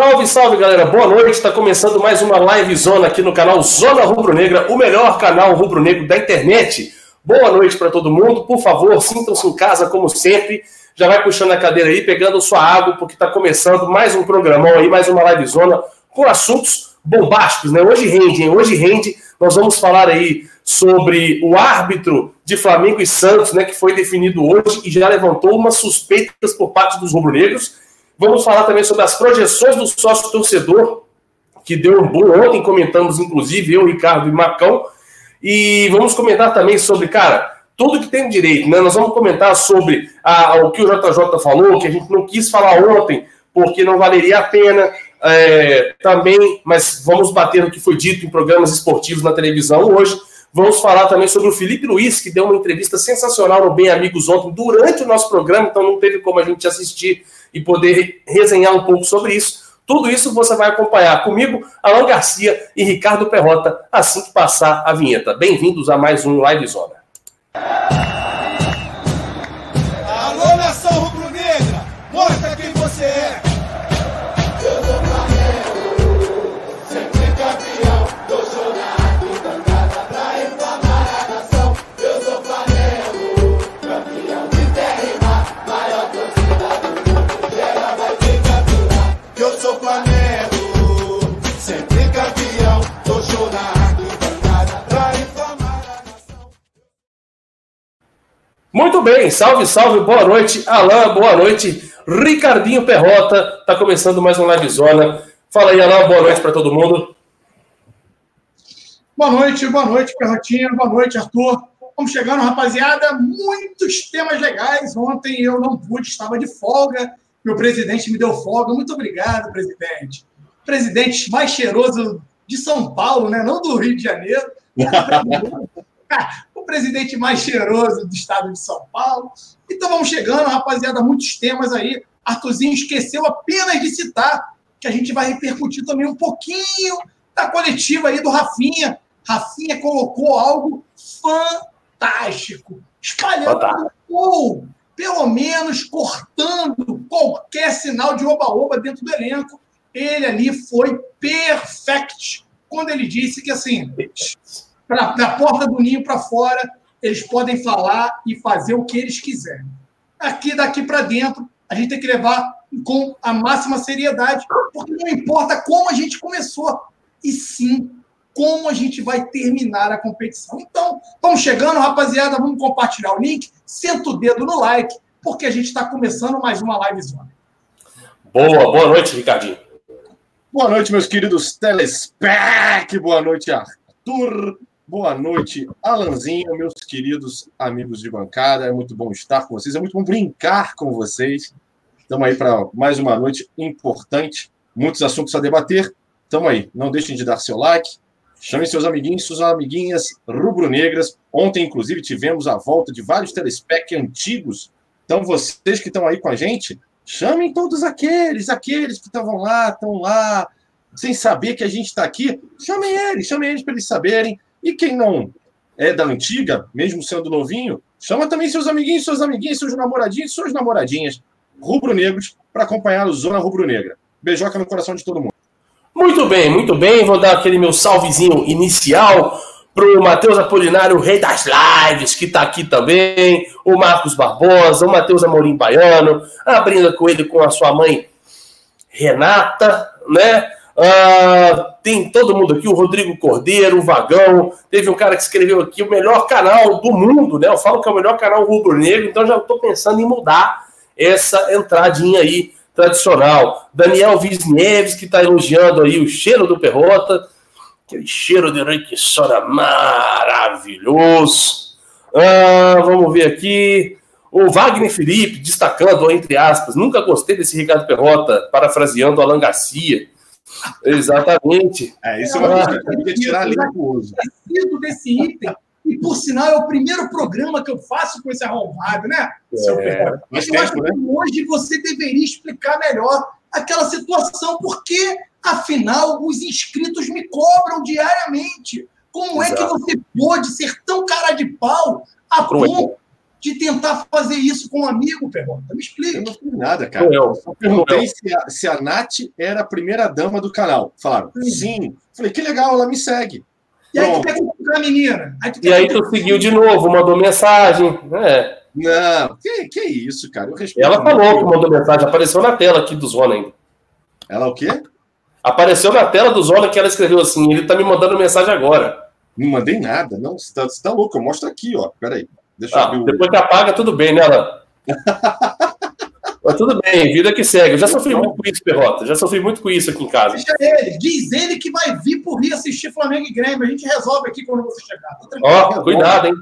Salve, salve, galera. Boa noite. Está começando mais uma live zona aqui no canal Zona Rubro Negra, o melhor canal rubro negro da internet. Boa noite para todo mundo. Por favor, sintam-se em casa como sempre. Já vai puxando a cadeira aí, pegando sua água, porque está começando mais um programão aí, mais uma live zona com assuntos bombásticos, né? Hoje rende, hein? Hoje rende. Nós vamos falar aí sobre o árbitro de Flamengo e Santos, né, que foi definido hoje e já levantou umas suspeitas por parte dos rubro-negros. Vamos falar também sobre as projeções do sócio torcedor, que deu um bom ontem, comentamos inclusive eu, Ricardo e Macão. E vamos comentar também sobre, cara, tudo que tem direito, né? Nós vamos comentar sobre a, o que o JJ falou, que a gente não quis falar ontem, porque não valeria a pena. É, também, mas vamos bater no que foi dito em programas esportivos na televisão hoje. Vamos falar também sobre o Felipe Luiz, que deu uma entrevista sensacional no Bem Amigos ontem, durante o nosso programa, então não teve como a gente assistir e poder resenhar um pouco sobre isso. Tudo isso você vai acompanhar comigo, Alan Garcia e Ricardo Perrota, assim que passar a vinheta. Bem-vindos a mais um Live Zona. Muito bem, salve, salve, boa noite, Alain, boa noite, Ricardinho Perrota, tá começando mais um Live Zona. Fala aí, Alain, boa noite para todo mundo. Boa noite, boa noite, Perrotinha, boa noite, Arthur. Vamos chegando, rapaziada, muitos temas legais. Ontem eu não pude, estava de folga, meu presidente me deu folga. Muito obrigado, presidente. Presidente mais cheiroso de São Paulo, né? Não do Rio de Janeiro. presidente mais cheiroso do estado de São Paulo. Então vamos chegando, rapaziada, muitos temas aí. Arthurzinho esqueceu apenas de citar que a gente vai repercutir também um pouquinho da coletiva aí do Rafinha. Rafinha colocou algo fantástico, espalhando ou pelo menos cortando qualquer sinal de oba-oba dentro do elenco. Ele ali foi perfect quando ele disse que assim pra, da porta do ninho para fora, eles podem falar e fazer o que eles quiserem. Aqui, daqui para dentro, a gente tem que levar com a máxima seriedade, porque não importa como a gente começou, e sim como a gente vai terminar a competição. Então, vamos chegando, rapaziada, vamos compartilhar o link, senta o dedo no like, porque a gente está começando mais uma live zona. Boa, boa noite, Ricardinho. Boa noite, meus queridos telespec. Boa noite, Arthur. Boa noite, Alanzinho, meus queridos amigos de bancada. É muito bom estar com vocês, é muito bom brincar com vocês. Estamos aí para mais uma noite importante, muitos assuntos a debater. Estamos aí, não deixem de dar seu like, chamem seus amiguinhos, suas amiguinhas rubro-negras. Ontem, inclusive, tivemos a volta de vários telespec antigos. Então, vocês que estão aí com a gente, chamem todos aqueles, aqueles que estavam lá, estão lá, sem saber que a gente está aqui. Chamem eles, chamem eles para eles saberem e quem não é da antiga, mesmo sendo novinho, chama também seus amiguinhos, suas amiguinhas, seus namoradinhos, suas namoradinhas rubro-negros para acompanhar o Zona Rubro-Negra. Beijoca no coração de todo mundo. Muito bem, muito bem. Vou dar aquele meu salvezinho inicial pro Matheus Apolinário, o rei das lives, que está aqui também, o Marcos Barbosa, o Matheus Amorim Baiano, abrindo com ele com a sua mãe Renata, né? Uh, tem todo mundo aqui, o Rodrigo Cordeiro, o Vagão. Teve um cara que escreveu aqui o melhor canal do mundo, né? Eu falo que é o melhor canal rubro-negro, então já estou pensando em mudar essa entradinha aí tradicional. Daniel Visneves, que está elogiando aí o cheiro do Perrota, aquele cheiro de Requissona maravilhoso. Uh, vamos ver aqui. O Wagner Felipe, destacando, entre aspas, nunca gostei desse Ricardo Perrota, parafraseando Alan Garcia. Exatamente. É, isso é uma coisa que eu queria tirar ali do uso. Preciso desse item. E, por sinal, é o primeiro programa que eu faço com esse arrombado, né? É, eu tempo, acho que né? hoje você deveria explicar melhor aquela situação, porque, afinal, os inscritos me cobram diariamente. Como Exato. é que você pode ser tão cara de pau a ponto de tentar fazer isso com um amigo, Pergunta? Me explica. Eu não fiz nada, cara. Eu, eu perguntei se a, se a Nath era a primeira dama do canal. Falaram, sim. sim. Falei, que legal, ela me segue. E aí tu quer a menina. Aí e aí tu seguiu de novo, mandou mensagem. É. Não, que, que isso, cara? ela falou que mandou mensagem, apareceu na tela aqui do Zona ainda. Ela o quê? Apareceu na tela do Zona que ela escreveu assim: ele tá me mandando mensagem agora. Não mandei nada, não. Você tá, você tá louco, eu mostro aqui, ó. Peraí. Deixa ah, eu ver. Depois que apaga, tudo bem, né, Alan? Mas tudo bem, vida que segue. Eu já sofri muito com isso, Perrota. Já sofri muito com isso aqui em casa. Deixa ele. Diz ele que vai vir por Rio assistir Flamengo e Grêmio. A gente resolve aqui quando você chegar. Tá Ó, oh, cuidado, hein?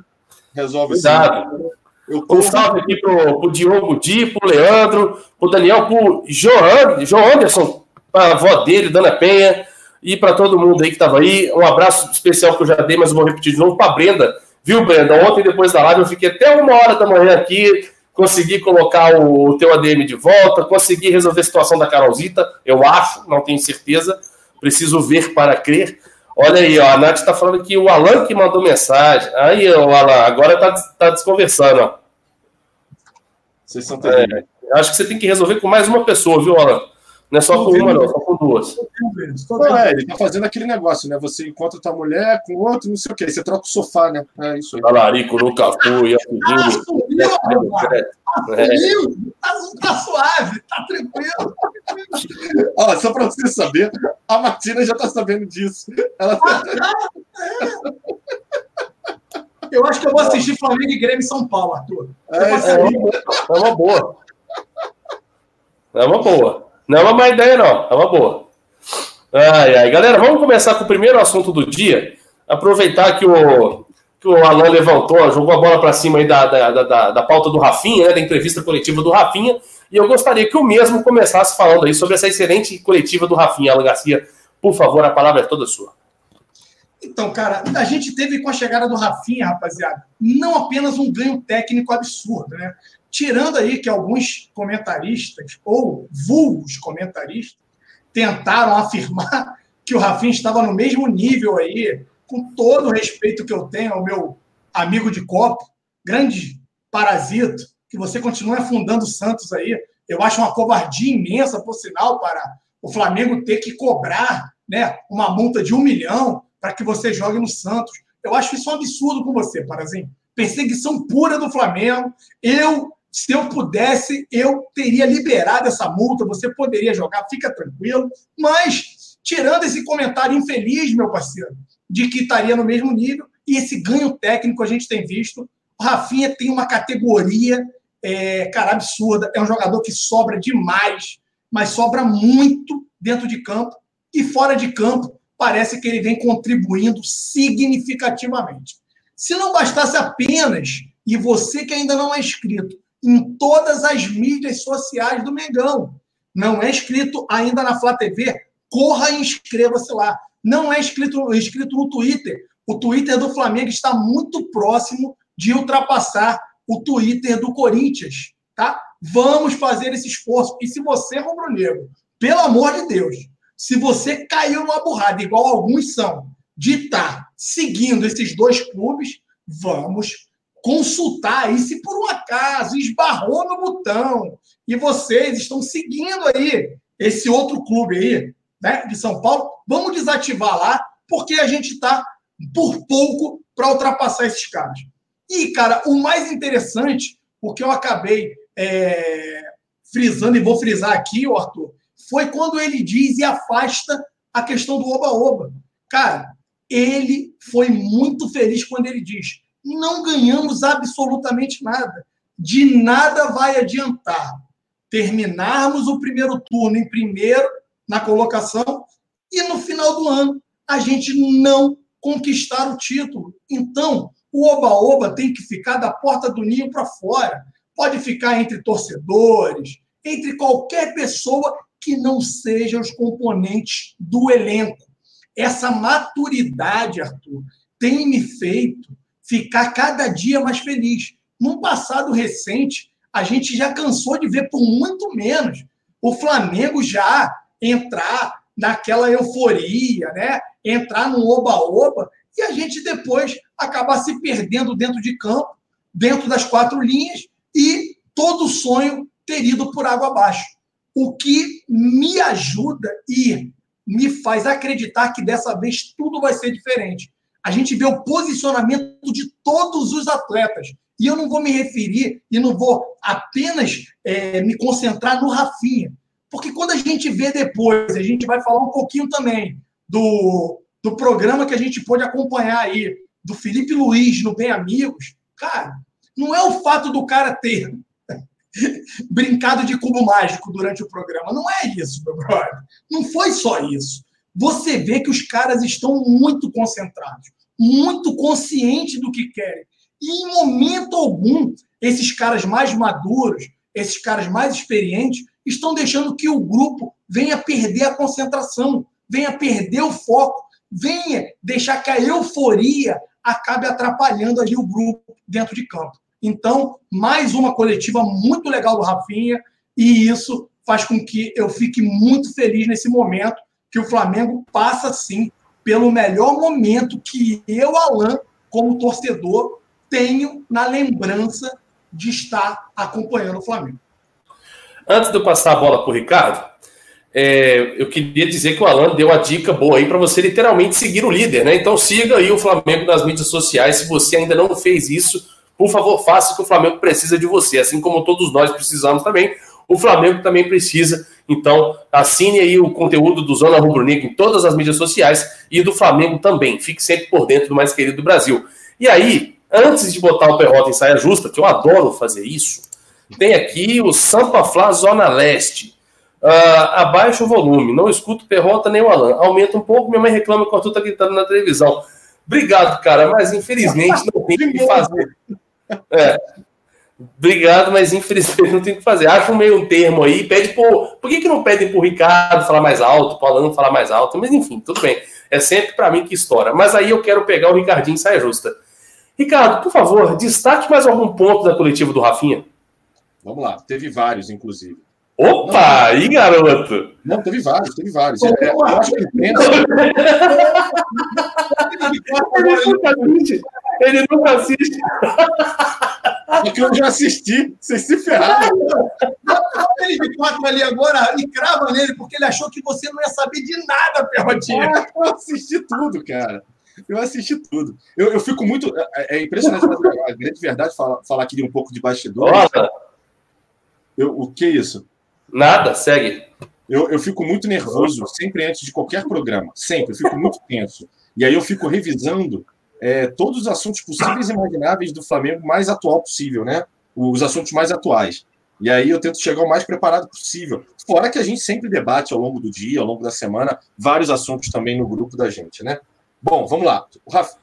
Resolve cuidado. sim. Eu um salve aqui pro, pro Diogo Di, pro Leandro, pro Daniel, pro João, João Anderson, pra avó dele, Dona Penha, e para todo mundo aí que tava aí. Um abraço especial que eu já dei, mas vou repetir de novo pra Brenda. Viu, Brenda? Ontem, depois da live, eu fiquei até uma hora da manhã aqui, consegui colocar o, teu ADM de volta, consegui resolver a situação da Carolzita, eu acho, não tenho certeza, preciso ver para crer. Olha aí, ó, a Nath está falando que o Alan que mandou mensagem. Aí, o Alan, agora tá, tá desconversando, ó. Vocês são é, Acho que você tem que resolver com mais uma pessoa, viu, Alan? Não é só com uma, não, só com duas. Não, é, ele tá fazendo aquele negócio, né? Você encontra tua mulher com outro, não sei o quê. Você troca o sofá, né? É isso aí. Talarico nunca fui, assumiu. Assumiu, tá, tá suave, tá tranquilo. Ó, só pra você saber, a Martina já tá sabendo disso. Ela... Ah, tá, é. Eu acho que eu vou assistir Flamengo e Grêmio em São Paulo, Arthur. É, é, é uma boa. É uma boa. Não é uma má ideia, não. É uma boa. Ai, ai. Galera, vamos começar com o primeiro assunto do dia. Aproveitar que o, que o Alan levantou, jogou a bola para cima aí da, da, da, da, pauta do Rafinha, né, da entrevista coletiva do Rafinha. E eu gostaria que o mesmo começasse falando aí sobre essa excelente coletiva do Rafinha. Alan Garcia, por favor, a palavra é toda sua. Então, cara, a gente teve com a chegada do Rafinha, rapaziada, não apenas um ganho técnico absurdo, né? Tirando aí que alguns comentaristas, ou vulgos comentaristas, tentaram afirmar que o Rafinha estava no mesmo nível aí, com todo o respeito que eu tenho ao meu amigo de copo, grande parasito, que você continua afundando o Santos aí. Eu acho uma covardia imensa, por sinal, para o Flamengo ter que cobrar né, uma multa de um milhão para que você jogue no Santos. Eu acho isso um absurdo com você, Parazinho. Perseguição pura do Flamengo. Eu se eu pudesse, eu teria liberado essa multa, você poderia jogar, fica tranquilo. Mas, tirando esse comentário infeliz, meu parceiro, de que estaria no mesmo nível, e esse ganho técnico a gente tem visto, o Rafinha tem uma categoria, é, cara, absurda. É um jogador que sobra demais, mas sobra muito dentro de campo e fora de campo. Parece que ele vem contribuindo significativamente. Se não bastasse apenas, e você que ainda não é inscrito, em todas as mídias sociais do Mengão. Não é inscrito ainda na Flá TV? Corra e inscreva-se lá. Não é inscrito, inscrito no Twitter. O Twitter do Flamengo está muito próximo de ultrapassar o Twitter do Corinthians, tá? Vamos fazer esse esforço. E se você, rubro-negro, pelo amor de Deus, se você caiu numa burrada, igual alguns são, de estar tá seguindo esses dois clubes, vamos consultar e se por um acaso esbarrou no botão e vocês estão seguindo aí esse outro clube aí, né, de São Paulo, vamos desativar lá, porque a gente está por pouco para ultrapassar esses caras. E, cara, o mais interessante, o que eu acabei é, frisando e vou frisar aqui, Arthur, foi quando ele diz e afasta a questão do oba-oba. Cara, ele foi muito feliz quando ele diz: não ganhamos absolutamente nada. De nada vai adiantar terminarmos o primeiro turno em primeiro na colocação e no final do ano a gente não conquistar o título. Então, o oba-oba tem que ficar da porta do ninho para fora. Pode ficar entre torcedores, entre qualquer pessoa que não seja os componentes do elenco. Essa maturidade, Arthur, tem me feito ficar cada dia mais feliz. Num passado recente, a gente já cansou de ver por muito menos o Flamengo já entrar naquela euforia, né? Entrar num oba-oba e a gente depois acabar se perdendo dentro de campo dentro das quatro linhas e todo o sonho ter ido por água abaixo. O que me ajuda e me faz acreditar que dessa vez tudo vai ser diferente. A gente vê o posicionamento de todos os atletas. E eu não vou me referir e não vou apenas é, me concentrar no Rafinha. Porque quando a gente vê depois, a gente vai falar um pouquinho também do, do programa que a gente pôde acompanhar aí, do Felipe Luiz no Bem Amigos. Cara, não é o fato do cara ter brincado de cubo mágico durante o programa. Não é isso, meu brother. Não foi só isso. Você vê que os caras estão muito concentrados, muito conscientes do que querem. E em momento algum, esses caras mais maduros, esses caras mais experientes, estão deixando que o grupo venha perder a concentração, venha perder o foco, venha deixar que a euforia acabe atrapalhando ali o grupo dentro de campo. Então, mais uma coletiva muito legal do Rafinha, e isso faz com que eu fique muito feliz nesse momento que o Flamengo passa, sim, pelo melhor momento que eu, Alain, como torcedor, tenho na lembrança de estar acompanhando o Flamengo. Antes de eu passar a bola para o Ricardo, é, eu queria dizer que o Alan deu uma dica boa aí para você literalmente seguir o líder, né? Então siga aí o Flamengo nas mídias sociais. Se você ainda não fez isso, por favor, faça que o Flamengo precisa de você, assim como todos nós precisamos também. O Flamengo também precisa. Então, assine aí o conteúdo do Zona Rubro Negro em todas as mídias sociais e do Flamengo também. Fique sempre por dentro do mais querido do Brasil. E aí, antes de botar o Perrota em saia justa, que eu adoro fazer isso, tem aqui o Sampa Flá Zona Leste. Uh, abaixa o volume, não escuto Perrota nem o Alan. Aumenta um pouco, minha mãe reclama que o Arthur tá gritando na televisão. Obrigado, cara, mas infelizmente não tem o que fazer. É. Obrigado, mas infelizmente não tem o que fazer. Acha um meio termo aí, pede por. Por que, que não pedem pro Ricardo falar mais alto, pro Alan falar mais alto? Mas enfim, tudo bem. É sempre para mim que estoura. Mas aí eu quero pegar o Ricardinho e saia justa. Ricardo, por favor, destaque mais algum ponto da coletiva do Rafinha. Vamos lá, teve vários, inclusive. Opa, não, aí, garoto! Não, teve vários, teve vários. É, eu acho que ele nunca assiste. Ele nunca assiste. É que eu já assisti, vocês se ferraram. Ele de quatro ali agora e crava nele, porque ele achou que você não ia saber de nada, Perrotinha. Ah, eu assisti tudo, cara. Eu assisti tudo. Eu, eu fico muito. É, é impressionante, a grande verdade, falar, falar aqui um pouco de bastidor. Nossa. Eu, o que é isso? Nada, segue. Eu, eu fico muito nervoso sempre antes de qualquer programa. Sempre. Eu fico muito tenso. E aí eu fico revisando é, todos os assuntos possíveis e imagináveis do Flamengo mais atual possível, né? Os assuntos mais atuais. E aí eu tento chegar o mais preparado possível. Fora que a gente sempre debate ao longo do dia, ao longo da semana, vários assuntos também no grupo da gente, né? Bom, vamos lá.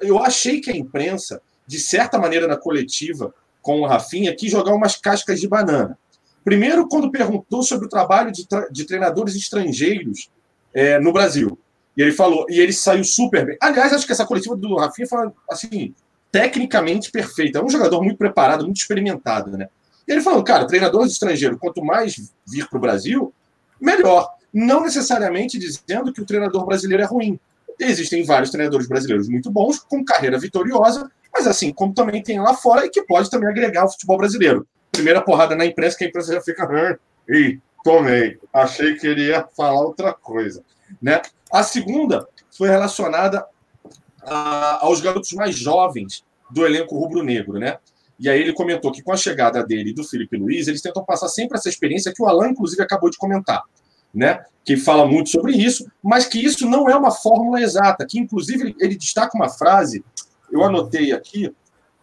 Eu achei que a imprensa, de certa maneira, na coletiva com o Rafinha, quis jogar umas cascas de banana. Primeiro, quando perguntou sobre o trabalho de, de treinadores estrangeiros é, no Brasil. E ele falou, e ele saiu super bem. Aliás, acho que essa coletiva do Rafinha foi, assim, tecnicamente perfeita. É um jogador muito preparado, muito experimentado, né? E ele falou, cara, treinadores estrangeiros, quanto mais vir para o Brasil, melhor. Não necessariamente dizendo que o treinador brasileiro é ruim. Existem vários treinadores brasileiros muito bons, com carreira vitoriosa, mas assim, como também tem lá fora e que pode também agregar ao futebol brasileiro. Primeira porrada na imprensa, que a imprensa já fica. E tomei. Achei que ele ia falar outra coisa. Né? A segunda foi relacionada a, aos garotos mais jovens do elenco rubro-negro, né? E aí ele comentou que com a chegada dele e do Felipe Luiz, eles tentam passar sempre essa experiência que o Alan, inclusive, acabou de comentar né? que fala muito sobre isso, mas que isso não é uma fórmula exata, que inclusive ele, ele destaca uma frase, eu anotei aqui,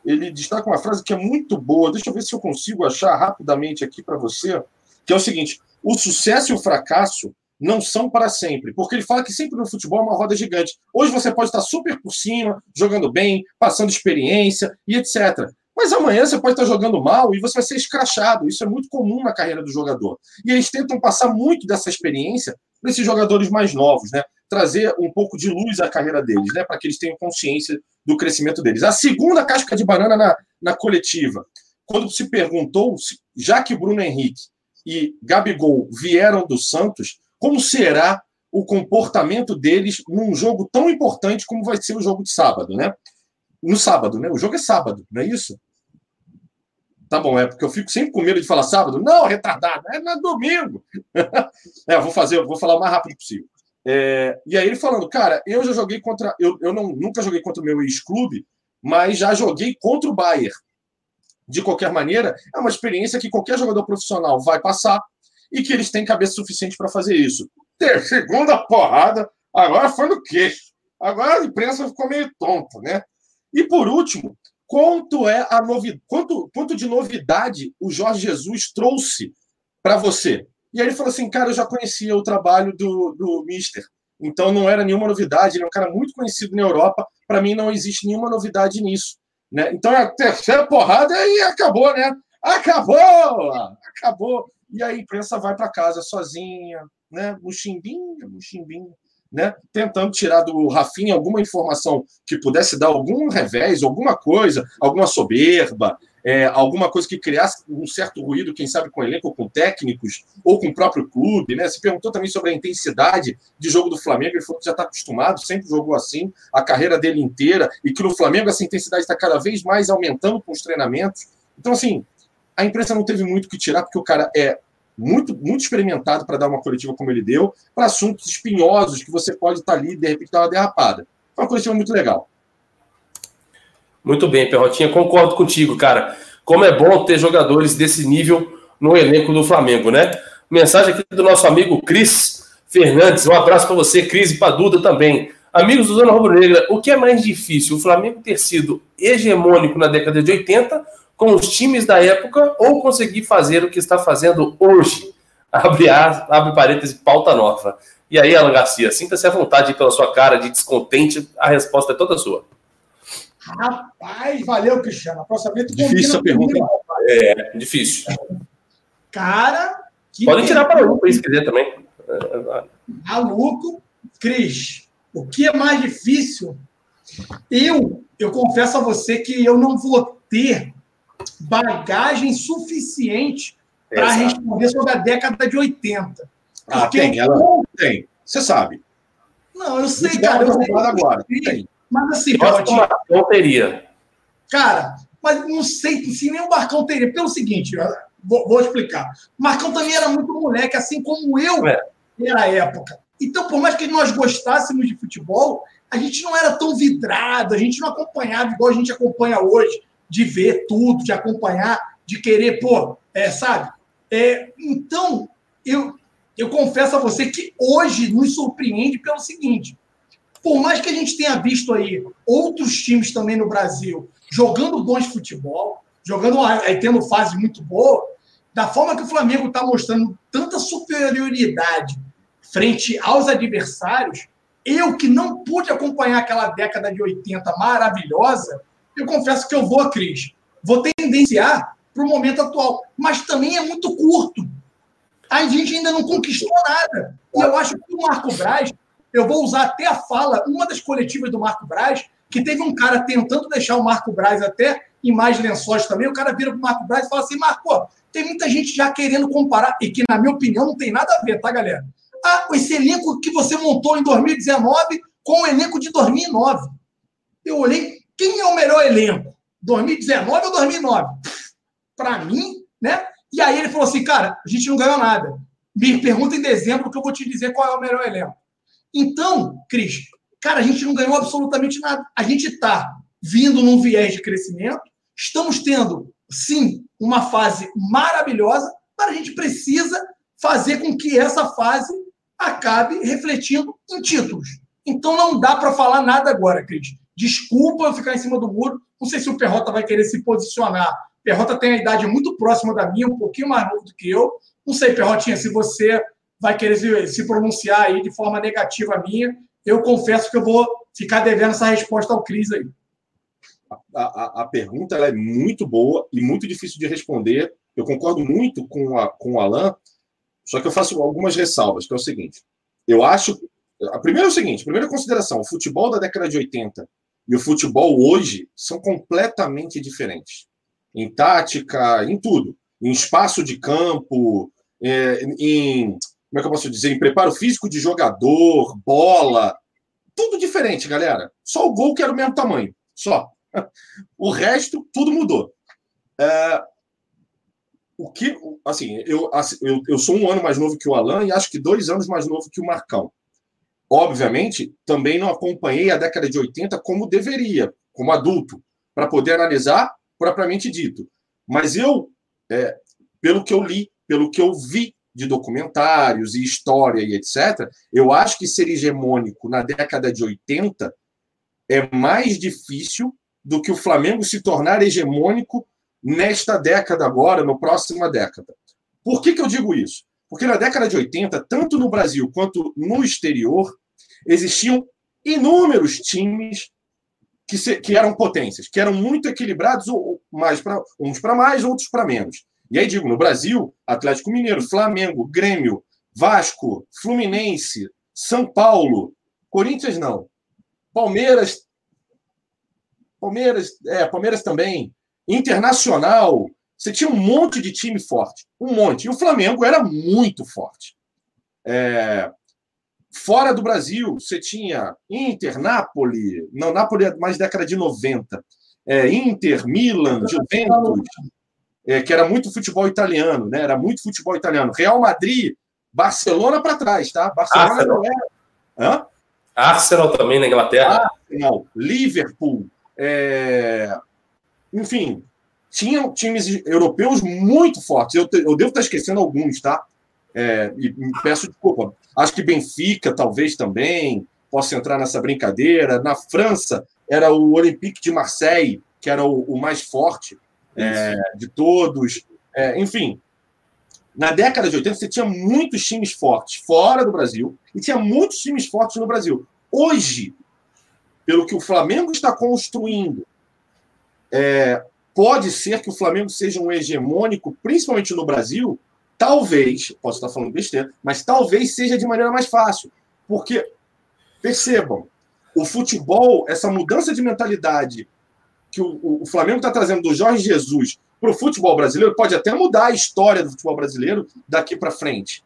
ele destaca uma frase que é muito boa, deixa eu ver se eu consigo achar rapidamente aqui para você, que é o seguinte: o sucesso e o fracasso não são para sempre, porque ele fala que sempre no futebol é uma roda gigante. Hoje você pode estar super por cima, jogando bem, passando experiência e etc. Mas amanhã você pode estar jogando mal e você vai ser escrachado. Isso é muito comum na carreira do jogador. E eles tentam passar muito dessa experiência para esses jogadores mais novos, né? Trazer um pouco de luz à carreira deles, né? Para que eles tenham consciência do crescimento deles. A segunda casca de banana na, na coletiva, quando se perguntou, já que Bruno Henrique e Gabigol vieram do Santos, como será o comportamento deles num jogo tão importante como vai ser o jogo de sábado, né? no sábado, né? O jogo é sábado, não é isso? Tá bom, é porque eu fico sempre com medo de falar sábado. Não, retardado, é no domingo. é, vou fazer, vou falar o mais rápido possível. É, e aí ele falando, cara, eu já joguei contra. Eu, eu não, nunca joguei contra o meu ex-clube, mas já joguei contra o Bayern. De qualquer maneira, é uma experiência que qualquer jogador profissional vai passar e que eles têm cabeça suficiente para fazer isso. Ter segunda porrada, agora foi no queixo. Agora a imprensa ficou meio tonta, né? E por último, quanto é a novidade, quanto, quanto de novidade o Jorge Jesus trouxe para você? E aí ele falou assim, cara, eu já conhecia o trabalho do, do Mister, então não era nenhuma novidade, ele é um cara muito conhecido na Europa, para mim não existe nenhuma novidade nisso. Né? Então é a terceira porrada e acabou, né? Acabou! Acabou! E a imprensa vai para casa sozinha, né? Muximbinha, muximbinha né, tentando tirar do Rafinha alguma informação que pudesse dar algum revés, alguma coisa, alguma soberba, é, alguma coisa que criasse um certo ruído, quem sabe com o elenco, ou com técnicos, ou com o próprio clube. Né? Se perguntou também sobre a intensidade de jogo do Flamengo, ele falou que já está acostumado, sempre jogou assim, a carreira dele inteira, e que no Flamengo essa intensidade está cada vez mais aumentando com os treinamentos. Então, assim, a imprensa não teve muito que tirar, porque o cara é muito, muito experimentado para dar uma coletiva como ele deu, para assuntos espinhosos que você pode estar tá ali e de repente dar uma derrapada. Foi uma coletiva muito legal. Muito bem, Perrotinha, concordo contigo, cara. Como é bom ter jogadores desse nível no elenco do Flamengo, né? Mensagem aqui do nosso amigo Cris Fernandes. Um abraço para você, Cris, e para Duda também. Amigos do Zona Rubro Negra, o que é mais difícil? O Flamengo ter sido hegemônico na década de 80 com os times da época ou conseguir fazer o que está fazendo hoje. Abre, abre parênteses, pauta nova. E aí, Alan Garcia, sinta-se à vontade pela sua cara de descontente, a resposta é toda sua. Rapaz, valeu, Cristiano. A próxima vez Difícil a pergunta. É, difícil. Cara. Pode tirar para um, se quiser também. Maluco. Cris, o que é mais difícil? Eu, eu confesso a você que eu não vou ter bagagem suficiente para responder sobre a década de 80. Ah, tem, ela tem. Você sabe. Não, eu sei, cara. Eu sei, agora. Tem. Mas assim, Pode... Barcão teria. Cara, mas não sei se nem o Marcão teria. Pelo seguinte, vou, vou, explicar. O Marcão também era muito moleque, assim como eu é. era época. Então, por mais que nós gostássemos de futebol, a gente não era tão vidrado, a gente não acompanhava igual a gente acompanha hoje de ver tudo, de acompanhar, de querer, pô, é, sabe? É, então, eu, eu confesso a você que hoje nos surpreende pelo seguinte: por mais que a gente tenha visto aí outros times também no Brasil jogando bons futebol, jogando aí tendo fase muito boa, da forma que o Flamengo está mostrando tanta superioridade frente aos adversários, eu que não pude acompanhar aquela década de 80 maravilhosa, eu confesso que eu vou, Cris, vou tendenciar para o momento atual. Mas também é muito curto. A gente ainda não conquistou nada. E eu acho que o Marco Braz, eu vou usar até a fala, uma das coletivas do Marco Braz, que teve um cara tentando deixar o Marco Braz até em mais lençóis também. O cara vira para o Marco Braz e fala assim: Marco, tem muita gente já querendo comparar, e que, na minha opinião, não tem nada a ver, tá, galera? Ah, esse elenco que você montou em 2019 com o elenco de 2009. Eu olhei, quem é o melhor elenco? 2019 ou 2009? Para mim, né? E aí ele falou assim, cara, a gente não ganhou nada. Me pergunta em dezembro que eu vou te dizer qual é o melhor elenco. Então, Cris, cara, a gente não ganhou absolutamente nada. A gente está vindo num viés de crescimento, estamos tendo, sim, uma fase maravilhosa, mas a gente precisa fazer com que essa fase acabe refletindo em títulos. Então não dá para falar nada agora, Cris. Desculpa eu ficar em cima do muro. Não sei se o Perrota vai querer se posicionar. Perrota tem a idade muito próxima da minha, um pouquinho mais novo do que eu. Não sei, Perrotinha, se você vai querer se, se pronunciar aí de forma negativa a minha. Eu confesso que eu vou ficar devendo essa resposta ao Cris aí. A, a, a pergunta é muito boa e muito difícil de responder. Eu concordo muito com, a, com o Alan, só que eu faço algumas ressalvas, que é o seguinte. Eu acho. A primeira é o seguinte: primeira consideração, o futebol da década de 80 e o futebol hoje são completamente diferentes. Em tática, em tudo. Em espaço de campo, é, em. Como é que eu posso dizer? Em preparo físico de jogador, bola. Tudo diferente, galera. Só o gol que era o mesmo tamanho. Só. O resto, tudo mudou. É, o que, assim, eu, eu, eu sou um ano mais novo que o Alan e acho que dois anos mais novo que o Marcão. Obviamente, também não acompanhei a década de 80 como deveria, como adulto, para poder analisar propriamente dito. Mas eu, é, pelo que eu li, pelo que eu vi de documentários e história e etc., eu acho que ser hegemônico na década de 80 é mais difícil do que o Flamengo se tornar hegemônico nesta década agora, na próxima década. Por que, que eu digo isso? Porque na década de 80, tanto no Brasil quanto no exterior, existiam inúmeros times que, se, que eram potências, que eram muito equilibrados, mais pra, uns para mais, outros para menos. E aí digo, no Brasil, Atlético Mineiro, Flamengo, Grêmio, Vasco, Fluminense, São Paulo, Corinthians não, Palmeiras, Palmeiras, é, Palmeiras também, Internacional, você tinha um monte de time forte, um monte. E o Flamengo era muito forte. É, fora do Brasil, você tinha Inter, Napoli, não, Napoli é mais década de 90, é, Inter, Milan, Juventus, é, que era muito futebol italiano, né? Era muito futebol italiano. Real Madrid, Barcelona para trás, tá? Barcelona Arsenal. não era. Hã? Arsenal também na Inglaterra. Arsenal, Liverpool, é, enfim, tinham times europeus muito fortes. Eu, te- eu devo estar esquecendo alguns, tá? É, e peço desculpa. Acho que Benfica, talvez também, possa entrar nessa brincadeira. Na França, era o Olympique de Marseille, que era o, o mais forte é, de todos. É, enfim, na década de 80, você tinha muitos times fortes fora do Brasil e tinha muitos times fortes no Brasil. Hoje, pelo que o Flamengo está construindo, é, pode ser que o Flamengo seja um hegemônico, principalmente no Brasil, talvez, posso estar falando besteira, mas talvez seja de maneira mais fácil. Porque, percebam, o futebol, essa mudança de mentalidade que o, o- Flamengo está trazendo do Jorge Jesus para o futebol brasileiro, pode até mudar a história do futebol brasileiro daqui para frente.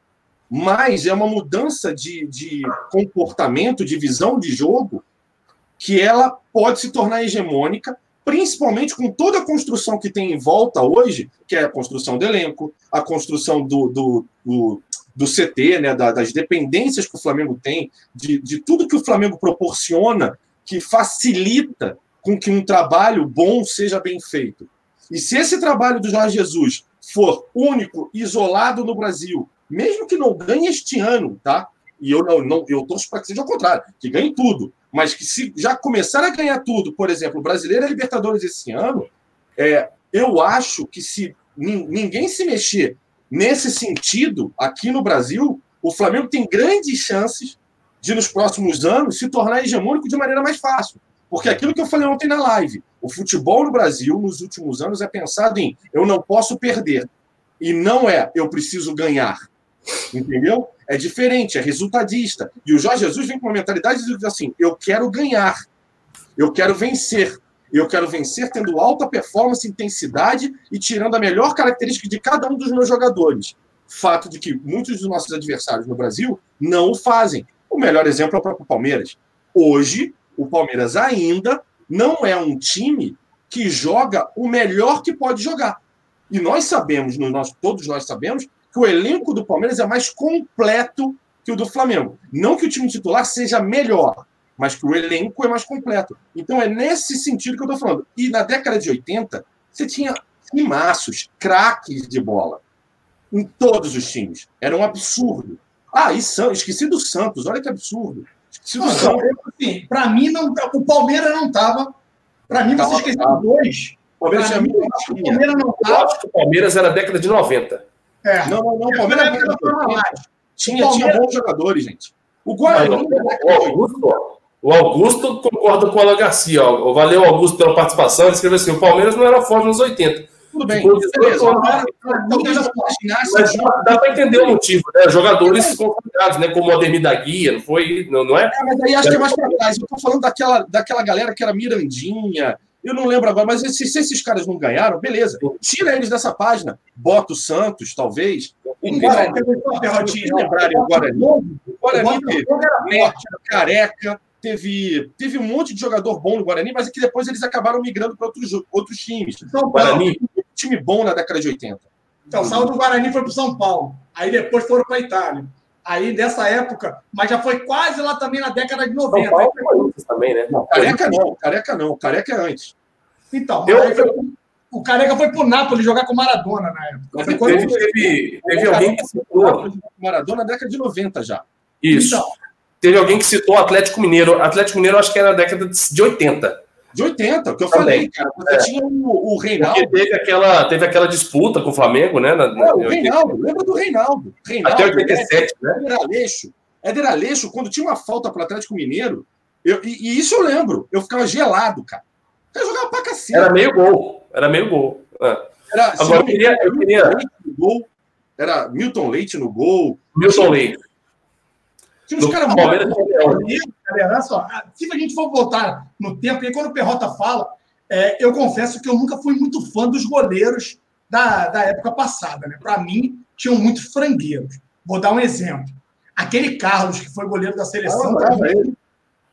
Mas é uma mudança de, de comportamento, de visão de jogo, que ela pode se tornar hegemônica, principalmente com toda a construção que tem em volta hoje, que é a construção do elenco, a construção do, do, do, do CT, né, da- das dependências que o Flamengo tem, de, de tudo que o Flamengo proporciona, que facilita com que um trabalho bom seja bem feito. E se esse trabalho do Jorge Jesus for único, isolado no Brasil, mesmo que não ganhe este ano, tá? E eu não, não eu torço para que seja o contrário, que ganhe tudo, mas que se já começar a ganhar tudo, por exemplo, o Brasileiro e a Libertadores esse ano, é, eu acho que se nin- ninguém se mexer nesse sentido aqui no Brasil, o Flamengo tem grandes chances de nos próximos anos se tornar hegemônico de maneira mais fácil. Porque aquilo que eu falei ontem na live, o futebol no Brasil nos últimos anos é pensado em eu não posso perder. E não é eu preciso ganhar. Entendeu? É diferente, é resultadista. E o Jorge Jesus vem com uma mentalidade de dizer assim: eu quero ganhar, eu quero vencer. Eu quero vencer tendo alta performance, intensidade e tirando a melhor característica de cada um dos meus jogadores. Fato de que muitos dos nossos adversários no Brasil não o fazem. O melhor exemplo é o próprio Palmeiras. Hoje, o Palmeiras ainda não é um time que joga o melhor que pode jogar. E nós sabemos, todos nós sabemos, que o elenco do Palmeiras é mais completo que o do Flamengo. Não que o time titular seja melhor, mas que o elenco é mais completo. Então é nesse sentido que eu estou falando. E na década de 80, você tinha timaços, craques de bola em todos os times. Era um absurdo. Ah, e esqueci do Santos, olha que absurdo. Do Não, Santos. eu, assim, pra mim, não, o Palmeiras não tava. Pra mim, Tava, você esqueceu tava. dois. O Palmeiras Pra mim, o. Palmeiras não Eu tava. acho que o Palmeiras era década de 90. É. Não, não, não. O Palmeiras época da Fórmula tinha, tinha, bons jogadores, gente. O Guarani. o, Augusto, o Augusto concorda com o Alan Garcia. Ó. Valeu, Augusto, pela participação. Ele escreveu assim: o Palmeiras não era forte nos 80. Tudo bem. Ficou 18 Beleza. imaginasse Mas dá, dá para entender o motivo, né? Jogadores consagrados, né? Como o Ademir da Guia, não foi? Não, não é? É, mas aí acho que é mais pra trás. Eu tô falando daquela, daquela galera que era Mirandinha. Eu não lembro agora, mas se, se esses caras não ganharam, beleza. Tira eles dessa página. Bota o Santos, talvez. O Então, Guarani, lembrarem o Guarani. O Guarani teve Careca, teve, teve um monte de jogador bom no Guarani, mas é que depois eles acabaram migrando para outros, outros times. São Paulo. Guarani, time bom na década de 80. Então, saiu do Guarani foi para São Paulo. Aí depois foram para a Itália. Aí dessa época, mas já foi quase lá também na década de 90. São Paulo foi antes também, né? Não, careca não, careca não, careca é antes. Então, Eu- aí foi- o Careca foi pro Napoli jogar com o Maradona na época. Quando- Teve, teve, teve alguém que citou. Maradona na década de 90 já. Isso. Então, Teve alguém que citou o Atlético Mineiro. Atlético Mineiro, acho que era na década de 80. De 80, o que eu Também. falei, cara. Você É. tinha o, o Reinaldo. Porque teve aquela, teve aquela disputa com o Flamengo, né? Na, na- É, o em 80, Reinaldo, lembra do Reinaldo? Reinaldo até 87, né? Éder Aleixo. Éder Aleixo, quando tinha uma falta para o Atlético Mineiro, eu- e, e isso eu lembro, eu ficava gelado, cara. Cara jogava pra cacete. Era meio gol. Era meio gol. É. Era, Agora, eu queria- eu queria- Milton Leite no gol. Era Milton Leite no gol. Milton Leite. Tinha uns Do caras galera, olha só, se a gente for voltar no tempo, e aí quando o Perrota fala, é, eu confesso que eu nunca fui muito fã dos goleiros da, da época passada. Né? Para mim, tinham muitos frangueiros. Vou dar um exemplo. Aquele Carlos, que foi goleiro da seleção, Ah, pra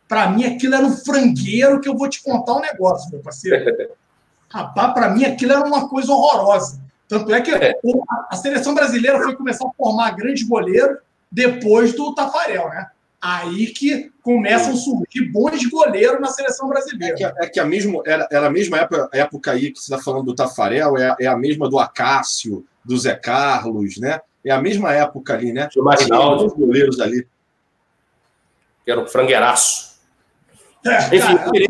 bravo, mim, aquilo era um frangueiro que eu vou te contar um negócio, meu parceiro. Rapaz, para mim, aquilo era uma coisa horrorosa. Tanto é que É. a seleção brasileira foi começar a formar grandes goleiros depois do Tafarel, né? Aí que começam a surgir bons goleiros na seleção É brasileira. que, é que a, mesmo, era, era a mesma época, época aí que você está falando do Tafarel, é, a- é a mesma do Acácio, do Zé Carlos, né? É a mesma época ali, né? Tinha Rinaldi, alguns goleiros ali. que era um frangueiraço. É, Enfim, eu queria,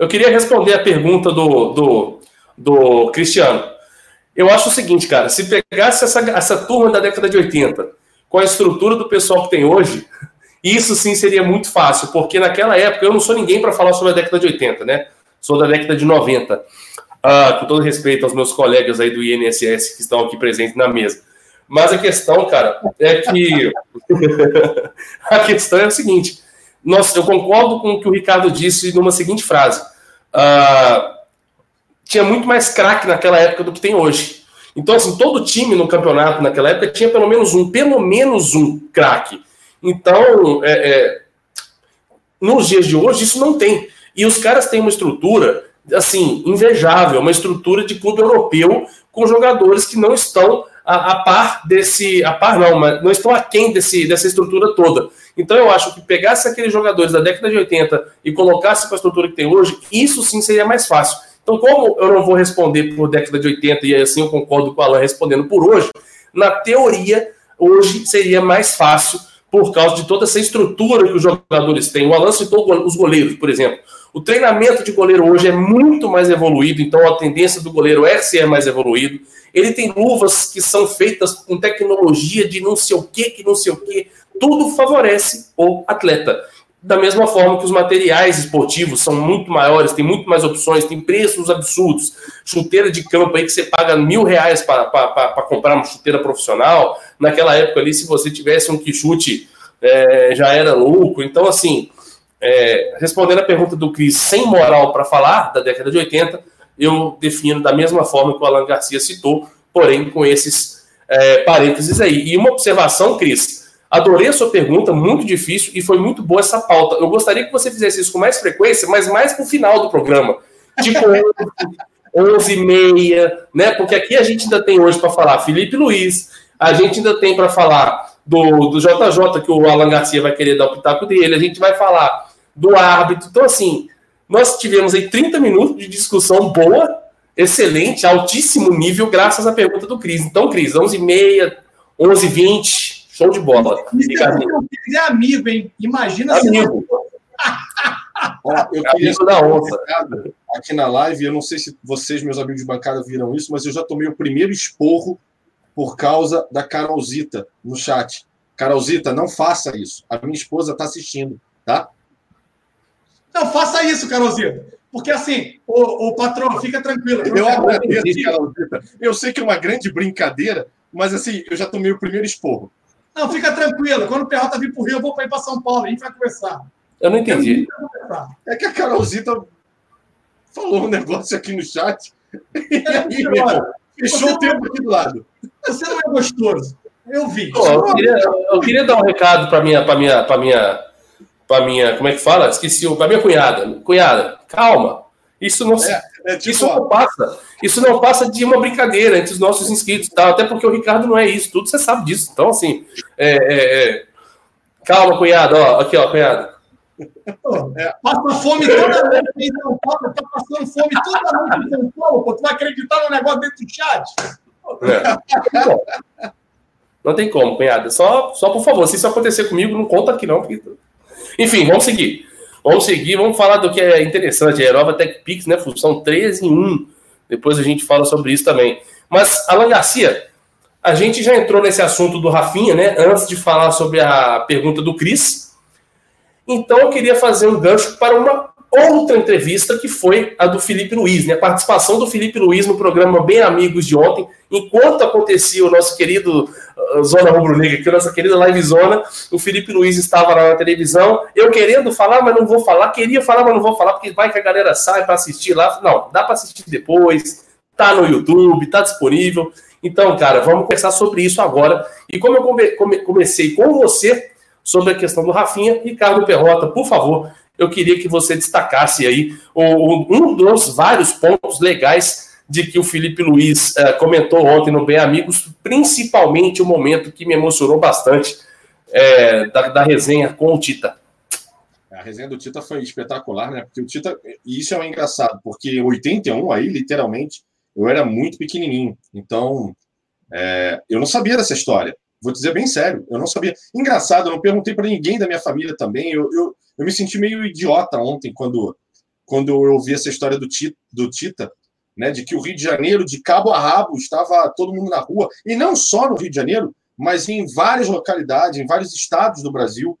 eu queria responder a pergunta do, do, do Cristiano. Eu acho o seguinte, cara, se pegasse essa, essa turma da década de 80 com a estrutura do pessoal que tem hoje, isso sim seria muito fácil, porque naquela época eu não sou ninguém para falar sobre a década de 80, né? Sou da década de 90. Ah, com todo respeito aos meus colegas aí do INSS que estão aqui presentes na mesa. Mas a questão, cara, é que a questão é o seguinte: nós, eu concordo com o que o Ricardo disse numa seguinte frase. Ah, tinha muito mais craque naquela época do que tem hoje. Então, assim, todo time no campeonato naquela época tinha pelo menos um, pelo menos um craque. Então, é, é, nos dias de hoje, isso não tem. E os caras têm uma estrutura, assim, invejável, uma estrutura de clube europeu com jogadores que não estão a, a par desse. A par não, mas não estão aquém desse, dessa estrutura toda. Então eu acho que pegasse aqueles jogadores da década de 80 e colocasse com a estrutura que tem hoje, isso sim seria mais fácil. Então, como eu não vou responder por década de 80, e assim eu concordo com o Alan respondendo por hoje, na teoria, hoje seria mais fácil por causa de toda essa estrutura que os jogadores têm. O Alan citou os goleiros, por exemplo. O treinamento de goleiro hoje é muito mais evoluído, então a tendência do goleiro é ser mais evoluído. Ele tem luvas que são feitas com tecnologia de não sei o que, que não sei o que. Tudo favorece o atleta. Da mesma forma que os materiais esportivos são muito maiores, tem muito mais opções, tem preços absurdos. Chuteira de campo aí que você paga mil reais para comprar uma chuteira profissional. Naquela época ali, se você tivesse um que chute, é, já era louco. Então, assim, é, respondendo a pergunta do Cris, sem moral para falar da década de 80, eu defino da mesma forma que o Alan Garcia citou, porém com esses é, parênteses aí. E uma observação, Cris, adorei a sua pergunta, muito difícil e foi muito boa essa pauta. Eu gostaria que você fizesse isso com mais frequência, mas mais para o final do programa. Tipo 11 e meia, né? Porque aqui a gente ainda tem hoje para falar Felipe Luiz, a gente ainda tem para falar do, do JJ, que o Alan Garcia vai querer dar o pitaco dele, a gente vai falar do árbitro. Então, assim, nós tivemos aí 30 minutos de discussão boa, excelente, altíssimo nível, graças à pergunta do Cris. Então, Cris, 11h30, 11h20, show de bola. É é amigo, hein? Imagina se Amigo. Ó, eu queria Amigo da onça. aqui na live, eu não sei se vocês, meus amigos de bancada, viram isso, mas eu já tomei o primeiro esporro por causa da Carolzita no chat. Carolzita, não faça isso. A minha esposa está assistindo, tá? Não, faça isso, Carolzito. Porque assim, o, o patrão, fica tranquilo. Eu agradeço, Carolzita. Eu sei que é uma grande brincadeira, mas assim, eu já tomei o primeiro esporro. Não, fica tranquilo. Quando o Perrota vir pro Rio, eu vou para ir para São Paulo. A gente vai conversar. Eu não entendi. É que a Carolzita falou um negócio aqui no chat. E aí, meu irmão, fechou o tempo aqui do lado. Você não é gostoso. Eu vi. Pô, eu, queria, eu queria dar um recado para minha, para minha, para minha, para minha, como é que fala? Esqueci, para minha cunhada. Cunhada, calma. Isso não, é, é tipo, isso não passa. Isso não passa de uma brincadeira entre os nossos inscritos, tá? Até porque o Ricardo não é isso, tudo você sabe disso. Então, assim, é, é, é. calma, cunhado, ó, aqui, ó, cunhado. É, passa fome toda noite em São Paulo, tá passando fome toda noite em São Paulo, pô, tu vai acreditar no negócio dentro do chat? Não tem como, cunhado. Só, só por favor, se isso acontecer comigo, não conta aqui não. Porque... Enfim, vamos seguir. Vamos seguir, vamos falar do que é interessante. A Aerova Tech Pix, né? Função 13 em 1. Depois a gente fala sobre isso também. Mas, Alan Garcia, a gente já entrou nesse assunto do Rafinha, né? Antes de falar sobre a pergunta do Cris. Então eu queria fazer um gancho para uma outra entrevista que foi a do Felipe Luiz, né? A participação do Felipe Luiz no programa Bem Amigos de ontem, enquanto acontecia o nosso querido uh, Zona Rubro Negra, aqui, a nossa querida Live Zona, o Felipe Luiz estava lá na televisão, eu querendo falar, mas não vou falar, queria falar, mas não vou falar, porque vai que a galera sai para assistir lá. Não, dá para assistir depois, tá no YouTube, tá disponível. Então, cara, vamos conversar sobre isso agora. E como eu come comecei com você sobre a questão do Rafinha, Ricardo Perrota, por favor, eu queria que você destacasse aí um dos vários pontos legais de que o Felipe Luiz uh, comentou ontem no Bem Amigos, principalmente o momento que me emocionou bastante é, da, da, resenha com o Tita. A resenha do Tita foi espetacular, né? Porque o Tita, e isso é engraçado, porque 81 aí, literalmente, eu era muito pequenininho. Então, é, eu não sabia dessa história. Vou dizer bem sério, eu não sabia. Engraçado, eu não perguntei para ninguém da minha família também. Eu, eu, eu, me senti meio idiota ontem quando, quando eu ouvi essa história do Tita, do Tita, né, de que o Rio de Janeiro, de cabo a rabo, estava todo mundo na rua. E não só no Rio de Janeiro, mas em várias localidades, em vários estados do Brasil,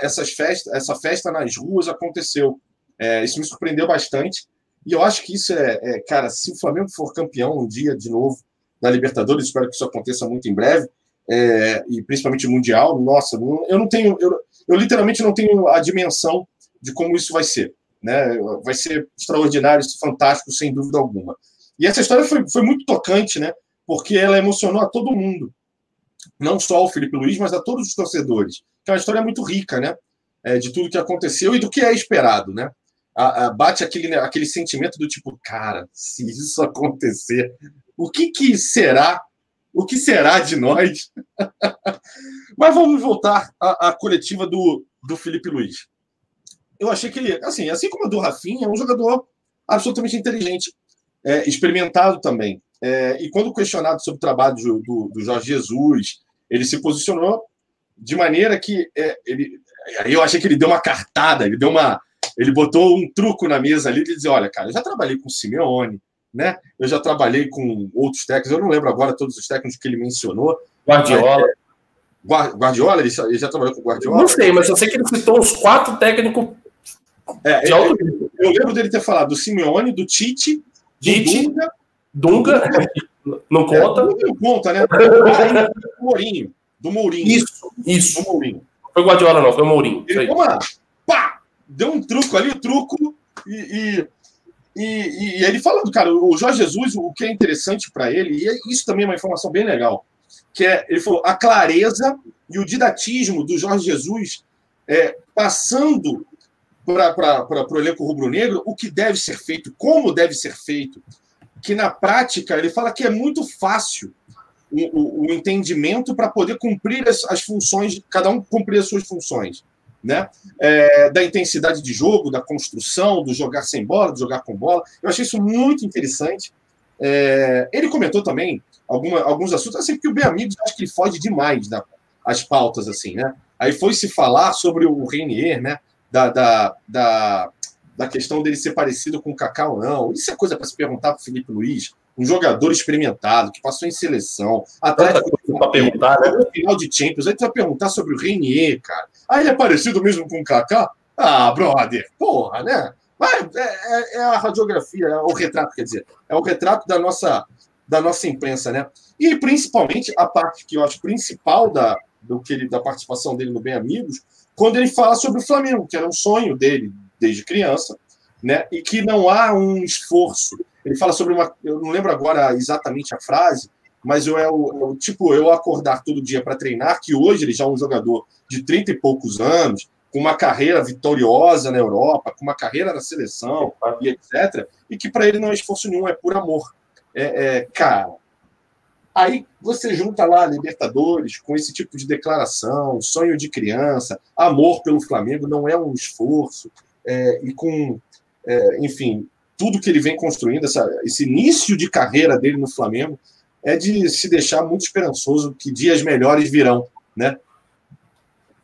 essas festas, essa festa nas ruas aconteceu. É, isso me surpreendeu bastante. E eu acho que isso é, é, cara, se o Flamengo for campeão um dia de novo da Libertadores, espero que isso aconteça muito em breve é, e principalmente mundial, nossa, eu não tenho, eu, eu literalmente não tenho a dimensão de como isso vai ser. Né? Vai ser extraordinário, fantástico, sem dúvida alguma. E essa história foi, foi muito tocante, né? Porque ela emocionou a todo mundo, não só ao Felipe Luiz, mas a todos os torcedores. Que é uma história muito rica, né? É, de tudo que aconteceu e do que é esperado, né? A, a, bate aquele, aquele sentimento do tipo, cara, se isso acontecer, o que, que será o que será de nós? Mas vamos voltar à, à, coletiva do, do Felipe Luiz. Eu achei que ele, assim, assim como a do Rafinha, é um jogador absolutamente inteligente, é, experimentado também. É, e quando questionado sobre o trabalho do, do, Jorge Jesus, ele se posicionou de maneira que é, ele, eu achei que ele deu uma cartada, ele deu uma, ele botou um truco na mesa ali de dizer, olha, cara, eu já trabalhei com o Simeone, né? Eu já trabalhei com outros técnicos, eu não lembro agora todos os técnicos que ele mencionou. Guardiola. Mas, Guardiola, ele já, ele já, trabalhou com Guardiola? Não sei, mas eu sei que ele citou os quatro técnicos é, de alto nível. Eu, lembro dele ter falado do Simeone, do Tite, Tite, do Dunga. Dunga não conta. É, não conta, né? do Mourinho. Do Mourinho. Isso, isso. Do Mourinho. Foi Guardiola, não, foi o Mourinho. Ele, uma, pá, deu um truco ali, truco, e, e e, e, ele falando, cara, o Jorge Jesus, o que é interessante para ele, e isso também é uma informação bem legal, que é, ele falou, a clareza e o didatismo do Jorge Jesus é, passando para o elenco rubro-negro o que deve ser feito, como deve ser feito, que na prática ele fala que é muito fácil o, o, o entendimento para poder cumprir as, as funções, cada um cumprir as suas funções né? É, da intensidade de jogo, da construção, do jogar sem bola, do jogar com bola. Eu achei isso muito interessante. É, ele comentou também alguma, alguns assuntos, assim, porque o bem amigo acho que ele foge demais das as pautas, assim, né? Aí foi se falar sobre o Renier, né? Da, da, da, da questão dele ser parecido com o Kaká ou não. Isso é coisa para se perguntar para o Felipe Luiz, um jogador experimentado, que passou em seleção, Atlético para perguntar, né? final de Champions, aí tu vai perguntar sobre o Renier, cara. Ah, ele é parecido mesmo com o Kaká? Ah, brother, porra, né? Mas é, é, é, a radiografia, é o retrato, quer dizer, é o retrato da nossa, da nossa imprensa, né? E principalmente a parte que eu acho principal da, do que ele, da participação dele no Bem Amigos, quando ele fala sobre o Flamengo, que era um sonho dele desde criança, né? E que não há um esforço. Ele fala sobre uma, eu não lembro agora exatamente a frase, mas eu é o, é o tipo eu acordar todo dia para treinar, que hoje ele já é um jogador de 30 e poucos anos, com uma carreira vitoriosa na Europa, com uma carreira na seleção e etc. E que para ele não é esforço nenhum, é por amor. É, é, cara, aí você junta lá Libertadores com esse tipo de declaração, sonho de criança, amor pelo Flamengo, não é um esforço, é, e com, é, enfim, tudo que ele vem construindo, essa, esse início de carreira dele no Flamengo, é de se deixar muito esperançoso que dias melhores virão, né?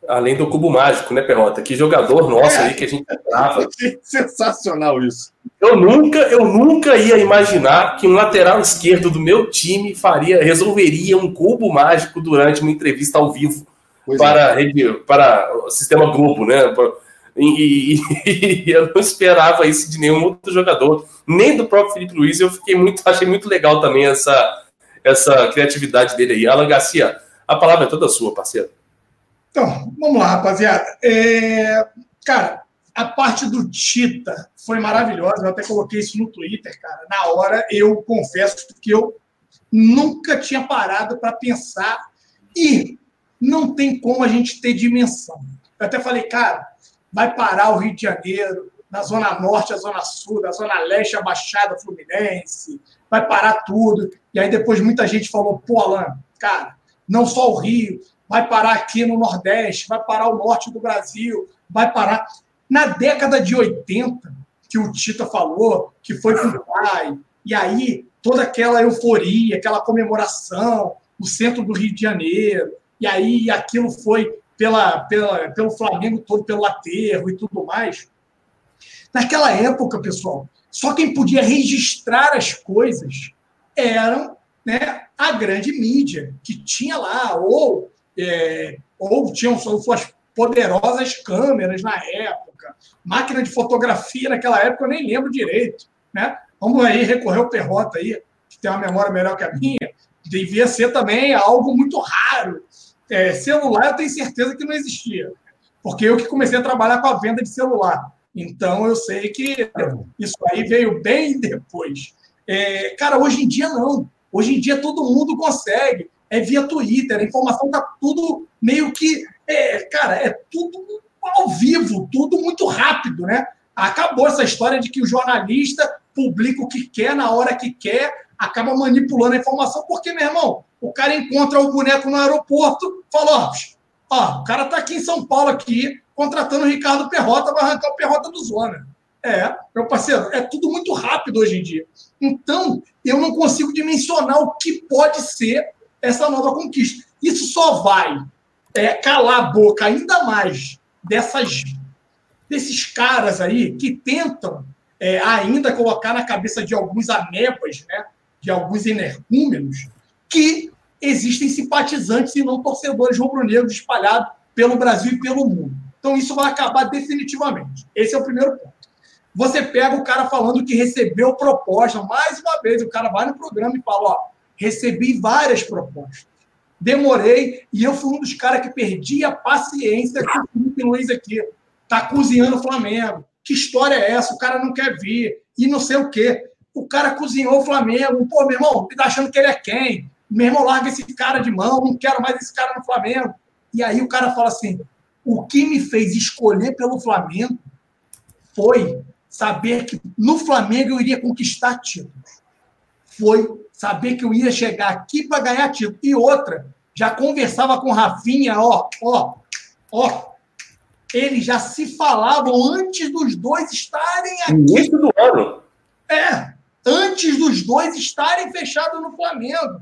Além do cubo mágico, né, Perrota? Que jogador nosso é. aí que a gente trava. Sensacional isso. Eu nunca, eu nunca ia imaginar que um lateral esquerdo do meu time faria, resolveria um cubo mágico durante uma entrevista ao vivo para, é. para o sistema Globo, né? E, e, e, eu não esperava isso de nenhum outro jogador, nem do próprio Felipe Luiz. Eu fiquei muito, achei muito legal também essa, essa criatividade dele aí. Alan Garcia, a palavra é toda sua, parceiro. Então, vamos lá, rapaziada. É, cara, a parte do Tita foi maravilhosa. Eu até coloquei isso no Twitter, cara. Na hora, eu confesso que eu nunca tinha parado para pensar e não tem como a gente ter dimensão. Eu até falei, cara, vai parar o Rio de Janeiro, na Zona Norte, a Zona Sul, da Zona Leste, a Baixada Fluminense, vai parar tudo. E aí depois muita gente falou, pô, Alan, cara, não só o Rio, vai parar aqui no Nordeste, vai parar o Norte do Brasil, vai parar. Na década de 80, que o Tita falou, que foi com o pai, e aí toda aquela euforia, aquela comemoração no centro do Rio de Janeiro, e aí aquilo foi pela, pela, pelo Flamengo todo, pelo aterro e tudo mais. Naquela época, pessoal, só quem podia registrar as coisas eram né, a grande mídia, que tinha lá, ou, é, ou tinham suas poderosas câmeras na época, máquina de fotografia naquela época eu nem lembro direito. Né? Vamos aí recorrer ao Perrota aí, que tem uma memória melhor que a minha, devia ser também algo muito raro. É, celular eu tenho certeza que não existia, porque eu que comecei a trabalhar com a venda de celular. Então eu sei que isso aí veio bem depois. É, cara, hoje em dia não. Hoje em dia todo mundo consegue. É via Twitter, a informação tá tudo meio que. É, cara, é tudo ao vivo, tudo muito rápido, né? Acabou essa história de que o jornalista publica o que quer na hora que quer, acaba manipulando a informação, porque, meu irmão, o cara encontra o boneco no aeroporto, fala, ó, ó o cara tá aqui em São Paulo aqui, contratando o Ricardo Perrota, vai arrancar o Perrota do Zona. É, meu parceiro, é tudo muito rápido hoje em dia. Então, eu não consigo dimensionar o que pode ser essa nova conquista. Isso só vai é, calar a boca ainda mais dessas, desses caras aí que tentam é, ainda colocar na cabeça de alguns amebas, né, de alguns energúmenos, que existem simpatizantes e não torcedores rubro-negros espalhados pelo Brasil e pelo mundo. Então, isso vai acabar definitivamente. Esse é o primeiro ponto. Você pega o cara falando que recebeu proposta. Mais uma vez, o cara vai no programa e fala: Ó, recebi várias propostas. Demorei e eu fui um dos caras que perdi a paciência com o Felipe Luiz aqui. Tá cozinhando o Flamengo. Que história é essa? O cara não quer vir. E não sei o quê. O cara cozinhou o Flamengo. Pô, meu irmão, tá achando que ele é quem? Meu irmão, larga esse cara de mão. Não quero mais esse cara no Flamengo. E aí o cara fala assim: o que me fez escolher pelo Flamengo foi saber que no Flamengo eu iria conquistar títulos. Foi saber que eu ia chegar aqui para ganhar título. E outra, já conversava com Rafinha, ó, ó, ó. Eles já se falavam antes dos dois estarem aqui. Início do ano. É, antes dos dois estarem fechados no Flamengo.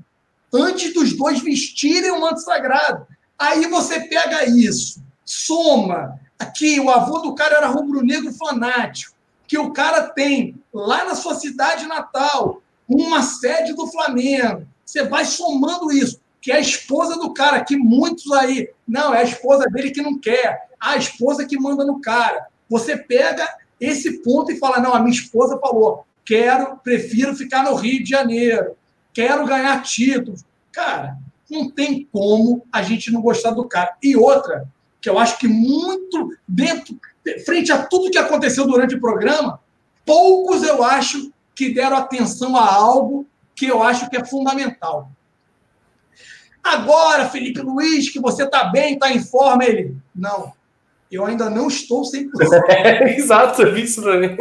Antes dos dois vestirem o manto sagrado. Aí você pega isso soma aqui, o avô do cara era rubro-negro fanático, que o cara tem lá na sua cidade natal uma sede do Flamengo. Você vai somando isso, que é a esposa do cara, que muitos aí, não, é a esposa dele que não quer, a esposa que manda no cara. Você pega esse ponto e fala: não, a minha esposa falou, quero, prefiro ficar no Rio de Janeiro, quero ganhar títulos. Cara, não tem como a gente não gostar do cara. E outra, que eu acho que muito dentro, frente a tudo que aconteceu durante o programa, poucos eu acho que deram atenção a algo que eu acho que é fundamental. Agora, Felipe Luiz, que você está bem, está em forma, ele. Não. eu ainda não estou 100%. É, exato, eu vi isso também.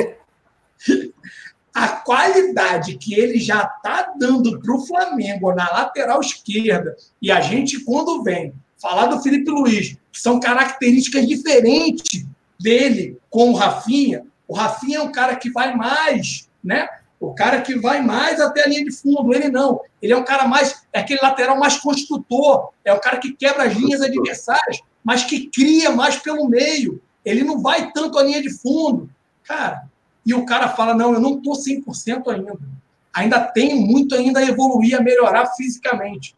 A qualidade que ele já está dando para o Flamengo na lateral esquerda, e a gente, quando vem falar do Felipe Luiz, que são características diferentes dele com o Rafinha, o Rafinha é um cara que vai mais, né? O cara que vai mais até a linha de fundo, ele não. Ele é um cara mais, é aquele lateral mais construtor, é o cara que quebra as linhas adversárias, mas que cria mais pelo meio. Ele não vai tanto à linha de fundo. Cara, e o cara fala: não, eu não estou 100% ainda. Ainda tem muito ainda a evoluir, a melhorar fisicamente.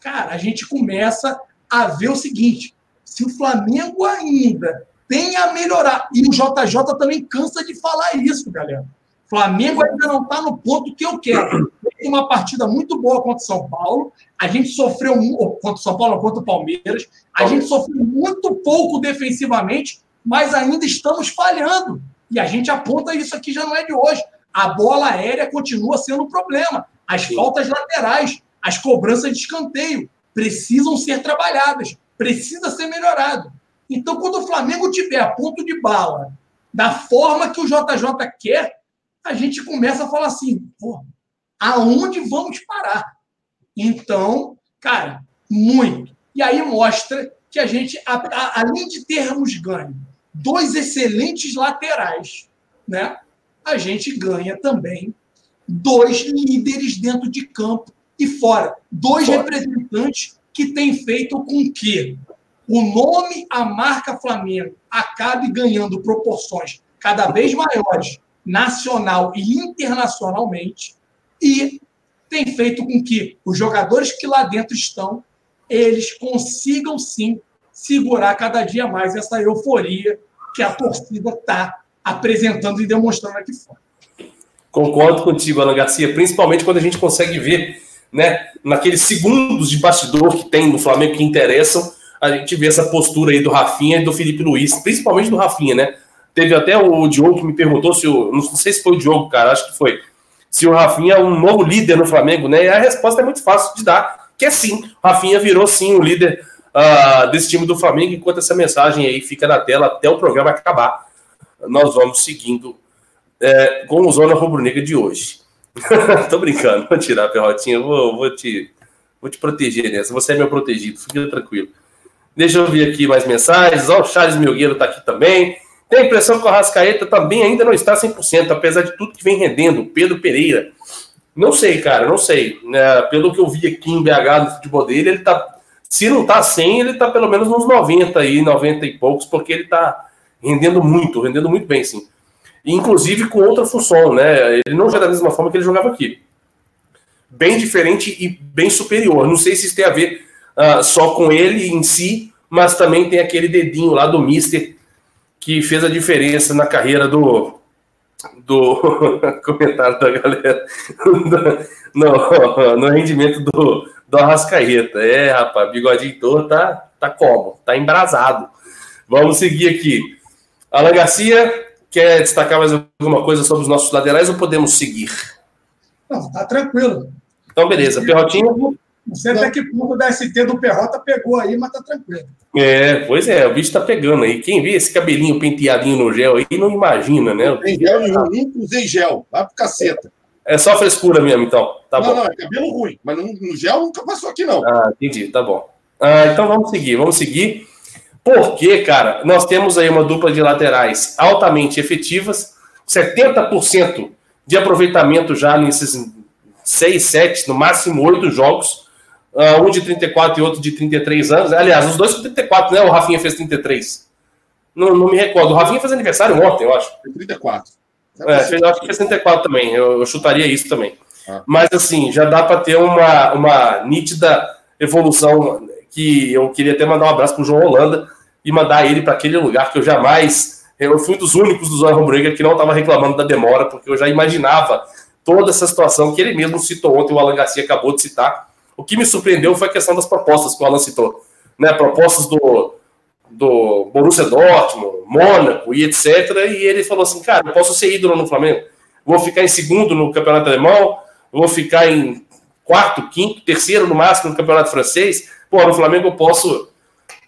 Cara, a gente começa a ver o seguinte: se o Flamengo ainda tem a melhorar, e o JJ também cansa de falar isso, galera. Flamengo ainda não está no ponto que eu quero. Tem uma partida muito boa contra o São Paulo. A gente sofreu contra o São Paulo, contra o Palmeiras. A gente sofreu muito pouco defensivamente, mas ainda estamos falhando. E a gente aponta isso aqui já não é de hoje. A bola aérea continua sendo um problema. As faltas laterais, as cobranças de escanteio precisam ser trabalhadas, precisa ser melhorado. Então, quando o Flamengo tiver a ponto de bala da forma que o JJ quer, a gente começa a falar assim, pô, aonde vamos parar? Então, cara, muito. E aí mostra que a gente, a, a, além de termos ganho dois excelentes laterais, né? A gente ganha também dois líderes dentro de campo e fora. Dois fora. representantes que têm feito com que o nome, a marca Flamengo, acabe ganhando proporções cada vez maiores nacional e internacionalmente, e tem feito com que os jogadores que lá dentro estão, eles consigam sim segurar cada dia mais essa euforia que a torcida está apresentando e demonstrando aqui fora. Concordo contigo, Ana Garcia, principalmente quando a gente consegue ver, né, naqueles segundos de bastidor que tem no Flamengo que interessam, a gente vê essa postura aí do Rafinha e do Felipe Luiz, principalmente do Rafinha, né? Teve até o Diogo que me perguntou se o. Não sei se foi o Diogo, cara, acho que foi. Se o Rafinha é um novo líder no Flamengo, né? E a resposta é muito fácil de dar, que é sim. Rafinha virou sim o líder uh, desse time do Flamengo, enquanto essa mensagem aí fica na tela até o programa acabar. Nós vamos seguindo é, com o Zona Rubro-Negra de hoje. Tô brincando, vou tirar a perrotinha, vou, vou, te, vou te proteger nessa. Você é meu protegido, fica tranquilo. Deixa eu ver aqui mais mensagens. Ó, o Charles Milgueiro tá aqui também. Tem a impressão que o Arrascaeta também ainda não está 100%, apesar de tudo que vem rendendo. Pedro Pereira. Não sei, cara, não sei. É, pelo que eu vi aqui em BH no futebol dele, ele tá. Se não tá 100, ele tá pelo menos uns 90 aí, 90 e poucos, porque ele tá rendendo muito, rendendo muito bem, sim. Inclusive com outra função, né? Ele não joga da mesma forma que ele jogava aqui. Bem diferente e bem superior. Não sei se isso tem a ver uh, só com ele em si, mas também tem aquele dedinho lá do Mister que fez a diferença na carreira do, do comentário da galera no, no rendimento do, do Arrascaeta. É, rapaz, bigodinho todo tá, tá como? Tá embrasado. Vamos seguir aqui. Alan Garcia, quer destacar mais alguma coisa sobre os nossos laterais ou podemos seguir? Não, tá tranquilo. Então, beleza. Perrotinho? Não sei até que ponto o DST do Perrota pegou aí, mas tá tranquilo. É, pois é, o bicho tá pegando aí. Quem vê esse cabelinho penteadinho no gel aí não imagina, né? Não tem gel nenhum, nunca usei gel. Vai pro caceta. É só frescura mesmo, então. Tá não, bom. não, é cabelo ruim, mas no, no gel nunca passou aqui, não. Ah, entendi, tá bom. Ah, então vamos seguir, vamos seguir. Porque, cara, nós temos aí uma dupla de laterais altamente efetivas, 70% de aproveitamento já nesses 6, 7, no máximo 8 jogos uh, um de 34 e outro de 33 anos. Aliás, os dois com 34, né? O Rafinha fez 33. Não, não me recordo. O Rafinha fez aniversário ontem, eu acho. 34. É, fez, eu acho que fez 34 também. Eu, eu chutaria isso também. Ah. Mas, assim, já dá para ter uma, uma nítida evolução que eu queria até mandar um abraço para o João Holanda e mandar ele para aquele lugar que eu jamais. Eu fui um dos únicos do Zona Rubro que não estava reclamando da demora, porque eu já imaginava toda essa situação que ele mesmo citou ontem, o Alan Garcia acabou de citar, o que me surpreendeu foi a questão das propostas que o Alan citou. Né? Propostas do, do Borussia Dortmund, Mônaco e etc. E ele falou assim, cara, eu posso ser ídolo no Flamengo. Vou ficar em segundo no Campeonato Alemão, vou ficar em quarto, quinto, terceiro no máximo no Campeonato Francês. Pô, no Flamengo eu posso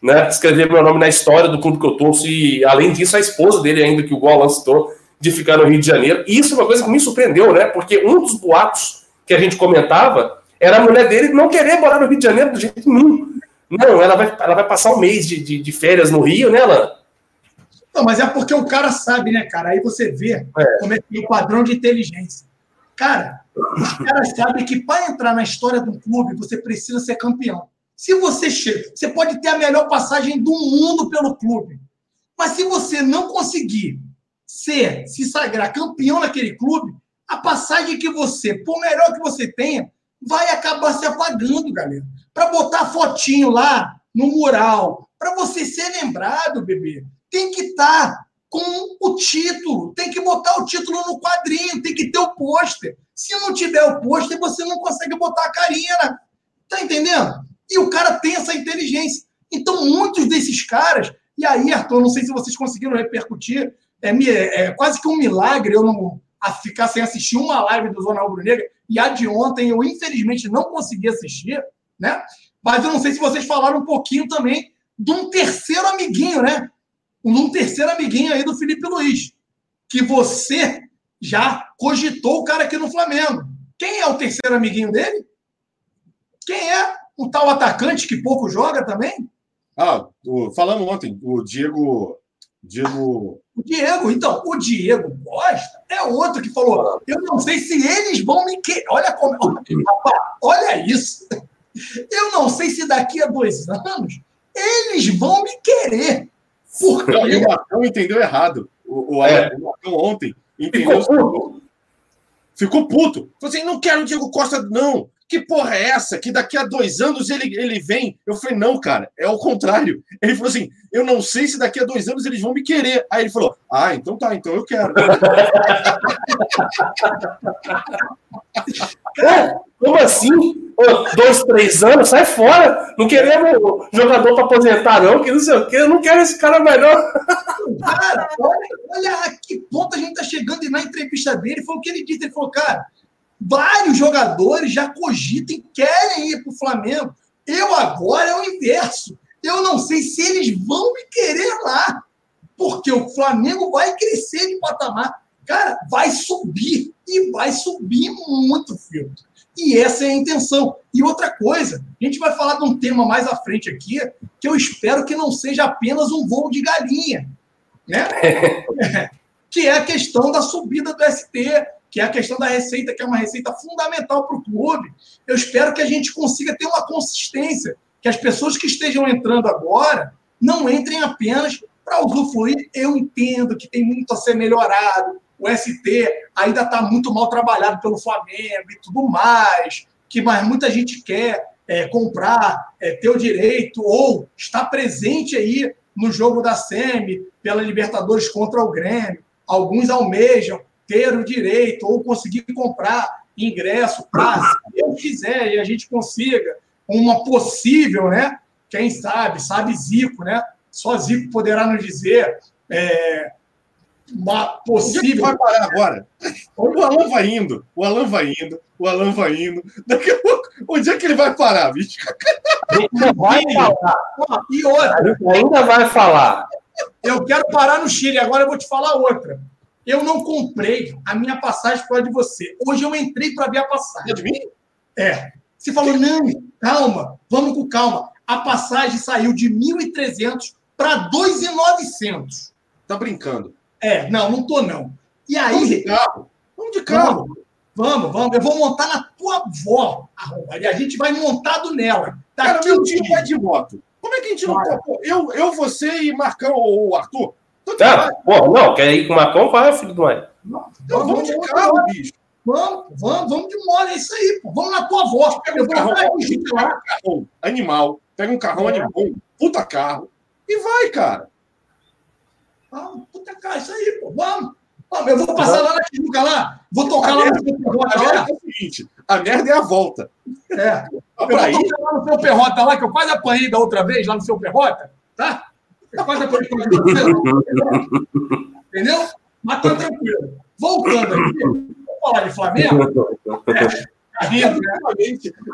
né, escrever meu nome na história do clube que eu torço, e além disso, a esposa dele ainda, que o Golan citou, de ficar no Rio de Janeiro. E isso é uma coisa que me surpreendeu, né? Porque um dos boatos que a gente comentava era a mulher dele não querer morar no Rio de Janeiro do jeito nenhum. Não, ela vai, ela vai passar um mês de, de, de férias no Rio, né, Alan? Não, mas é porque o cara sabe, né, cara? Aí você vê é. como é que é o padrão de inteligência. Cara, os caras sabem que para entrar na história do clube, você precisa ser campeão. Se você chega, você pode ter a melhor passagem do mundo pelo clube. Mas se você não conseguir ser, se sagrar campeão naquele clube, a passagem que você, por melhor que você tenha, vai acabar se apagando, galera. Para botar fotinho lá no mural, para você ser lembrado, bebê, tem que estar tá com o título, tem que botar o título no quadrinho, tem que ter o pôster. Se não tiver o pôster, você não consegue botar a carinha. Né? Tá entendendo? E o cara tem essa inteligência. Então, muitos desses caras, e aí, Arthur, não sei se vocês conseguiram repercutir, é, é, quase que um milagre eu não ficar sem assistir uma live do Zona Rubro Negra, e a de ontem eu, infelizmente, não consegui assistir, né? Mas eu não sei se vocês falaram um pouquinho também de um terceiro amiguinho, né? Um terceiro amiguinho aí do Felipe Luiz, que você já cogitou o cara aqui no Flamengo. Quem é o terceiro amiguinho dele? Quem é o tal atacante que pouco joga também? Ah, o, falamos ontem, o Diego. Diego. O Diego, então, o Diego Costa é outro que falou: eu não sei se eles vão me querer. Olha como. Olha isso. Eu não sei se daqui a dois anos eles vão me querer. Porque... Não, e o Marcão entendeu errado. O, o, é. o Marcão ontem entendeu. Ficou puto. Ficou puto. Falou assim: não quero o Diego Costa, não. Que porra é essa? Que daqui a dois anos ele, ele vem? Eu falei, não, cara, é o contrário. Ele falou assim: eu não sei se daqui a dois anos eles vão me querer. Aí ele falou: ah, então tá, então eu quero. como assim? dois, três anos, sai fora. Não queremos jogador para aposentar, não, que não sei o quê. Eu não quero esse cara mais, não. Cara, olha, olha a que ponto a gente tá chegando e na entrevista dele foi o que ele disse. Ele falou, cara Vários jogadores já cogitam e querem ir para o Flamengo. Eu agora é o inverso. Eu não sei se eles vão me querer lá, porque o Flamengo vai crescer de patamar. Cara, vai subir e vai subir muito, filho. E essa é a intenção. E outra coisa, a gente vai falar de um tema mais à frente aqui, que eu espero que não seja apenas um voo de galinha, né? que é a questão da subida do ST, que é a questão da receita, que é uma receita fundamental para o clube. Eu espero que a gente consiga ter uma consistência, que as pessoas que estejam entrando agora não entrem apenas para usufruir. Eu entendo que tem muito a ser melhorado, o ST ainda está muito mal trabalhado pelo Flamengo e tudo mais, que mais muita gente quer é, comprar, é, ter o direito ou estar presente aí no jogo da SEMI pela Libertadores contra o Grêmio. Alguns almejam ter o direito ou conseguir comprar ingresso para, se eu quiser e a gente consiga uma possível, né? Quem sabe, sabe Zico, né? Só Zico poderá nos dizer é, uma possível. vai parar agora? O Alan vai indo, o Alan vai indo, o Alan vai indo. Daqui a pouco, onde é que ele vai parar, bicho? Ainda vai falar. E outra. Ainda vai falar. Eu quero parar no Chile, agora eu vou te falar outra. Eu não comprei a minha passagem para de você. Hoje eu entrei para ver a passagem. De mim? É. Você falou, não, calma, vamos com calma. A passagem saiu de 1.300 para 2.900. Tá brincando? É, não, não tô não. E aí... Vamos de carro. Vamos de carro. Vamos, vamos. Eu vou montar na tua avó, E a gente vai montado nela. Daqui Cara, meu tio vai de moto. Como é que a gente não... Eu, eu, você e Marcão ou Arthur, ah, porra, não, quer ir com o Macron? Vai, filho do mãe. Então vamos de carro, bicho. Vamos, vamos, vamos de moto, é isso aí, pô. Vamos na tua voz. Pega um carrão, pega um carrão animal, pega um carrão é. animal, puta carro, e vai, cara. Ah, puta carro, isso aí, pô. Vamos. vamos eu vou passar lá na Tijuca lá, vou tocar a lá merda, no seu perrota lá. É o seguinte, a merda é a volta. É. Eu vou tocar lá no seu perrota lá, que eu quase apanhei da outra vez lá no seu perrota, tá? Faz a Entendeu? Mas tá tranquilo. Voltando aqui, vamos falar de Flamengo. É, rindo, né?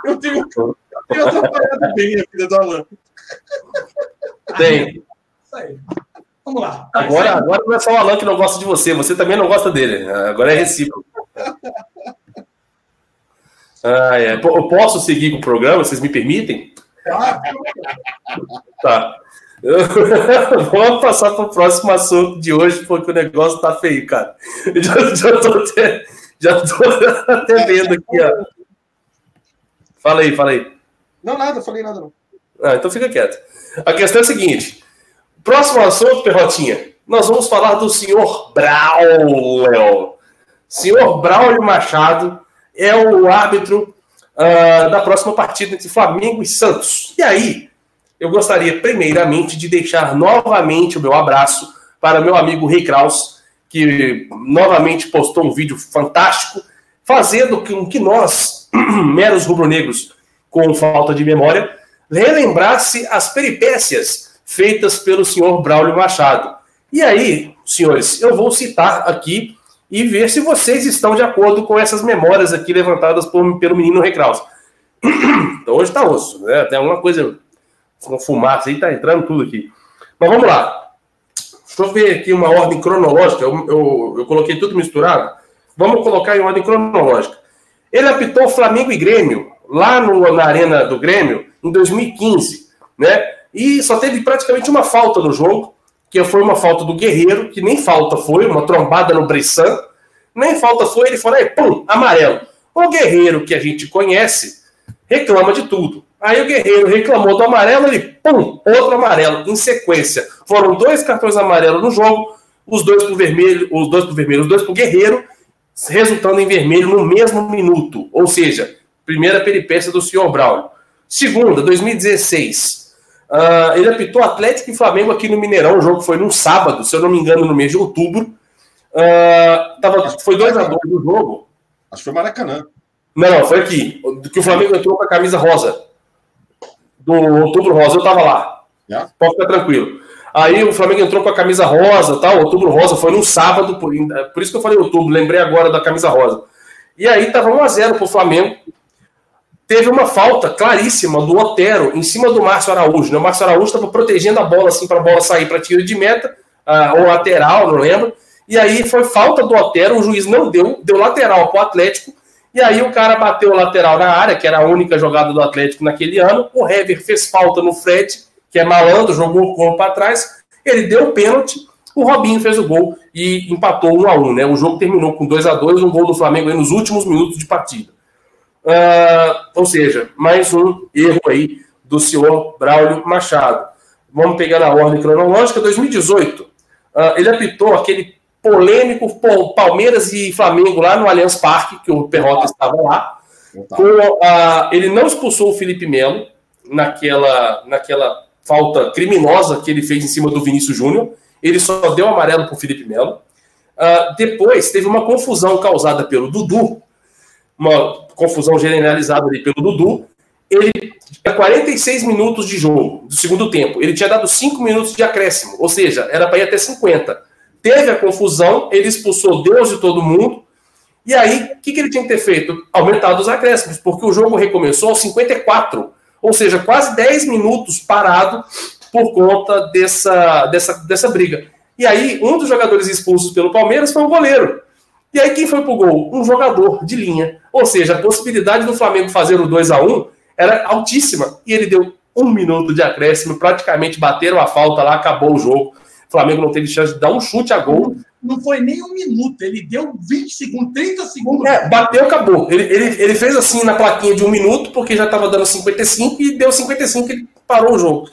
Eu tenho, eu tenho atrapalhado bem a vida do Alan. Tem. Isso aí. Vamos lá. Agora, agora não é só o Alan que não gosta de você, você também não gosta dele. Agora é recíproco. Ah, é. Eu posso seguir com o programa? Vocês me permitem? Tá. Vamos passar para o próximo assunto de hoje, porque o negócio tá feio, cara. Já, já, tô, até, já tô até vendo aqui, ó. Fala aí, fala aí. Não, nada, falei nada não. Ah, então fica quieto. A questão é a seguinte: próximo assunto, Perrotinha, nós vamos falar do senhor Braulio. Senhor Braulio Machado é o árbitro uh, da próxima partida entre Flamengo e Santos. E aí, eu gostaria primeiramente de deixar novamente o meu abraço para meu amigo Rei Kraus, que novamente postou um vídeo fantástico, fazendo com que nós, meros rubro-negros com falta de memória, relembrasse as peripécias feitas pelo senhor Braulio Machado. E aí, senhores, eu vou citar aqui e ver se vocês estão de acordo com essas memórias aqui levantadas por, pelo menino Recraus. Então hoje está osso, né? Tem alguma coisa com fumaça aí, tá entrando tudo aqui. Mas vamos lá. Deixa eu ver aqui uma ordem cronológica. Eu, eu, eu coloquei tudo misturado. Vamos colocar em ordem cronológica. Ele apitou Flamengo e Grêmio lá no, na Arena do Grêmio em 2015, né? E só teve praticamente uma falta no jogo, que foi uma falta do Guerreiro, que nem falta foi, uma trombada no Bressan, nem falta foi, ele falou, aí, pum, amarelo. O Guerreiro, que a gente conhece, reclama de tudo. Aí o Guerreiro reclamou do amarelo, ele, pum, outro amarelo, em sequência. Foram dois cartões amarelos no jogo, os dois pro vermelho, os dois pro vermelho, os dois pro Guerreiro, resultando em vermelho no mesmo minuto. Ou seja, primeira peripécia do senhor Brown. Segunda, 2016. Uh, ele apitou Atlético e Flamengo aqui no Mineirão. O jogo foi num sábado, se eu não me engano, no mês de outubro. Uh, tava, foi 2x2 o jogo. Acho que foi Maracanã. Não, não, foi aqui. Que o Flamengo entrou com a camisa rosa. Do outubro rosa, eu tava lá. Yeah. Pode ficar tranquilo. Aí o Flamengo entrou com a camisa rosa, tal. Outubro rosa foi num sábado, por, por isso que eu falei outubro, lembrei agora da camisa rosa. E aí tava 1x0 pro Flamengo teve uma falta claríssima do Otero em cima do Márcio Araújo. Né? O Márcio Araújo estava protegendo a bola assim para a bola sair para tiro de meta, uh, ou lateral, não lembro. E aí foi falta do Otero, o juiz não deu, deu lateral para o Atlético. E aí o cara bateu o lateral na área, que era a única jogada do Atlético naquele ano. O Hever fez falta no Fred, que é malandro, jogou o corpo para trás. Ele deu o pênalti. O Robinho fez o gol e empatou 1 a 1 né? O jogo terminou com 2 a 2 um gol do Flamengo nos últimos minutos de partida. Uh, ou seja, mais um erro aí do senhor Braulio Machado. Vamos pegar na ordem cronológica. 2018, uh, ah, ele apitou aquele polêmico Palmeiras e Flamengo lá no Allianz Parque, que o Perrota estava lá. Uh, ele não expulsou o Felipe Melo naquela, naquela falta criminosa que ele fez em cima do Vinícius Júnior. Ele só deu amarelo para o Felipe Melo. Uh, depois teve uma confusão causada pelo Dudu, uma confusão generalizada ali pelo Dudu. Ele tinha 46 minutos de jogo, do segundo tempo. Ele tinha dado 5 minutos de acréscimo, ou seja, era para ir até 50. Teve a confusão, ele expulsou Deus e todo mundo. E aí, o que, que ele tinha que ter feito? Aumentado os acréscimos, porque o jogo recomeçou aos 54, ou seja, quase 10 minutos parado por conta dessa, dessa, dessa briga. E aí, um dos jogadores expulsos pelo Palmeiras foi o goleiro. E aí, quem foi pro gol? Um jogador de linha. Ou seja, a possibilidade do Flamengo fazer o 2 a 1 era altíssima. E ele deu um minuto de acréscimo, praticamente bateram a falta lá, acabou o jogo. O Flamengo não teve chance de dar um chute a gol. Não foi nem um minuto, ele deu 20 segundos, 30 segundos. É, bateu, acabou. Ele, ele, ele fez assim na plaquinha de um minuto, porque já estava dando 55 e deu 55 e parou o jogo.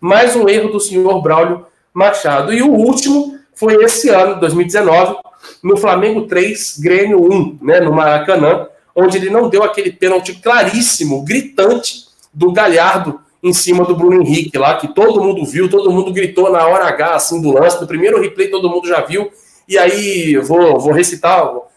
Mais um erro do senhor Braulio Machado. E o último foi esse ano, 2019, no Flamengo 3, Grêmio 1, né, no Maracanã, onde ele não deu aquele pênalti claríssimo, gritante, do Galhardo em cima do Bruno Henrique lá, que todo mundo viu, todo mundo gritou na hora H, assim, do lance. No primeiro replay todo mundo já viu. E aí, vou, vou recitar, vou,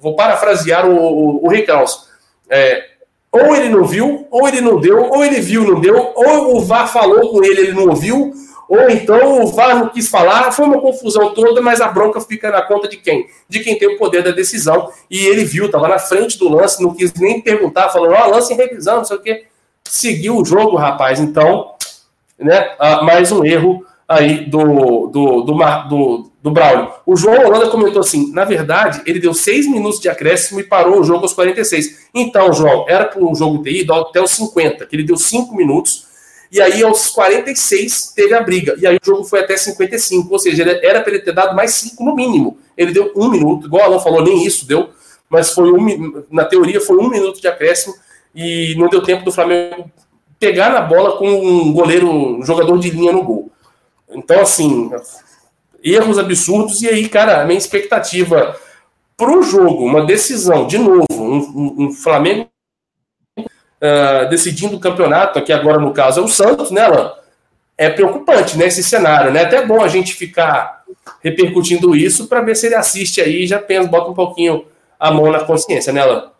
vou parafrasear o, o, o Ricaus. É, ou ele não viu, ou ele não deu, ou ele viu, não deu, ou o VAR falou com ele, ele não ouviu, ou então o VAR não quis falar, foi uma confusão toda, mas a bronca fica na conta de quem? De quem tem o poder da decisão. E ele viu, estava na frente do lance, não quis nem perguntar, falando, ó, oh, lance em revisão, não sei o quê. Seguiu o jogo, rapaz. Então, né? Ah, mais um erro aí do, do, do, do, do Braulio. O João Holanda comentou assim: na verdade, ele deu seis minutos de acréscimo e parou o jogo aos 46. Então, João, era para o jogo ter ido até os 50, que ele deu cinco minutos, e aí aos 46 teve a briga, e aí o jogo foi até 55, ou seja, era para ele ter dado mais cinco no mínimo. Ele deu um minuto, igual o Alan falou, nem isso deu, mas foi um, na teoria foi um minuto de acréscimo e não deu tempo do Flamengo pegar na bola com um goleiro, um jogador de linha no gol. Então, assim, erros absurdos. E aí, cara, a minha expectativa para o jogo, uma decisão, de novo, um, um, Flamengo uh, decidindo o campeonato, aqui agora no caso é o Santos, né, Alan? É preocupante, né, cenário, né? Até bom a gente ficar repercutindo isso para ver se ele assiste aí e já pensa, bota um pouquinho a mão na consciência, né, Alan?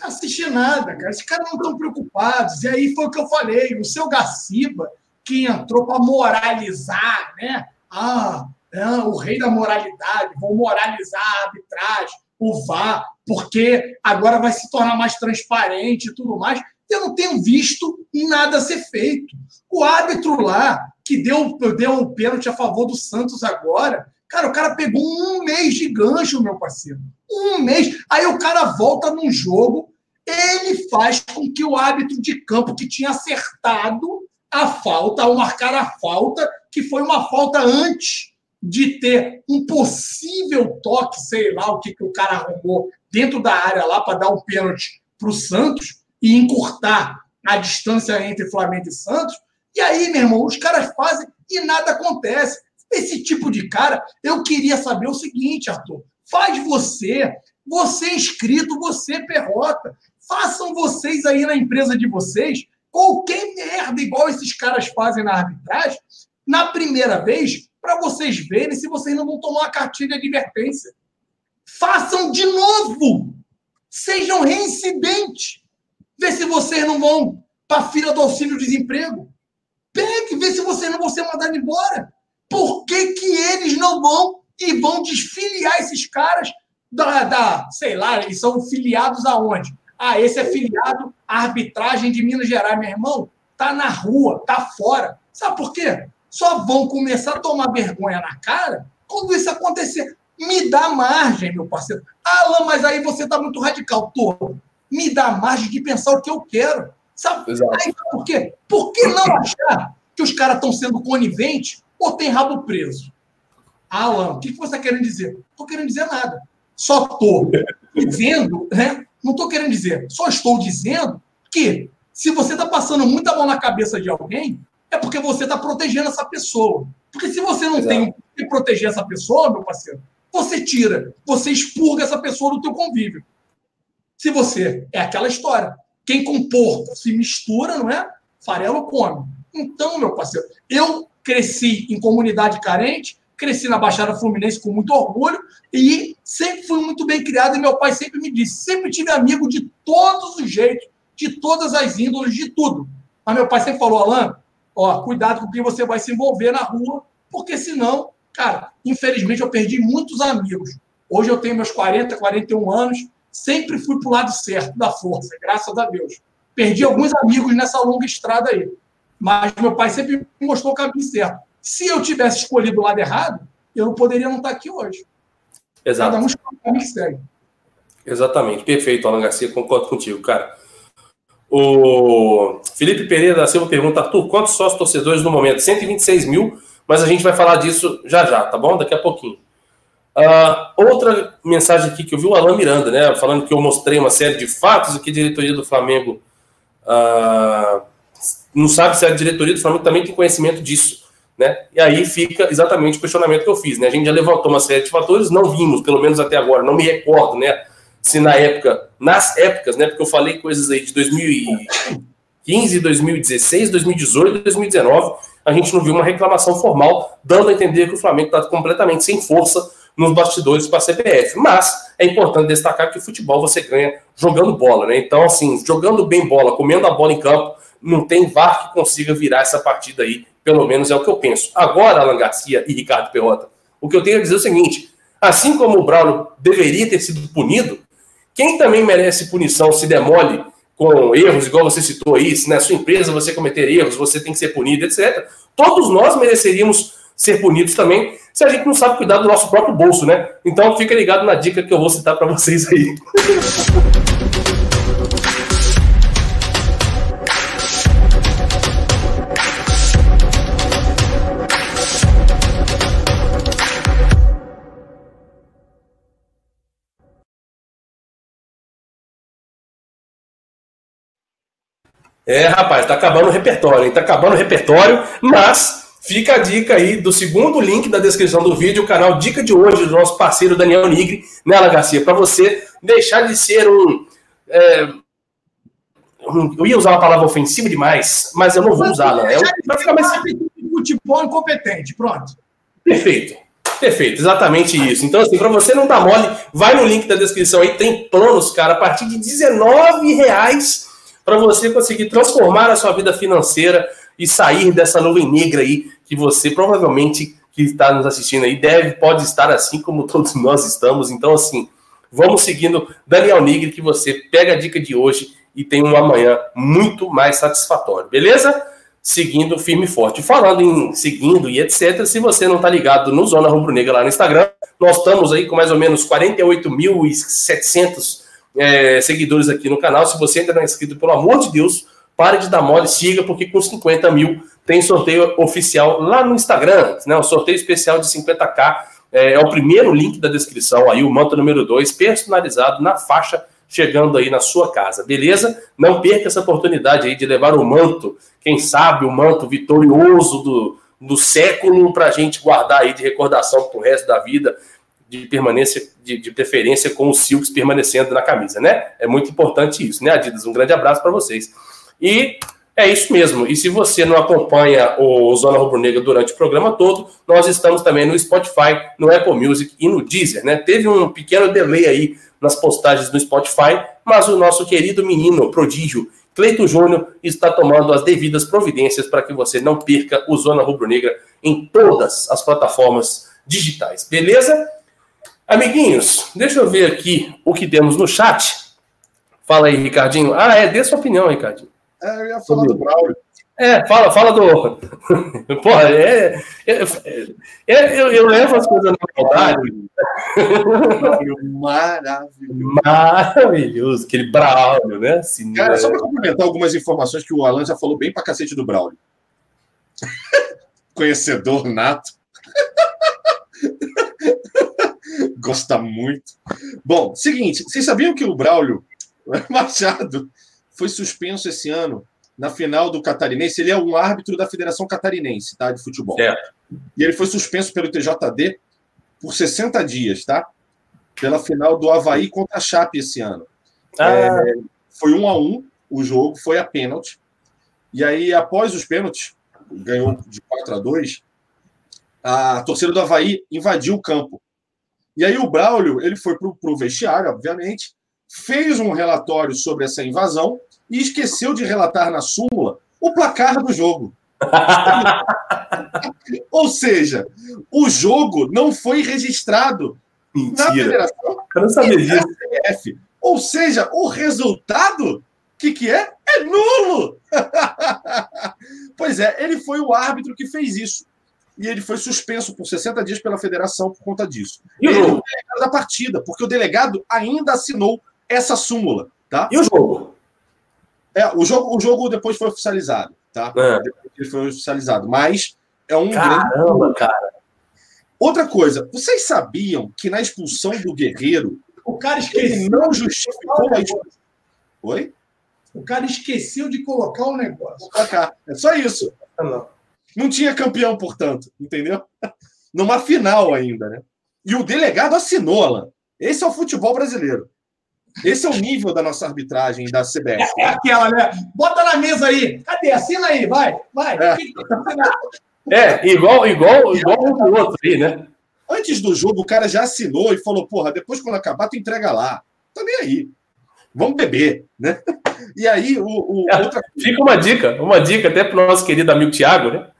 Não assiste nada, cara. Esses caras não estão preocupados. E aí foi o que eu falei. O seu Gaciba, que entrou para moralizar, né? Ah, é, o rei da moralidade, vou moralizar a arbitragem, o VAR, porque agora vai se tornar mais transparente e tudo mais. Eu não tenho visto nada ser feito. O árbitro lá, que deu, deu um pênalti a favor do Santos agora, cara, o cara pegou um mês de gancho, meu parceiro. Um mês. Aí o cara volta num jogo, ele faz com que o árbitro de campo que tinha acertado a falta, ao marcar a falta, que foi uma falta antes de ter um possível toque, sei lá o que, que o cara arrumou dentro da área lá para dar um pênalti para o Santos e encurtar a distância entre Flamengo e Santos. E aí, meu irmão, os caras fazem e nada acontece. Esse tipo de cara, eu queria saber o seguinte, Arthur. Faz você, você inscrito, você perrota. Façam vocês aí na empresa de vocês qualquer merda igual esses caras fazem na arbitragem, na primeira vez, para vocês verem se vocês não vão tomar uma cartilha de advertência. Façam de novo! Sejam reincidentes! Vê se vocês não vão para a fila do auxílio-desemprego. Pegue, vê se vocês não vão ser mandados embora. Por que, que eles não vão e vão desfiliar esses caras da, da, sei lá, eles são filiados aonde? Ah, esse é filiado à arbitragem de Minas Gerais, meu irmão. Tá na rua, tá fora. Sabe por quê? Só vão começar a tomar vergonha na cara quando isso acontecer. Me dá margem, meu parceiro. Alan, mas aí você tá muito radical. Tô. Me dá margem de pensar o que eu quero. Sabe? Exato. Aí, sabe por quê? Por que não achar que os caras estão sendo coniventes ou tem rabo preso? Alan, o que você está querendo dizer? Não estou querendo dizer nada. Só estou dizendo né, não estou querendo dizer, só estou dizendo que se você está passando muita mão na cabeça de alguém, é porque você está protegendo essa pessoa. Porque se você não Exato. tem que proteger essa pessoa, meu parceiro, você tira, você expurga essa pessoa do teu convívio. Se você é aquela história, quem com porco se mistura, não é? Farelo come. Então, meu parceiro, eu cresci em comunidade carente, cresci na Baixada Fluminense com muito orgulho e sempre fui muito bem criado. E meu pai sempre me disse: sempre tive amigo de todos os jeitos, de todas as índoles, de tudo. Mas meu pai sempre falou: Alan, ó, cuidado com quem você vai se envolver na rua, porque senão, cara, infelizmente eu perdi muitos amigos. Hoje eu tenho meus 40, 41 anos, sempre fui para o lado certo da força, graças a Deus. Perdi alguns amigos nessa longa estrada aí. Mas meu pai sempre me mostrou o caminho certo. Se eu tivesse escolhido o lado errado, eu não poderia não estar aqui hoje. Exato. Cada um escolhe que segue. Exatamente, perfeito, Alan Garcia, concordo contigo, cara. O Felipe Pereira da Silva pergunta, Arthur, quantos sócios torcedores no momento? 126 mil, mas a gente vai falar disso já já, tá bom? Daqui a pouquinho. Uh, outra mensagem aqui que eu vi o Alan Miranda, né? Falando que eu mostrei uma série de fatos e que a diretoria do Flamengo uh, não sabe se a diretoria do Flamengo também tem conhecimento disso. Né? E aí fica exatamente o questionamento que eu fiz. Né? A gente já levantou uma série de fatores, não vimos, pelo menos até agora, não me recordo, né? Se na época, nas épocas, né? Porque eu falei coisas aí de 2015, 2016, 2018, 2019, a gente não viu uma reclamação formal, dando a entender que o Flamengo está completamente sem força nos bastidores para a CBF. Mas é importante destacar que o futebol você ganha jogando bola, né? Então, assim, jogando bem bola, comendo a bola em campo, não tem VAR que consiga virar essa partida aí pelo menos é o que eu penso. Agora, Alan Garcia e Ricardo Perrota, o que eu tenho a dizer é o seguinte: assim como o Braulio deveria ter sido punido, quem também merece punição se demole com erros, igual você citou aí, se na sua empresa você cometer erros, você tem que ser punido, etc. Todos nós mereceríamos ser punidos também, se a gente não sabe cuidar do nosso próprio bolso, né? Então fica ligado na dica que eu vou citar para vocês aí. É, rapaz, tá acabando o repertório, hein? Tá acabando o repertório, mas fica a dica aí do segundo link da descrição do vídeo, o canal Dica de hoje do nosso parceiro Daniel Nigri, nela, né, Garcia, para você deixar de ser um, é, um, Eu ia usar uma palavra ofensiva demais, mas eu não vou usá-la. É um, ficar mais. Futebol incompetente, pronto. Perfeito. Perfeito, exatamente isso. Então, assim, para você não dar mole, vai no link da descrição aí, tem planos, cara, a partir de R$19,00 para você conseguir transformar a sua vida financeira e sair dessa nuvem negra aí que você provavelmente que está nos assistindo aí deve, pode estar assim como todos nós estamos. Então, assim, vamos seguindo Daniel Nigri, que você pega a dica de hoje e tem um amanhã muito mais satisfatório, beleza? Seguindo firme e forte. Falando em seguindo e etc., se você não está ligado no Zona Rubro Negra lá no Instagram, nós estamos aí com mais ou menos 48.700 é, seguidores aqui no canal. Se você ainda não é inscrito, pelo amor de Deus, pare de dar mole, siga, porque com 50 mil tem sorteio oficial lá no Instagram, né? O sorteio especial de 50k é, é o primeiro link da descrição aí, o manto número 2, personalizado na faixa chegando aí na sua casa, beleza? Não perca essa oportunidade aí de levar o manto, quem sabe o manto vitorioso do, do século para a gente guardar aí de recordação para o resto da vida de permanência, de, de, preferência com os silks permanecendo na camisa, né? É muito importante isso, né, Adidas? Um grande abraço para vocês. E é isso mesmo. E se você não acompanha o Zona Rubro Negra durante o programa todo, nós estamos também no Spotify, no Apple Music e no Deezer, né? Teve um pequeno delay aí nas postagens no Spotify, mas o nosso querido menino prodígio Cleito Júnior está tomando as devidas providências para que você não perca o Zona Rubro Negra em todas as plataformas digitais. Beleza? Amiguinhos, deixa eu ver aqui o que temos no chat. Fala aí, Ricardinho. Ah, é, dê sua opinião, Ricardinho. É, eu ia falar do Braulio. É, fala, fala do. Porra, é, é, é, eu, eu levo as coisas na maldade. Maravilhoso. Maravilhoso, aquele Braulio, né? Cara, só para complementar algumas informações que o Alan já falou bem pra cacete do Braulio. Conhecedor nato gosta muito. Bom, seguinte, vocês sabiam que o Braulio Machado foi suspenso esse ano na final do Catarinense? Ele é um árbitro da Federação Catarinense, tá? De futebol. Certo. E ele foi suspenso pelo TJD por 60 dias, tá? Pela final do Havaí contra a Chape esse ano. Ah. É, foi um a um o jogo, foi a pênalti. E aí, após os pênaltis, ganhou de 4 a 2 a torcida do Havaí invadiu o campo. E aí o Braulio ele foi para o vestiário, obviamente, fez um relatório sobre essa invasão e esqueceu de relatar na súmula o placar do jogo. Ou seja, o jogo não foi registrado Mentira. na federação Eu não sabia. Ou seja, o resultado, que, que é? É nulo! pois é, ele foi o árbitro que fez isso e ele foi suspenso por 60 dias pela federação por conta disso. E o jogo? da partida, porque o delegado ainda assinou essa súmula, tá? E o jogo? É, o jogo, o jogo depois foi oficializado, tá? É. Depois foi oficializado, mas é um Caramba, grande... cara. Outra coisa, vocês sabiam que na expulsão do Guerreiro, o cara esqueceu não justificou a expulsão. Oi? O cara esqueceu de colocar o negócio. É só isso. Não. Não tinha campeão, portanto, entendeu? Numa final ainda, né? E o delegado assinou, Alan. Esse é o futebol brasileiro. Esse é o nível da nossa arbitragem da CBF. É aquela, né? Bota na mesa aí. Cadê? Assina aí, vai, vai. É, é igual, igual, igual o outro aí, né? Antes do jogo, o cara já assinou e falou: porra, depois quando acabar, tu entrega lá. Tá nem aí. Vamos beber, né? E aí, o, o é, outra... Fica uma dica, uma dica até para o nosso querido amigo Tiago, né?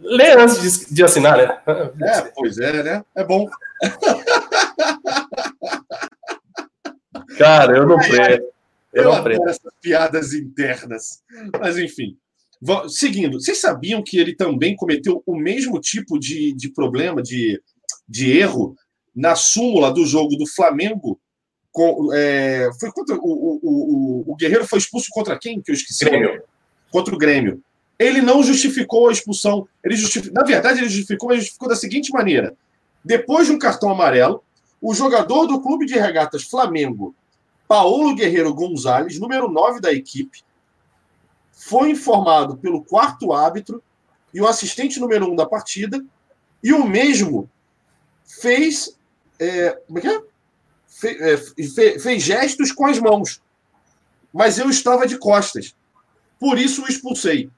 Lê antes de, de assinar, né? É, pois é, né? É bom. Cara, eu não presto. Eu, eu não presto. Essas Piadas internas. Mas, enfim. Seguindo, vocês sabiam que ele também cometeu o mesmo tipo de, de problema, de, de erro, na súmula do jogo do Flamengo? Com, é, foi contra o, o, o, o, Guerreiro foi expulso contra quem? Que eu esqueci. Grêmio. Contra o Grêmio. Ele não justificou a expulsão. Ele justific... Na verdade, ele justificou, mas justificou da seguinte maneira: depois de um cartão amarelo, o jogador do clube de regatas Flamengo, Paulo Guerreiro Gonzalez, número 9 da equipe, foi informado pelo quarto árbitro e o assistente número 1 da partida, e o mesmo fez. É, como é que é? Fe, é, fe, fez gestos com as mãos. Mas eu estava de costas. Por isso o expulsei.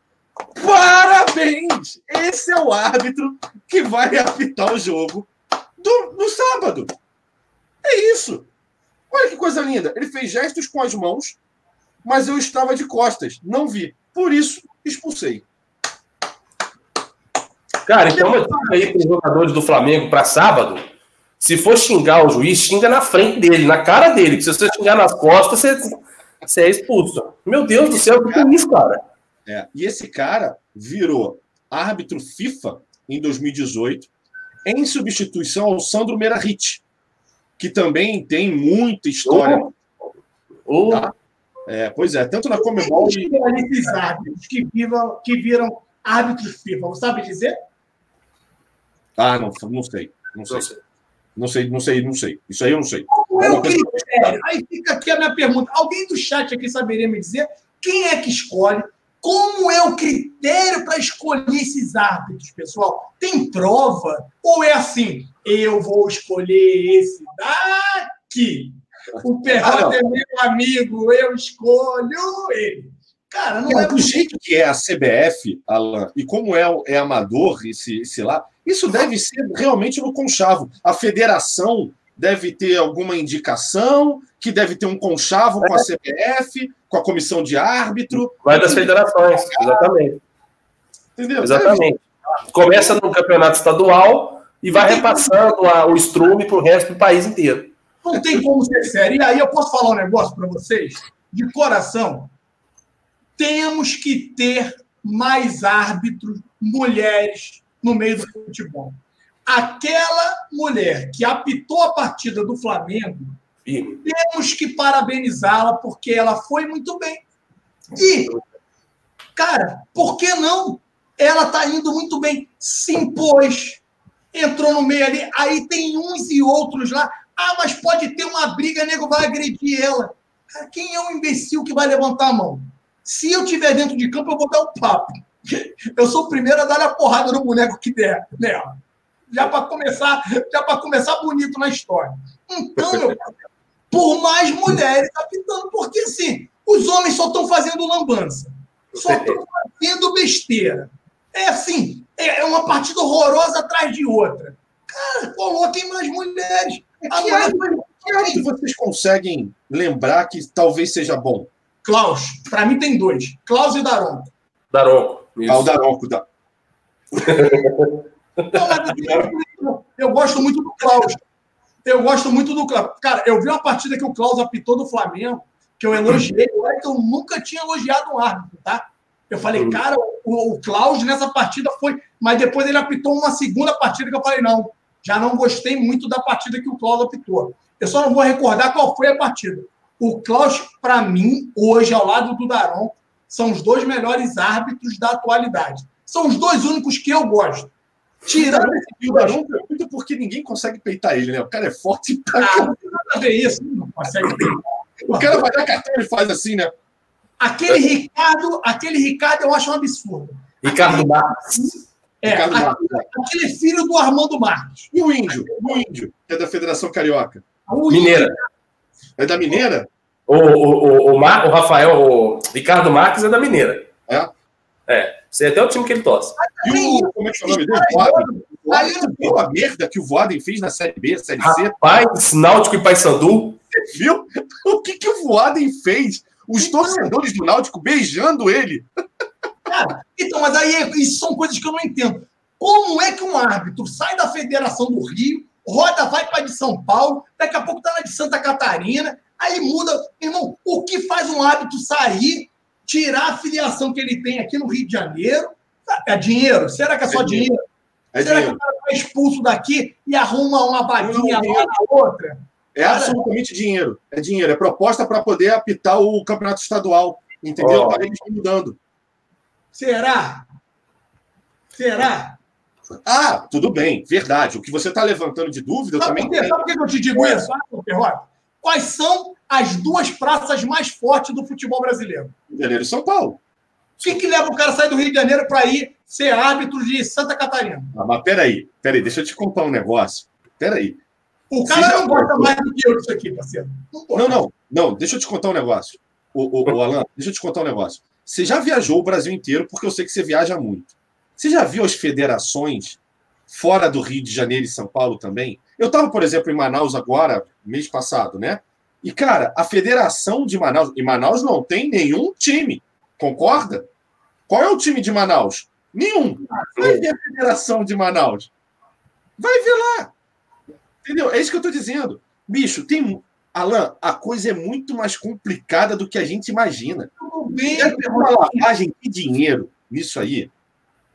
Parabéns! Esse é o árbitro que vai apitar o jogo do, no sábado. É isso. Olha que coisa linda. Ele fez gestos com as mãos, mas eu estava de costas, não vi. Por isso, expulsei. Cara, então eu aí para os jogadores do Flamengo para sábado. Se for xingar o juiz, xinga na frente dele, na cara dele. Se você xingar nas costas, você, você é expulso. Meu Deus do céu, o que é isso, cara? É, e esse cara virou árbitro FIFA em 2018 em substituição ao Sandro Merahit, que também tem muita história. Oh. Oh. Tá? É, pois é, tanto na Comebol... Esses árbitros que, viram, que viram árbitros FIFA, você sabe dizer? Ah, não, não sei. Não sei. Não sei, não sei, não sei. Isso aí eu não sei. Qual é o critério? Aí fica aqui a minha pergunta. Alguém do chat aqui saberia me dizer quem é que escolhe como é o critério para escolher esses árbitros, pessoal? Tem prova? Ou é assim, eu vou escolher esse daqui? O Perrota ah, é meu amigo, eu escolho ele. Cara, não é, é do jeito que é a CBF, Alan, e como é, é amador esse, esse lá, isso deve ser realmente no conchavo. A federação deve ter alguma indicação, que deve ter um conchavo com a CBF, com a comissão de árbitro. Vai das federações, exatamente. Entendeu? Exatamente. Começa no campeonato estadual e vai repassando a, o estrume para o resto do país inteiro. Não tem como ser sério. E aí eu posso falar um negócio para vocês? De coração. Temos que ter mais árbitros, mulheres, no meio do futebol aquela mulher que apitou a partida do Flamengo, temos que parabenizá-la porque ela foi muito bem. E, cara, por que não? Ela está indo muito bem, se impôs, entrou no meio ali, aí tem uns e outros lá. Ah, mas pode ter uma briga, nego vai agredir ela. Cara, quem é o imbecil que vai levantar a mão? Se eu tiver dentro de campo, eu vou dar um papo. Eu sou o primeiro a dar a porrada no boneco que der nela. Né? Já para começar, já para começar bonito na história. Então, meu por mais mulheres apitando, porque assim, os homens só estão fazendo lambança, só estão fazendo besteira. É assim, é, é uma partida horrorosa atrás de outra. Cara, coloquem mais mulheres. A que, árbitro, mulher... que vocês conseguem lembrar que talvez seja bom? Klaus, para mim tem dois: Klaus e Daronco. Daronco. Isso. Ah, o Daronco. Da... Não, eu gosto muito do Klaus. Eu gosto muito do Klaus. Cara, eu vi uma partida que o Klaus apitou do Flamengo, que eu elogiei. Que eu nunca tinha elogiado um árbitro, tá? Eu falei, uhum. cara, o, o Klaus nessa partida foi. Mas depois ele apitou uma segunda partida que eu falei, não, já não gostei muito da partida que o Klaus apitou. Eu só não vou recordar qual foi a partida. O Klaus, para mim, hoje, ao lado do Daron, são os dois melhores árbitros da atualidade. São os dois únicos que eu gosto. Tirando esse Pio Daronco, é muito porque ninguém consegue peitar ele, né? O cara é forte pra ah, nada a ver isso, não consegue peitar. O cara vai dar cartão e faz assim, né? Aquele Ricardo, aquele Ricardo eu acho um absurdo. Ricardo Marques. É, Ricardo Marques. É. aquele filho do Armando Marques. E o índio? O índio, que é da Federação Carioca. O Mineira. É da Mineira? O, o, o, o, Mar, o Rafael, o Ricardo Marques é da Mineira. É? É. Sei até o time que ele torce. E o, como é que é o nome dele? Voaden. Voaden, viu a merda que o Voaden fez na Série B, Série C? Rapaz, Náutico e Paysandu. Você viu? O que, que o Voaden fez? Os torcedores do Náutico beijando ele. Cara, então, mas aí isso são coisas que eu não entendo. Como é que um árbitro sai da Federação do Rio, roda, vai para de São Paulo, daqui a pouco tá na de Santa Catarina, Aí muda. Irmão, o que faz um hábito sair, tirar a filiação que ele tem aqui no Rio de Janeiro? É dinheiro? Será que é só é dinheiro? dinheiro? É Será dinheiro. que o cara vai expulso daqui e arruma uma vaguinha lá na outra? É cara... absolutamente dinheiro. É dinheiro. É proposta para poder apitar o campeonato estadual. Entendeu? Oh. Eles mudando. Será? Será? Ah, tudo bem, verdade. O que você está levantando de dúvida sabe também. Por? Sabe por que eu te digo isso, Quais são as duas praças mais fortes do futebol brasileiro? Rio de Janeiro e São Paulo. O que, que leva o cara a sair do Rio de Janeiro para ir ser árbitro de Santa Catarina? Ah, mas peraí, peraí, deixa eu te contar um negócio. Peraí. O cara não gosta mais do que eu disso aqui, parceiro. Não, não, não, não, deixa eu te contar um negócio. O, o, o Alan, deixa eu te contar um negócio. Você já viajou o Brasil inteiro, porque eu sei que você viaja muito. Você já viu as federações fora do Rio de Janeiro e São Paulo também? Eu estava, por exemplo, em Manaus agora, mês passado, né? E, cara, a federação de Manaus. Em Manaus não tem nenhum time. Concorda? Qual é o time de Manaus? Nenhum. Vai ver a federação de Manaus. Vai ver lá. Entendeu? É isso que eu estou dizendo. Bicho, tem. Alan, a coisa é muito mais complicada do que a gente imagina. Deve ter uma lavagem de dinheiro nisso aí.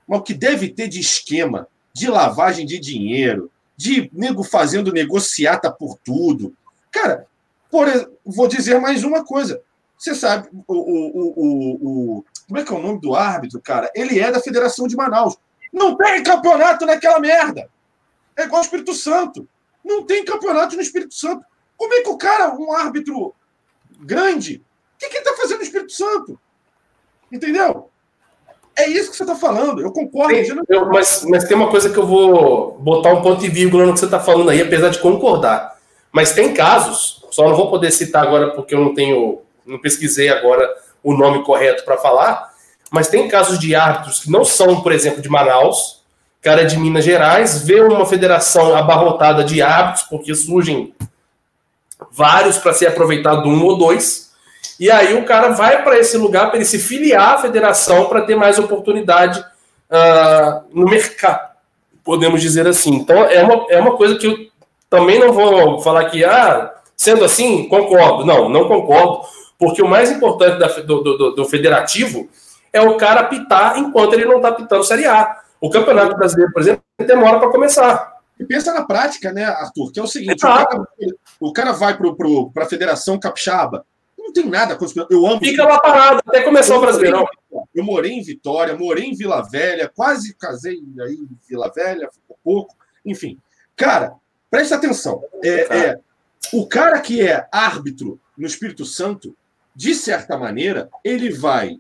Mas o que deve ter de esquema, de lavagem de dinheiro, de nego fazendo negociata por tudo. Cara, por, vou dizer mais uma coisa. Você sabe, o, o, o, o, como é que é o nome do árbitro, cara? Ele é da Federação de Manaus. Não tem campeonato naquela merda. É igual o Espírito Santo. Não tem campeonato no Espírito Santo. Como é que o cara, um árbitro grande, o que, que ele está fazendo no Espírito Santo? Entendeu? É isso que você está falando, eu concordo. Tem, eu, mas, mas tem uma coisa que eu vou botar um ponto e vírgula no que você está falando aí, apesar de concordar. Mas tem casos, só não vou poder citar agora porque eu não tenho, não pesquisei agora o nome correto para falar, mas tem casos de árbitros que não são, por exemplo, de Manaus, cara é de Minas Gerais, vê uma federação abarrotada de árbitros, porque surgem vários para ser aproveitado um ou dois, e aí o cara vai para esse lugar para ele se filiar à federação para ter mais oportunidade uh, no mercado, podemos dizer assim. Então é uma, é uma coisa que eu também não vou falar que, ah, sendo assim, concordo. Não, não concordo, porque o mais importante da, do, do, do, federativo é o cara apitar enquanto ele não está apitando Série A. O Campeonato Brasileiro, por exemplo, demora para começar. E pensa na prática, né, Arthur? Que é o seguinte: o cara, o cara, vai para a Federação Capixaba, não tem nada contra Eu amo. Fica lá parado até começar o Brasileirão. Eu morei em Vitória, morei em Vila Velha, quase casei aí em Vila Velha, ficou pouco. Enfim, cara, presta atenção. É, é, o cara que é árbitro no Espírito Santo, de certa maneira, ele vai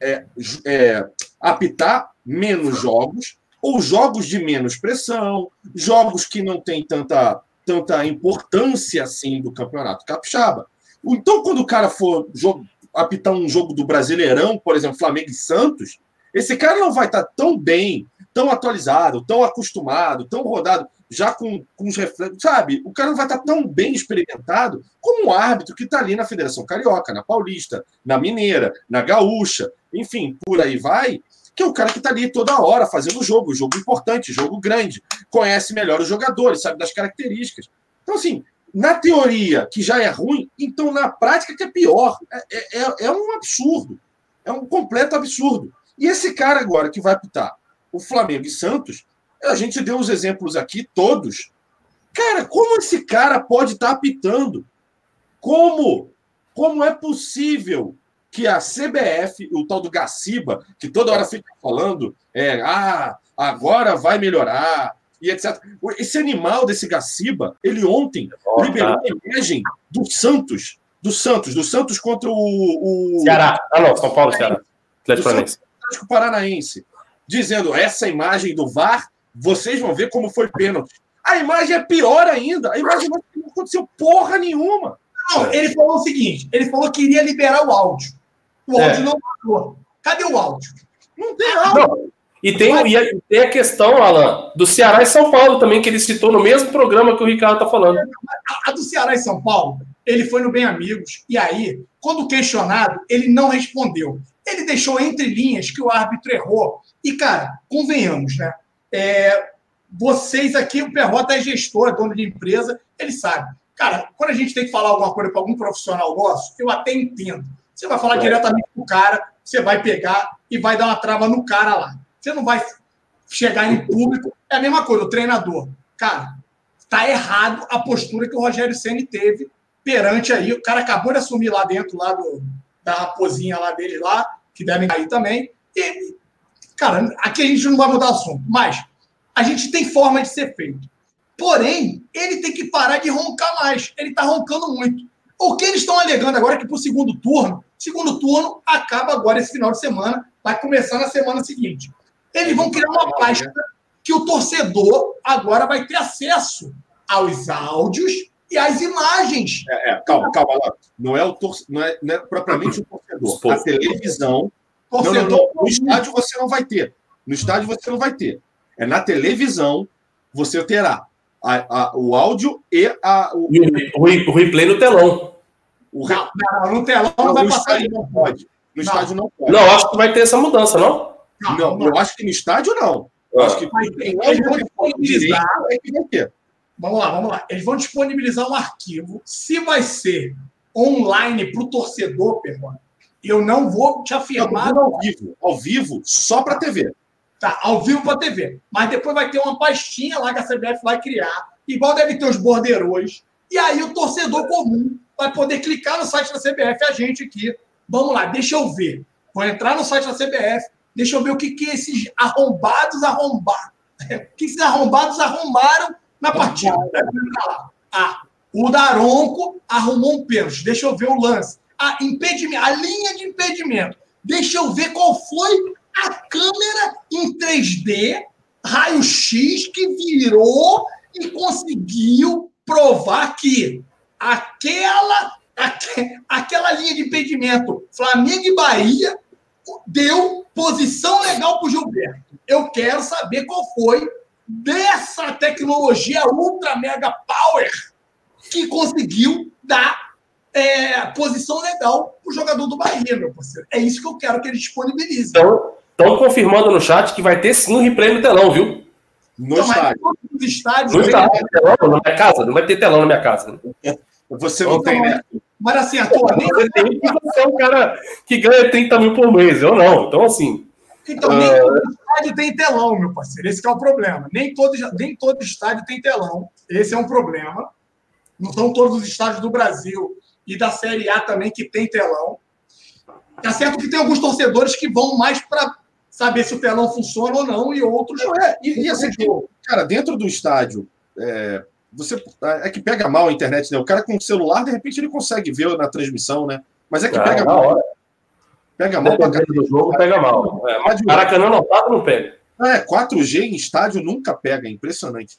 é, é, apitar menos jogos, ou jogos de menos pressão, jogos que não têm tanta, tanta importância assim do campeonato capixaba. Então, quando o cara for jogo, apitar um jogo do Brasileirão, por exemplo, Flamengo e Santos, esse cara não vai estar tão bem, tão atualizado, tão acostumado, tão rodado, já com, com os reflexos, sabe? O cara não vai estar tão bem experimentado como um árbitro que está ali na Federação Carioca, na Paulista, na Mineira, na Gaúcha, enfim, por aí vai, que é o cara que está ali toda hora fazendo o jogo, jogo importante, jogo grande, conhece melhor os jogadores, sabe das características. Então, assim, na teoria, que já é ruim, então na prática que é pior. É, é, é, é um absurdo. É um completo absurdo. E esse cara agora que vai apitar o Flamengo e Santos, a gente deu os exemplos aqui, todos. Cara, como esse cara pode estar tá apitando? Como? Como é possível que a CBF, o tal do Gaciba, que toda hora fica falando, é, ah, agora vai melhorar, e etc. Esse animal desse Gaciba, ele ontem oh, liberou tá. a imagem do Santos, do Santos, do Santos contra o. o... Ceará. Ah, não, São Paulo, Ceará. Atlético Paranaense. Dizendo essa imagem do VAR, vocês vão ver como foi pênalti. A imagem é pior ainda. A imagem não aconteceu porra nenhuma. Não, ele falou o seguinte: ele falou que iria liberar o áudio. O áudio é. não passou. Cadê o áudio? Não tem áudio. Não. E tem, e tem a questão, Alan, do Ceará e São Paulo também, que ele citou no mesmo programa que o Ricardo está falando. A, a, do Ceará e São Paulo, ele foi no Bem Amigos, e aí, quando questionado, ele não respondeu. Ele deixou entre linhas que o árbitro errou. E, cara, convenhamos, né? É, vocês aqui, o Perrota é gestor, é dono de empresa, ele sabe. Cara, quando a gente tem que falar alguma coisa para algum profissional nosso, eu até entendo. Você vai falar é. diretamente com o cara, você vai pegar e vai dar uma trava no cara lá. Você não vai chegar em público. É a mesma coisa, o treinador. Cara, tá errado a postura que o Rogério Senni teve perante aí. O cara acabou de assumir lá dentro, lá do, da raposinha lá dele lá, que devem cair também. E, cara, aqui a gente não vai mudar o assunto, mas a gente tem forma de ser feito. Porém, ele tem que parar de roncar mais. Ele está roncando muito. O que eles estão alegando agora é que para o segundo turno, segundo turno acaba agora esse final de semana, vai começar na semana seguinte. Eles vão criar uma pasta que o torcedor agora vai ter acesso aos áudios e às imagens. É, é, calma, calma lá. Não é, o tor não é, não é propriamente o torcedor. A televisão. Torcedor, não, não, não. No estádio você não vai ter. No estádio você não vai ter. É na televisão você terá a, a, o áudio e a, o... o, o replay no telão. O não, não, no telão não, vai passar. Não pode. No estádio não pode. Não, acho que vai ter essa mudança, não? Não, eu acho que no estádio não. Eu acho que eles vão disponibilizar. É vamos lá, vamos lá. Eles vão disponibilizar um arquivo. Se vai ser online para o torcedor, Perrone, eu não vou te afirmar. Não, ao vivo, ao vivo, só para TV. Tá, ao vivo para TV. Mas depois vai ter uma pastinha lá que a CBF vai criar, igual deve ter os borderões. E aí o torcedor comum vai poder clicar no site da CBF, a gente aqui. Vamos lá, deixa eu ver. Vou entrar no site da CBF, deixa eu ver o que, que esses arrombados arrombaram. O que esses arrombados arrumaram na partida. Ah, o Daronco arrumou um pênalti. Deixa eu ver o lance. Ah, impedimento, a linha de impedimento. Deixa eu ver qual foi a câmera em 3D, raio-x, que virou e conseguiu provar que aquela, aquela linha de impedimento Flamengo e Bahia deu posição legal para o Gilberto. Eu quero saber qual foi dessa tecnologia ultra mega power que conseguiu dar é, posição legal para o jogador do Bahia, meu parceiro. É isso que eu quero que ele disponibilize. Então, Estão confirmando no chat que vai ter sim um replay no telão, viu? No estádio. Nos estádios. No estádio, telão, na minha casa. Não vai ter telão na minha casa. Você não, tem, né? Mas assim, a tua nem... Você tem que você é um cara que ganha 30 mil por mês. Eu não. Então, assim. Então, nem uh... todo estádio tem telão, meu parceiro. Esse é o problema. Nem todo, nem todo estádio tem telão. Esse é um problema. Não são todos os estádios do Brasil e da Série A também que tem telão. Tá certo que tem alguns torcedores que vão mais para saber se o telão funciona ou não, e outros. Não, é, e, e assim, cara, dentro do estádio, é, você é que pega mal a internet, né? O cara com o celular, de repente, ele consegue ver na transmissão, né? Mas é que ah, pega mal. Hora. Pega mal pra do jogo, pega mal. É, Maracanã não tá, não pega. É, 4G em estádio nunca pega, é impressionante.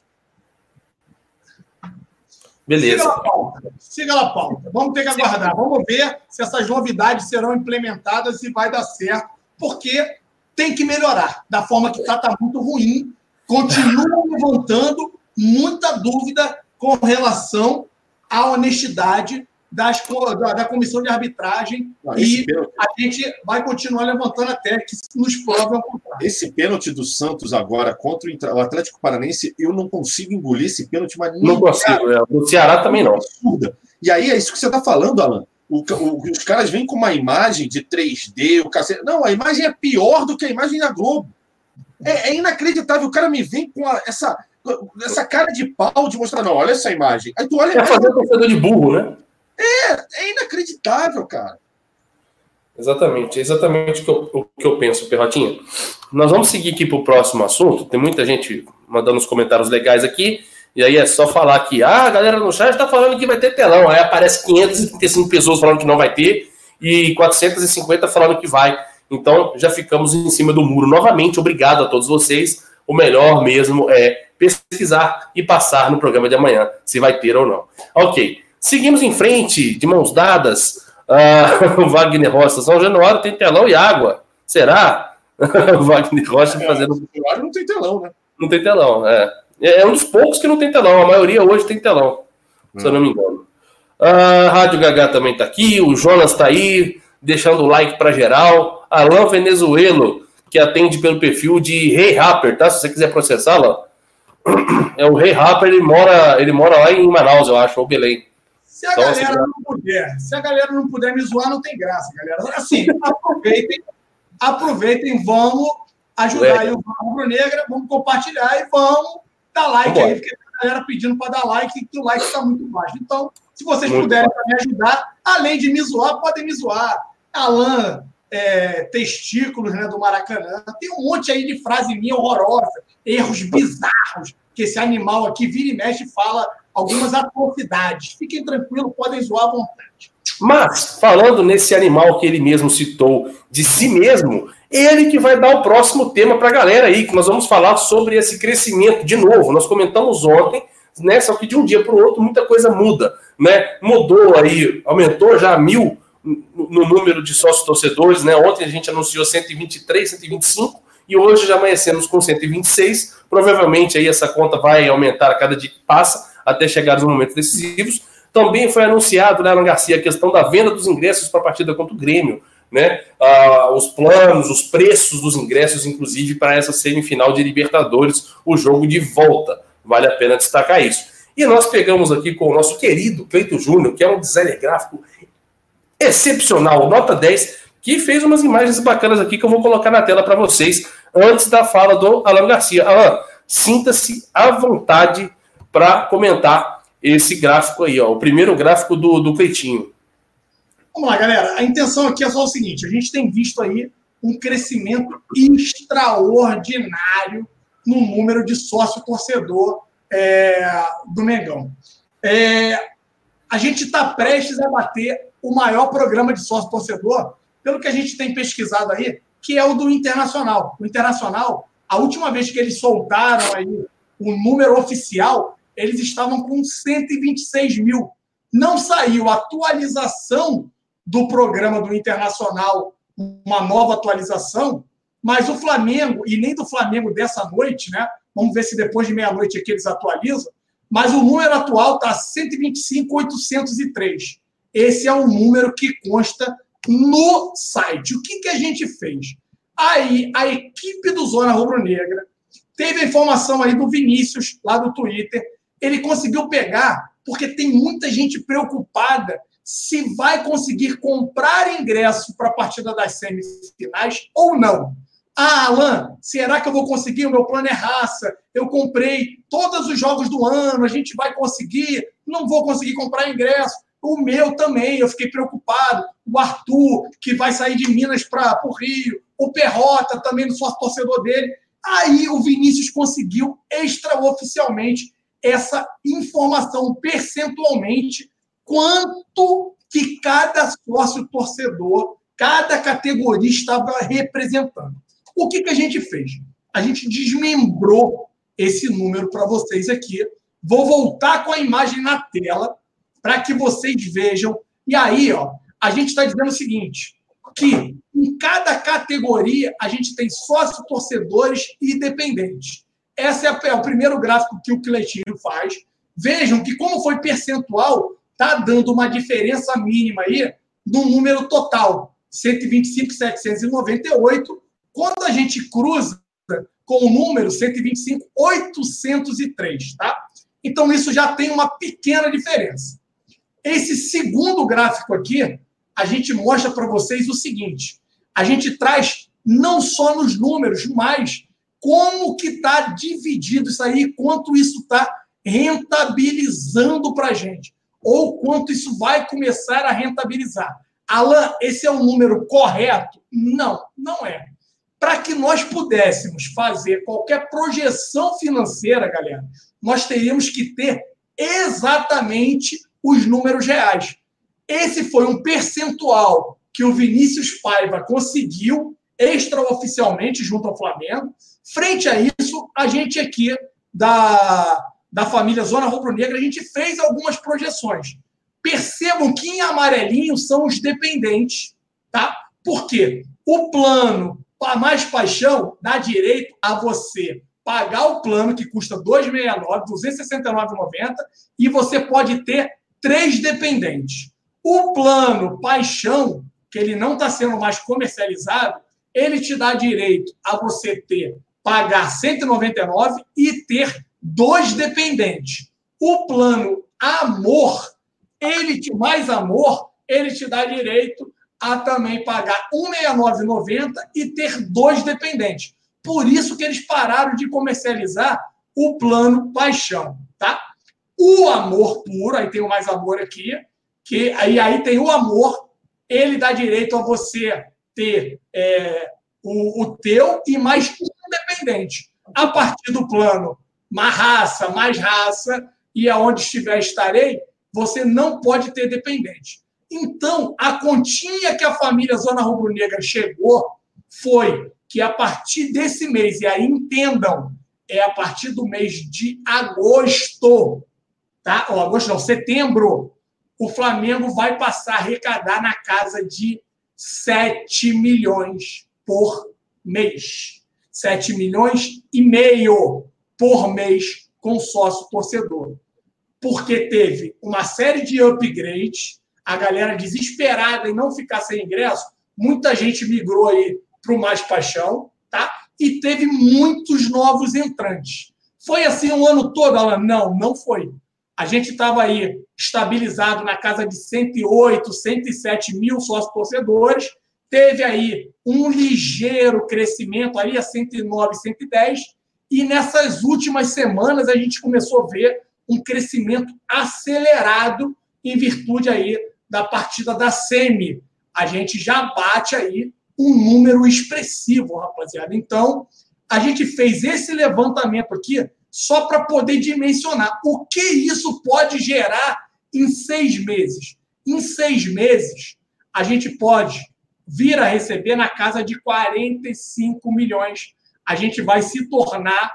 Beleza. Siga lá, pauta. Siga lá, pauta. Vamos ter que aguardar. Vamos ver se essas novidades serão implementadas e vai dar certo, porque tem que melhorar. Da forma que está, está muito ruim. Continua levantando muita dúvida com relação à honestidade das, da, da comissão de arbitragem Não, e pênalti... a gente vai continuar levantando até que nos prove ao contrário. Esse pênalti do Santos agora contra o Atlético Paranense, eu não consigo engolir esse pênalti, mas não consigo. É. Do Ceará também não. Absurda. E aí é isso que você está falando, Alan. O, o, os caras vêm com uma imagem de 3D, o cacete. Não, a imagem é pior do que a imagem da Globo. É, é inacreditável. O cara me vem com a, essa, essa cara de pau de mostrar, não, olha essa imagem. Aí tu olha. É fazer torcedor de burro, né? É, é inacreditável, cara. Exatamente, exatamente o que eu, o que eu penso, Perrotinha. Nós vamos seguir aqui para o próximo assunto. Tem muita gente mandando os comentários legais aqui. E aí é só falar que, ah, a galera no chat está falando que vai ter telão. Aí aparece 535 pessoas falando que não vai ter e 450 falando que vai. Então já ficamos em cima do muro novamente. Obrigado a todos vocês. O melhor mesmo é pesquisar e passar no programa de amanhã, se vai ter ou não. Ok. Seguimos em frente, de mãos dadas. Uh, o Wagner Rocha, São Januário tem telão e água. Será? o Wagner Rocha fazendo. São Januário não tem telão, né? Não tem telão, é. É um dos poucos que não tem telão. A maioria hoje tem telão, hum. se eu não me engano. A Rádio Gagá também está aqui. O Jonas está aí, deixando o like para geral. Alain Venezuelo, que atende pelo perfil de Rei hey Rapper, tá? Se você quiser processá-la. É o Rei Rapa, ele mora, ele mora lá em Manaus, eu acho, ou Belém. Se a Então, galera assim, não puder, se a galera não puder me zoar, não tem graça, galera. Assim, aproveitem, aproveitem, vamos ajudar aí o Rubro Negra, vamos compartilhar e vamos dar like Vambora. aí, porque a galera pedindo para dar like, que o like está muito baixo. Então, se vocês Muito puderem me ajudar, além de me zoar, podem me zoar. Alan, é, testículos né, do Maracanã. Tem um monte aí de frase minha horrorosa, erros bizarros, que esse animal aqui vira e mexe e fala algumas atrocidades. Fiquem tranquilos, podem zoar à vontade. Mas, falando nesse animal que ele mesmo citou de si mesmo, ele que vai dar o próximo tema para a galera aí, que nós vamos falar sobre esse crescimento de novo. Nós comentamos ontem, né? Só que de um dia para o outro muita coisa muda, né? Mudou aí, aumentou já mil no número de sócios torcedores, né? Ontem a gente anunciou 123, 125 e hoje já amanhecemos com 126. Provavelmente aí essa conta vai aumentar a cada dia que passa até chegar nos momentos decisivos. Também foi anunciado, né, Alan Garcia, a questão da venda dos ingressos para a partida contra o Grêmio, né? Ah, os planos, os preços dos ingressos, inclusive para essa semifinal de Libertadores, o jogo de volta. Vale a pena destacar isso. E nós pegamos aqui com o nosso querido Cleito Júnior, que é um designer gráfico excepcional, nota 10, que fez umas imagens bacanas aqui que eu vou colocar na tela para vocês antes da fala do Alan Garcia. Alan, sinta-se à vontade para comentar esse gráfico aí, ó, o primeiro gráfico do, do Cleitinho. Vamos lá, galera. A intenção aqui é só o seguinte: a gente tem visto aí um crescimento extraordinário no número de sócio-torcedor é, do Mengão. É, a gente está prestes a bater o maior programa de sócio-torcedor, pelo que a gente tem pesquisado aí, que é o do Internacional. O Internacional, a última vez que eles soltaram aí o número oficial, eles estavam com 126 mil. Não saiu a atualização do programa do Internacional, uma nova atualização, mas o Flamengo, e nem do Flamengo dessa noite, né? Vamos ver se depois de meia-noite aqui eles atualizam, mas o número atual está 125,803. Esse é o número que consta no site. O que, que a gente fez? Aí, a equipe do Zona Rubro Negra teve a informação aí do Vinícius, lá do Twitter. Ele conseguiu pegar, porque tem muita gente preocupada se vai conseguir comprar ingresso para a partida das semifinais ou não. Ah, Alan, será que eu vou conseguir? O meu plano é raça. Eu comprei todos os jogos do ano, a gente vai conseguir? Não vou conseguir comprar ingresso. O meu também, eu fiquei preocupado. O Arthur, que vai sair de Minas para o Rio. O Perrota, também no sócio torcedor dele. Aí o Vinícius conseguiu extraoficialmente essa informação percentualmente quanto que cada sócio torcedor, cada categoria estava representando. O que, que a gente fez? A gente desmembrou esse número para vocês aqui. Vou voltar com a imagem na tela para que vocês vejam. E aí, ó, a gente está dizendo o seguinte: que em cada categoria a gente tem sócio torcedores e dependentes. Esse é, é o primeiro gráfico que o Cleitinho faz. Vejam que, como foi percentual, está dando uma diferença mínima aí no número total, 125,798, quando a gente cruza com o número 125,803, tá? Então, isso já tem uma pequena diferença. Esse segundo gráfico aqui, a gente mostra para vocês o seguinte: a gente traz não só nos números, mas como que está dividido isso aí, quanto isso está rentabilizando para a gente, ou quanto isso vai começar a rentabilizar. Alan, esse é o número correto? Não, não é. Para que nós pudéssemos fazer qualquer projeção financeira, galera, nós teríamos que ter exatamente os números reais. Esse foi um percentual que o Vinícius Paiva conseguiu extraoficialmente junto ao Flamengo. Frente a isso, a gente aqui da, da família Zona Rubro Negra, a gente fez algumas projeções. Percebam que em amarelinho são os dependentes, tá? Por quê? O plano para mais paixão dá direito a você pagar o plano que custa 269, 269,90 e você pode ter três dependentes. O plano paixão, que ele não está sendo mais comercializado, ele te dá direito a você ter pagar 199 e ter dos dependentes. O plano Amor, ele te mais amor, ele te dá direito a também pagar R$ 169,90 e ter dois dependentes. Por isso que eles pararam de comercializar o plano Paixão, tá? O amor puro, aí tem o mais amor aqui, que aí, aí tem o amor, ele dá direito a você ter é, o, o teu e mais um dependente. A partir do plano mais raça, mais raça, e aonde estiver estarei, você não pode ter dependente. Então, a continha que a família Zona Rubro Negra chegou foi que a partir desse mês, e aí entendam, é a partir do mês de agosto, tá? Agosto não, setembro, o Flamengo vai passar a arrecadar na casa de 7 milhões por mês. 7 milhões e meio por mês com sócio torcedor. Porque teve uma série de upgrades, a galera desesperada em não ficar sem ingresso, muita gente migrou aí para o Mais Paixão, tá? E teve muitos novos entrantes. Foi assim o um ano todo, Alan? Não, não foi. A gente estava aí estabilizado na casa de 108, 107 mil sócios torcedores. Teve aí um ligeiro crescimento aí a 109, 110. E nessas últimas semanas a gente começou a ver um crescimento acelerado em virtude aí da partida da SEMI. A gente já bate aí um número expressivo, rapaziada. Então, a gente fez esse levantamento aqui só para poder dimensionar o que isso pode gerar em seis meses. Em seis meses, a gente pode vir a receber na casa de 45 milhões. A gente vai se tornar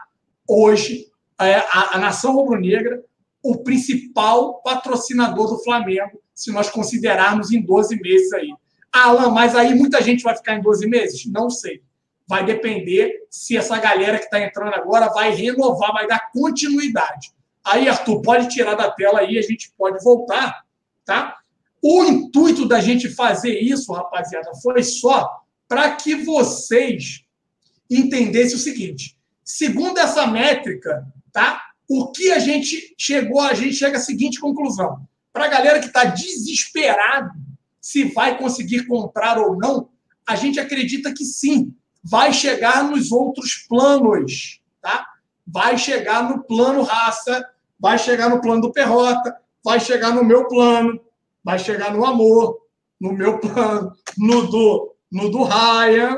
hoje é, a, a nação rubro-negra o principal patrocinador do Flamengo, se nós considerarmos em 12 meses aí. Alan, mas aí muita gente vai ficar em 12 meses? Não sei. Vai depender se essa galera que está entrando agora vai renovar, vai dar continuidade. Aí, Arthur, pode tirar da tela aí, a gente pode voltar, tá? O intuito da gente fazer isso, rapaziada, foi só para que vocês entendessem o seguinte: segundo essa métrica, tá? O que a gente chegou, a gente chega à seguinte conclusão. Para a galera que está desesperado se vai conseguir comprar ou não, a gente acredita que sim, vai chegar nos outros planos, tá? Vai chegar no plano raça, vai chegar no plano do Perrota, vai chegar no meu plano, vai chegar no amor, no meu plano, no do, no do Raya,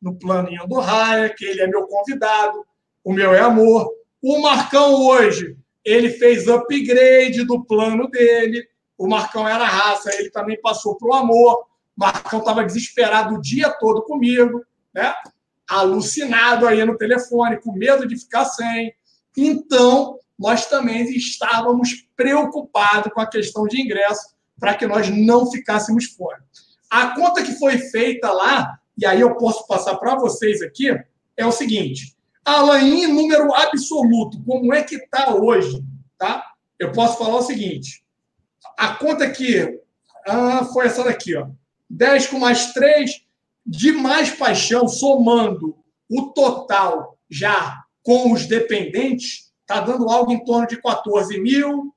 no planinho do Raya, que ele é meu convidado, o meu é amor. O Marcão hoje, ele fez upgrade do plano dele, o Marcão era raça, ele também passou para o amor. Marcão estava desesperado o dia todo comigo, né? alucinado aí no telefone, com medo de ficar sem. Então, nós também estávamos preocupados com a questão de ingresso para que nós não ficássemos fora. A conta que foi feita lá, e aí eu posso passar para vocês aqui, é o seguinte: Alain, número absoluto, como é que está hoje? Tá? Eu posso falar o seguinte: a conta aqui ah, foi essa daqui, ó. 10 com mais 3, de mais paixão, somando o total já com os dependentes, está dando algo em torno de 14 mil.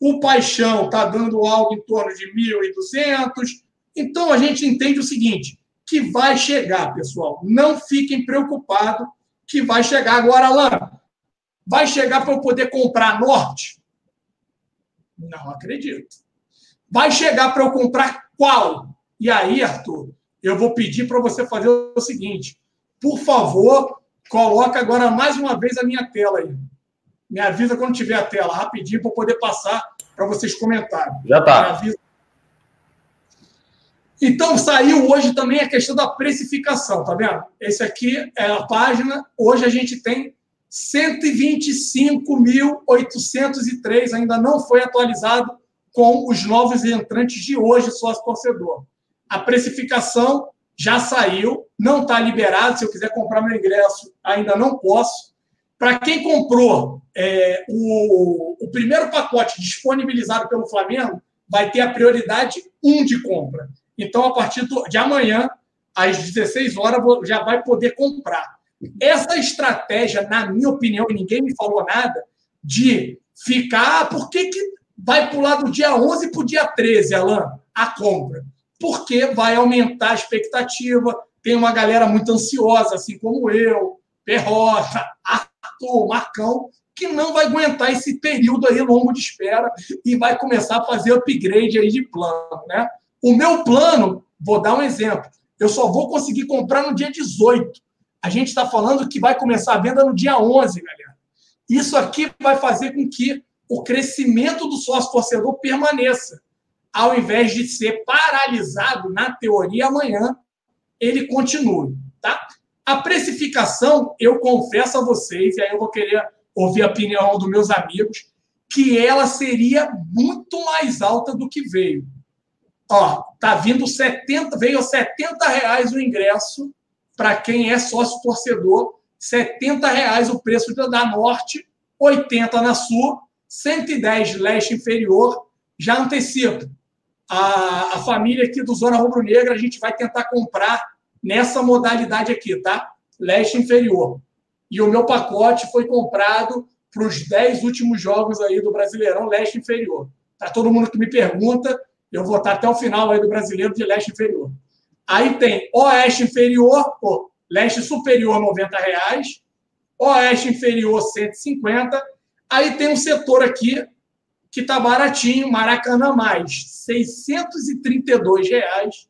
O paixão está dando algo em torno de 1.200. Então, a gente entende o seguinte, que vai chegar, pessoal. Não fiquem preocupados que vai chegar. Agora, Alain, vai chegar para eu poder comprar Norte? Não acredito. Vai chegar para eu comprar qual? E aí, Arthur, eu vou pedir para você fazer o seguinte. Por favor, coloca agora mais uma vez a minha tela aí. Me avisa quando tiver a tela, rapidinho, para poder passar para vocês comentarem. Já está. Então, saiu hoje também a questão da precificação, tá vendo? Esse aqui é a página. Hoje a gente tem 125.803, ainda não foi atualizado com os novos entrantes de hoje, sócio torcedor. A precificação já saiu, não está liberado. Se eu quiser comprar meu ingresso, ainda não posso. Para quem comprou é, o, o primeiro pacote disponibilizado pelo Flamengo, vai ter a prioridade 1 de compra. Então, a partir de amanhã, às 16 horas, já vai poder comprar. Essa estratégia, na minha opinião, e ninguém me falou nada, de ficar. Ah, por que, que vai pular do dia 11 para o dia 13, Alan, a compra? Porque vai aumentar a expectativa. Tem uma galera muito ansiosa, assim como eu, Perrota, Arthur, Marcão, que não vai aguentar esse período aí longo de espera e vai começar a fazer upgrade aí de plano, né? O meu plano, vou dar um exemplo, eu só vou conseguir comprar no dia 18. A gente está falando que vai começar a venda no dia 11, galera. Isso aqui vai fazer com que o crescimento do sócio torcedor permaneça. Ao invés de ser paralisado, na teoria, amanhã, ele continue. Tá? A precificação, eu confesso a vocês, e aí eu vou querer ouvir a opinião dos meus amigos, que ela seria muito mais alta do que veio. Ó, tá vindo 70, veio 70 reais o ingresso para quem é sócio torcedor, 70 reais o preço da Norte, 80 na Sul, 110 leste inferior, já antecipo. A, a família aqui do Zona Rubro Negra, a gente vai tentar comprar nessa modalidade aqui, tá? Leste inferior. E o meu pacote foi comprado para os 10 últimos jogos aí do Brasileirão Leste Inferior. Para todo mundo que me pergunta, eu vou estar até o final aí do brasileiro de leste inferior. Aí tem oeste inferior, pô, leste superior, 90 reais. Oeste inferior, 150. Aí tem um setor aqui que tá baratinho, Maracanã mais, 632 reais.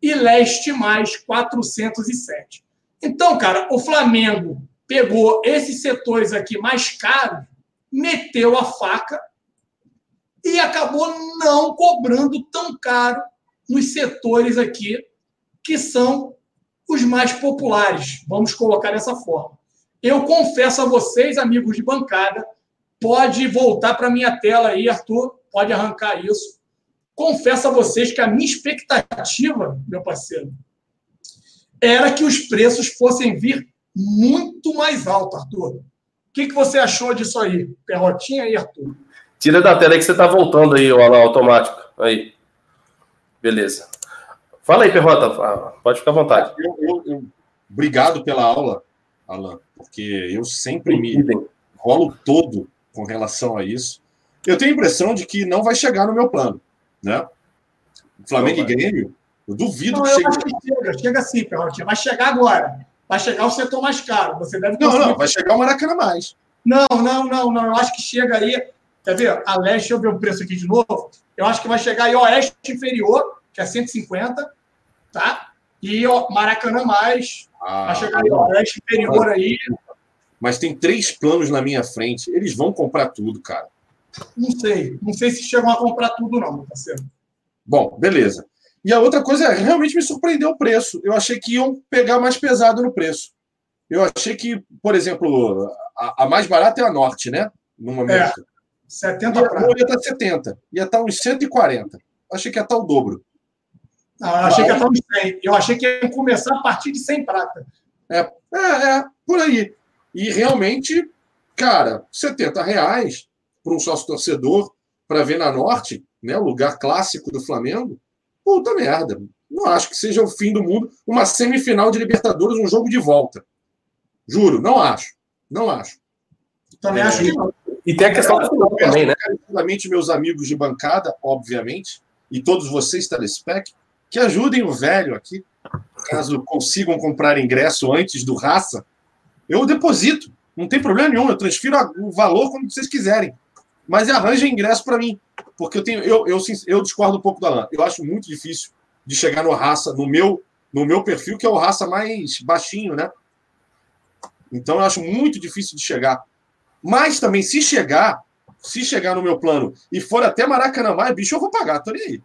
E leste mais, 407. Então, cara, o Flamengo pegou esses setores aqui mais caros, meteu a faca e acabou não cobrando tão caro nos setores aqui que são os mais populares. Vamos colocar dessa forma. Eu confesso a vocês, amigos de bancada, pode voltar para minha tela aí, Arthur, pode arrancar isso. Confesso a vocês que a minha expectativa, meu parceiro, era que os preços fossem vir muito mais alto, Arthur. O que, que você achou disso aí? Perrotinha aí, Arthur. Tira da tela aí que você está voltando aí, o automático. Aí. Beleza. Fala aí, Perrota. Ah, pode ficar à vontade. Eu, eu, eu... Obrigado pela aula, Alan, porque eu sempre me rolo todo com relação a isso. Eu tenho a impressão de que não vai chegar no meu plano, né? Flamengo e Grêmio, eu duvido não, que eu chegue. Acho que chega, chega sim, Perrotinha. Vai chegar agora. Vai chegar o setor mais caro. Você deve conseguir... Não, não, vai chegar o Maracanã mais. Não, não, não, não. Eu acho que chega aí Quer ver? A leste, deixa eu ver o preço aqui de novo. Eu acho que vai chegar aí oeste inferior, que é 150, tá? E ó, Maracanã mais. Ah, vai chegar aí oeste inferior aí. Mas tem três planos na minha frente. Eles vão comprar tudo, cara. Não sei. Não sei se chegam a comprar tudo, não, meu parceiro. Bom, beleza. E a outra coisa é, realmente me surpreendeu o preço. Eu achei que iam pegar mais pesado no preço. Eu achei que, por exemplo, a, a mais barata é a Norte, né? No momento. É. 70 ia, ia estar 70. Ia estar uns 140. Achei que ia estar o dobro. Não, eu achei que ia estar uns 100. Eu achei que ia começar a partir de 100 prata. É, é, é por aí. E realmente, cara, 70 reais para um sócio torcedor para ver na Norte, né, o lugar clássico do Flamengo, puta merda. Não acho que seja o fim do mundo. Uma semifinal de Libertadores, um jogo de volta. Juro, não acho. Não acho. Também é, acho que não. E tem a questão do também, né? Meus amigos de bancada, obviamente, e todos vocês, Telespec, que ajudem o velho aqui, caso consigam comprar ingresso antes do raça. Eu deposito, não tem problema nenhum, eu transfiro o valor como vocês quiserem. Mas arranjem ingresso para mim, porque eu tenho, eu, eu, eu discordo um pouco do Alan. Eu acho muito difícil de chegar no raça, no meu, no meu perfil, que é o raça mais baixinho, né? Então eu acho muito difícil de chegar. Mas também, se chegar, se chegar no meu plano e for até Maracanã, bicho, eu vou pagar, tô nem aí.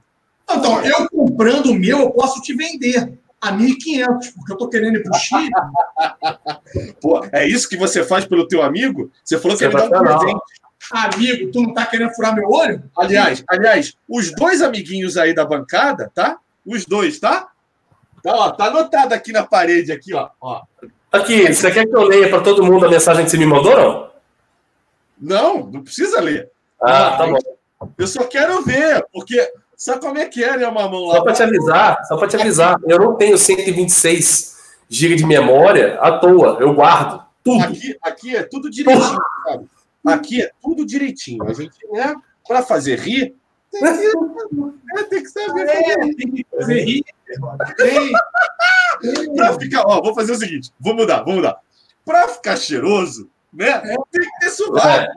Então, eu comprando o meu, eu posso te vender a 1.500, porque eu tô querendo ir pro Chile. Pô, é isso que você faz pelo teu amigo? Você falou que ele dá um presente. Amigo, tu não tá querendo furar meu olho? Aliás, aliás, os dois amiguinhos aí da bancada, tá? Os dois, tá? Tá, ó, tá anotado aqui na parede, aqui, ó. ó. Aqui, você quer que eu leia para todo mundo a mensagem que você me mandou, não? Não, não precisa ler. Ah, tá bom. Eu só quero ver, porque sabe como é que é, né, mamão? Só para te avisar, só para te avisar, eu não tenho 126 GB de memória à toa, eu guardo tudo. Aqui, aqui é tudo direitinho, sabe? Aqui é tudo direitinho. A gente, né, para fazer rir, tem que, é, tem que saber É, tem que fazer rir. Tem. Pra ficar, ó, vou fazer o seguinte, vou mudar, vou mudar. Pra ficar cheiroso, né? Tem que ter sovaco.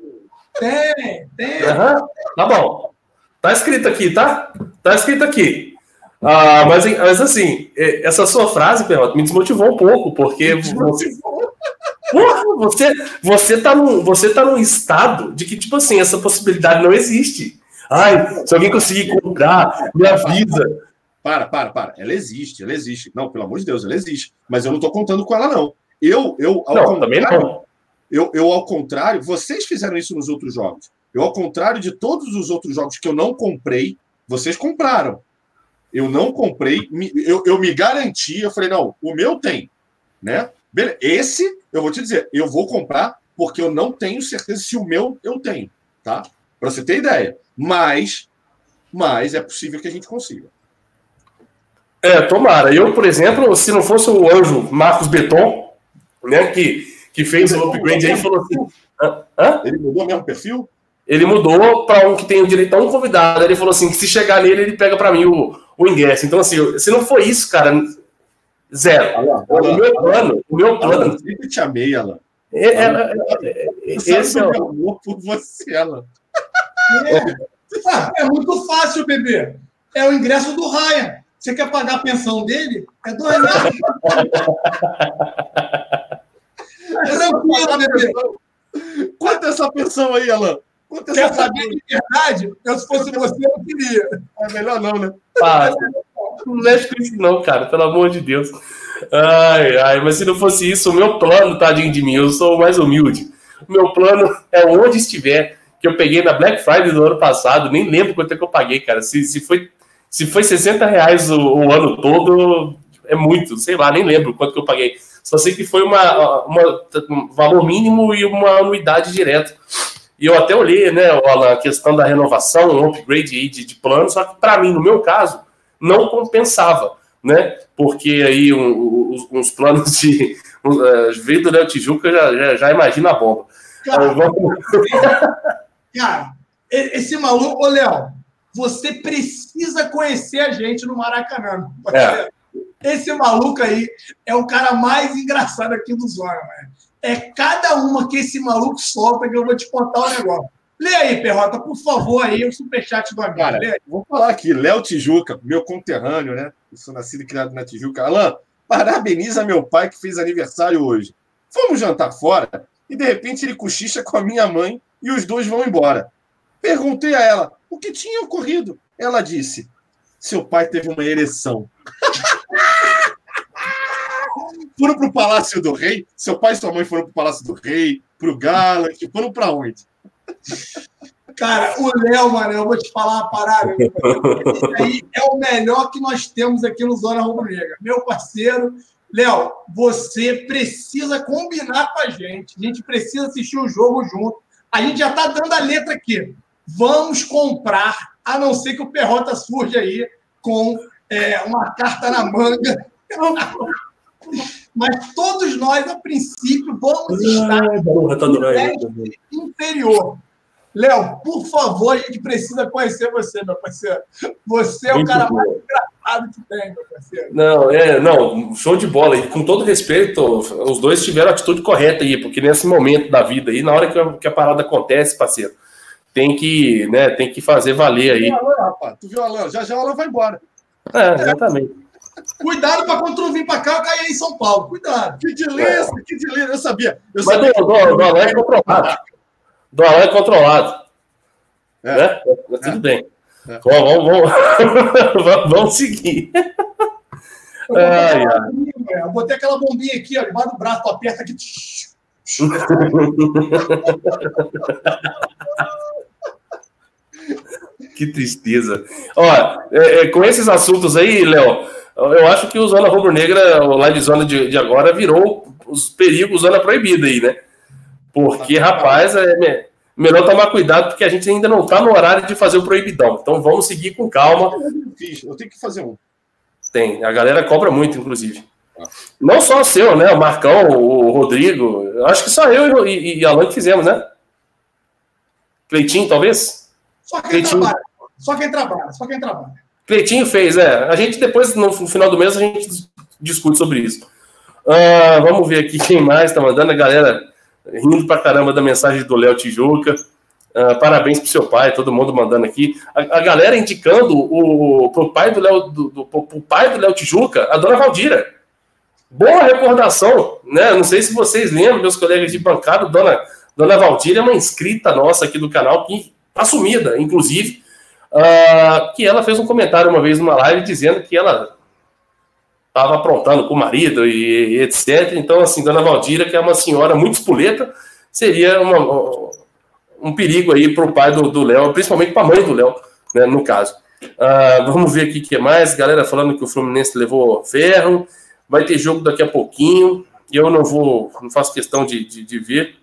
Tem, tem. Aham, Tá bom. Tá escrito aqui, tá? Tá escrito aqui. Ah, mas, mas assim, essa sua frase, Perrota, me desmotivou um pouco, porque você, Porra, você, você, tá num, você tá num estado de que, tipo assim, essa possibilidade não existe. Ai, se alguém conseguir comprar, me avisa. Para, para, para. Ela existe, ela existe. Não, pelo amor de Deus, ela existe. Mas eu não tô contando com ela, não. Eu, eu, ao Não, também não. Eu, eu, ao contrário, vocês fizeram isso nos outros jogos. Eu, ao contrário de todos os outros jogos que eu não comprei, vocês compraram. Eu não comprei, eu, eu me garanti, eu falei, não, o meu tem, né? Beleza. Esse, eu vou te dizer, eu vou comprar porque eu não tenho certeza se o meu eu tenho, tá? Para você ter ideia. Mas, mas é possível que a gente consiga. É, tomara. Eu, por exemplo, se não fosse o anjo Marcos Beton, né, que, que fez o upgrade aí, falou assim. Hã? Hã? Ele mudou o mesmo perfil? Ele mudou para um que tem o direito a um convidado. Ele falou assim: que se chegar nele, ele pega para mim o, o ingresso. Então, assim, se não for isso, cara, zero. Alan, O meu plano, o meu Alan, plano. sempre te amei, Alan. É, é, é, é, sabe esse é do o- meu amor por você, Alan. Ah, é muito fácil, bebê. É o ingresso do Ryan. Você quer pagar a pensão dele? É dois reais. Tranquilo, bebê. Quanto é essa pensão aí, Alan? Quanto Quer saber de verdade? Eu, se fosse você, eu queria. É melhor não, né? Ah, não mexe com isso, não, cara, pelo amor de Deus. Ai, ai, mas se não fosse isso, o meu plano, tadinho de mim, eu sou o mais humilde. O meu plano é onde estiver, que eu peguei na Black Friday do ano passado, nem lembro quanto é que eu paguei, cara. Se, se, foi, se foi 60 reais o, o ano todo, é muito, sei lá, nem lembro quanto que eu paguei. Só sei que foi uma, uma- um valor mínimo e uma anuidade direta. E eu até olhei, né, Alan, a questão da renovação, um upgrade aí de, de plano, só que para mim, no meu caso, não compensava, né? Porque aí um- um- uns, planos de. Um, uh, veio do Léo Tijuca, já, já, já imagina a bomba. Cara, Então, vamos- cara, esse maluco, ô Léo, você precisa conhecer a gente no Maracanã. É. Esse maluco aí é o cara mais engraçado aqui do Zona, mano. É cada uma que esse maluco solta que eu vou te contar o negócio. Lê aí, Perrota, por favor, aí o superchat do amigo. Cara, vou falar aqui, Léo Tijuca, meu conterrâneo, né? Eu sou nascido e criado na Tijuca. Alan, parabeniza meu pai que fez aniversário hoje. Fomos jantar fora e de repente ele cochicha com a minha mãe e os dois vão embora. Perguntei a ela o que tinha ocorrido. Ela disse: seu pai teve uma ereção. foram para o Palácio do Rei. Seu pai e sua mãe foram para o Palácio do Rei, para o Gallant, foram para onde? Cara, o Léo, mano, eu vou te falar uma parada. Esse aí é o melhor que nós temos aqui no Zona Rubro Negra. Meu parceiro, Léo, você precisa combinar com a gente. A gente precisa assistir o jogo junto. A gente já tá dando a letra aqui. Vamos comprar, a não ser que o Perrota surja aí com é, uma carta na manga. Mas todos nós, a princípio, vamos estar porra, tá. Leste inferior. Léo, por favor, a gente precisa conhecer você, meu parceiro. Você é o Muito cara bom. mais engraçado que tem, meu parceiro. Não, é, não, show de bola. E com todo respeito, os dois tiveram a atitude correta aí, porque nesse momento da vida aí, na hora que a, que a parada acontece, parceiro, tem que, né, tem que fazer valer aí. Tu viu Alan, rapaz? Tu viu Alan? Já já o Alan vai embora. É, exatamente. Cuidado para quando tu vir para cá, eu cair em São Paulo. Cuidado. Que delícia, que delícia. Eu sabia. Eu Mas sabia. do, do, do Alan é controlado. Do Alan é controlado. É. Né? Mas tudo bem. É. Vamos, vamos, vamos, vamos seguir. Eu botei, bombinha, eu botei aquela bombinha aqui, ó, debaixo do braço, tu aperta aqui. Que tristeza. Ó, é, é, com esses assuntos aí, Léo, eu acho que o Zona Rubro Negra, o Live Zona de, de agora, virou os perigos Zona Proibida aí, né? Porque, rapaz, é me- melhor tomar cuidado, porque a gente ainda não tá no horário de fazer o proibidão. Então vamos seguir com calma. Eu tenho que fazer um. Tem, a galera cobra muito, inclusive. Não só o seu, né? O Marcão, o Rodrigo. Acho que só eu e, e, e Alan que fizemos, né? Cleitinho, talvez? Só quem Cleitinho. trabalha. Só quem trabalha. Só quem trabalha. Cleitinho fez, é. A gente depois, no final do mês, a gente dis- discute sobre isso. Ah, vamos ver aqui quem mais tá mandando. A galera rindo pra caramba da mensagem do Léo Tijuca. Ah, parabéns pro seu pai, todo mundo mandando aqui. A, a galera indicando o, pro pai do Léo do, do- pro- pai do Léo Tijuca, a dona Valdira. Boa recordação, né? Não sei se vocês lembram, meus colegas de bancada, dona, dona Valdira é uma inscrita nossa aqui do canal, que tá sumida, inclusive, ah, que ela fez um comentário uma vez numa live dizendo que ela estava aprontando com o marido e, e etc. Então, assim, dona Valdira, que é uma senhora muito espoleta, seria uma- um perigo aí para o pai do Léo, principalmente para a mãe do Léo, né, no caso. Ah, vamos ver aqui o que mais. Galera falando que o Fluminense levou ferro. Vai ter jogo daqui a pouquinho. Eu não vou, não faço questão de, de, de ver.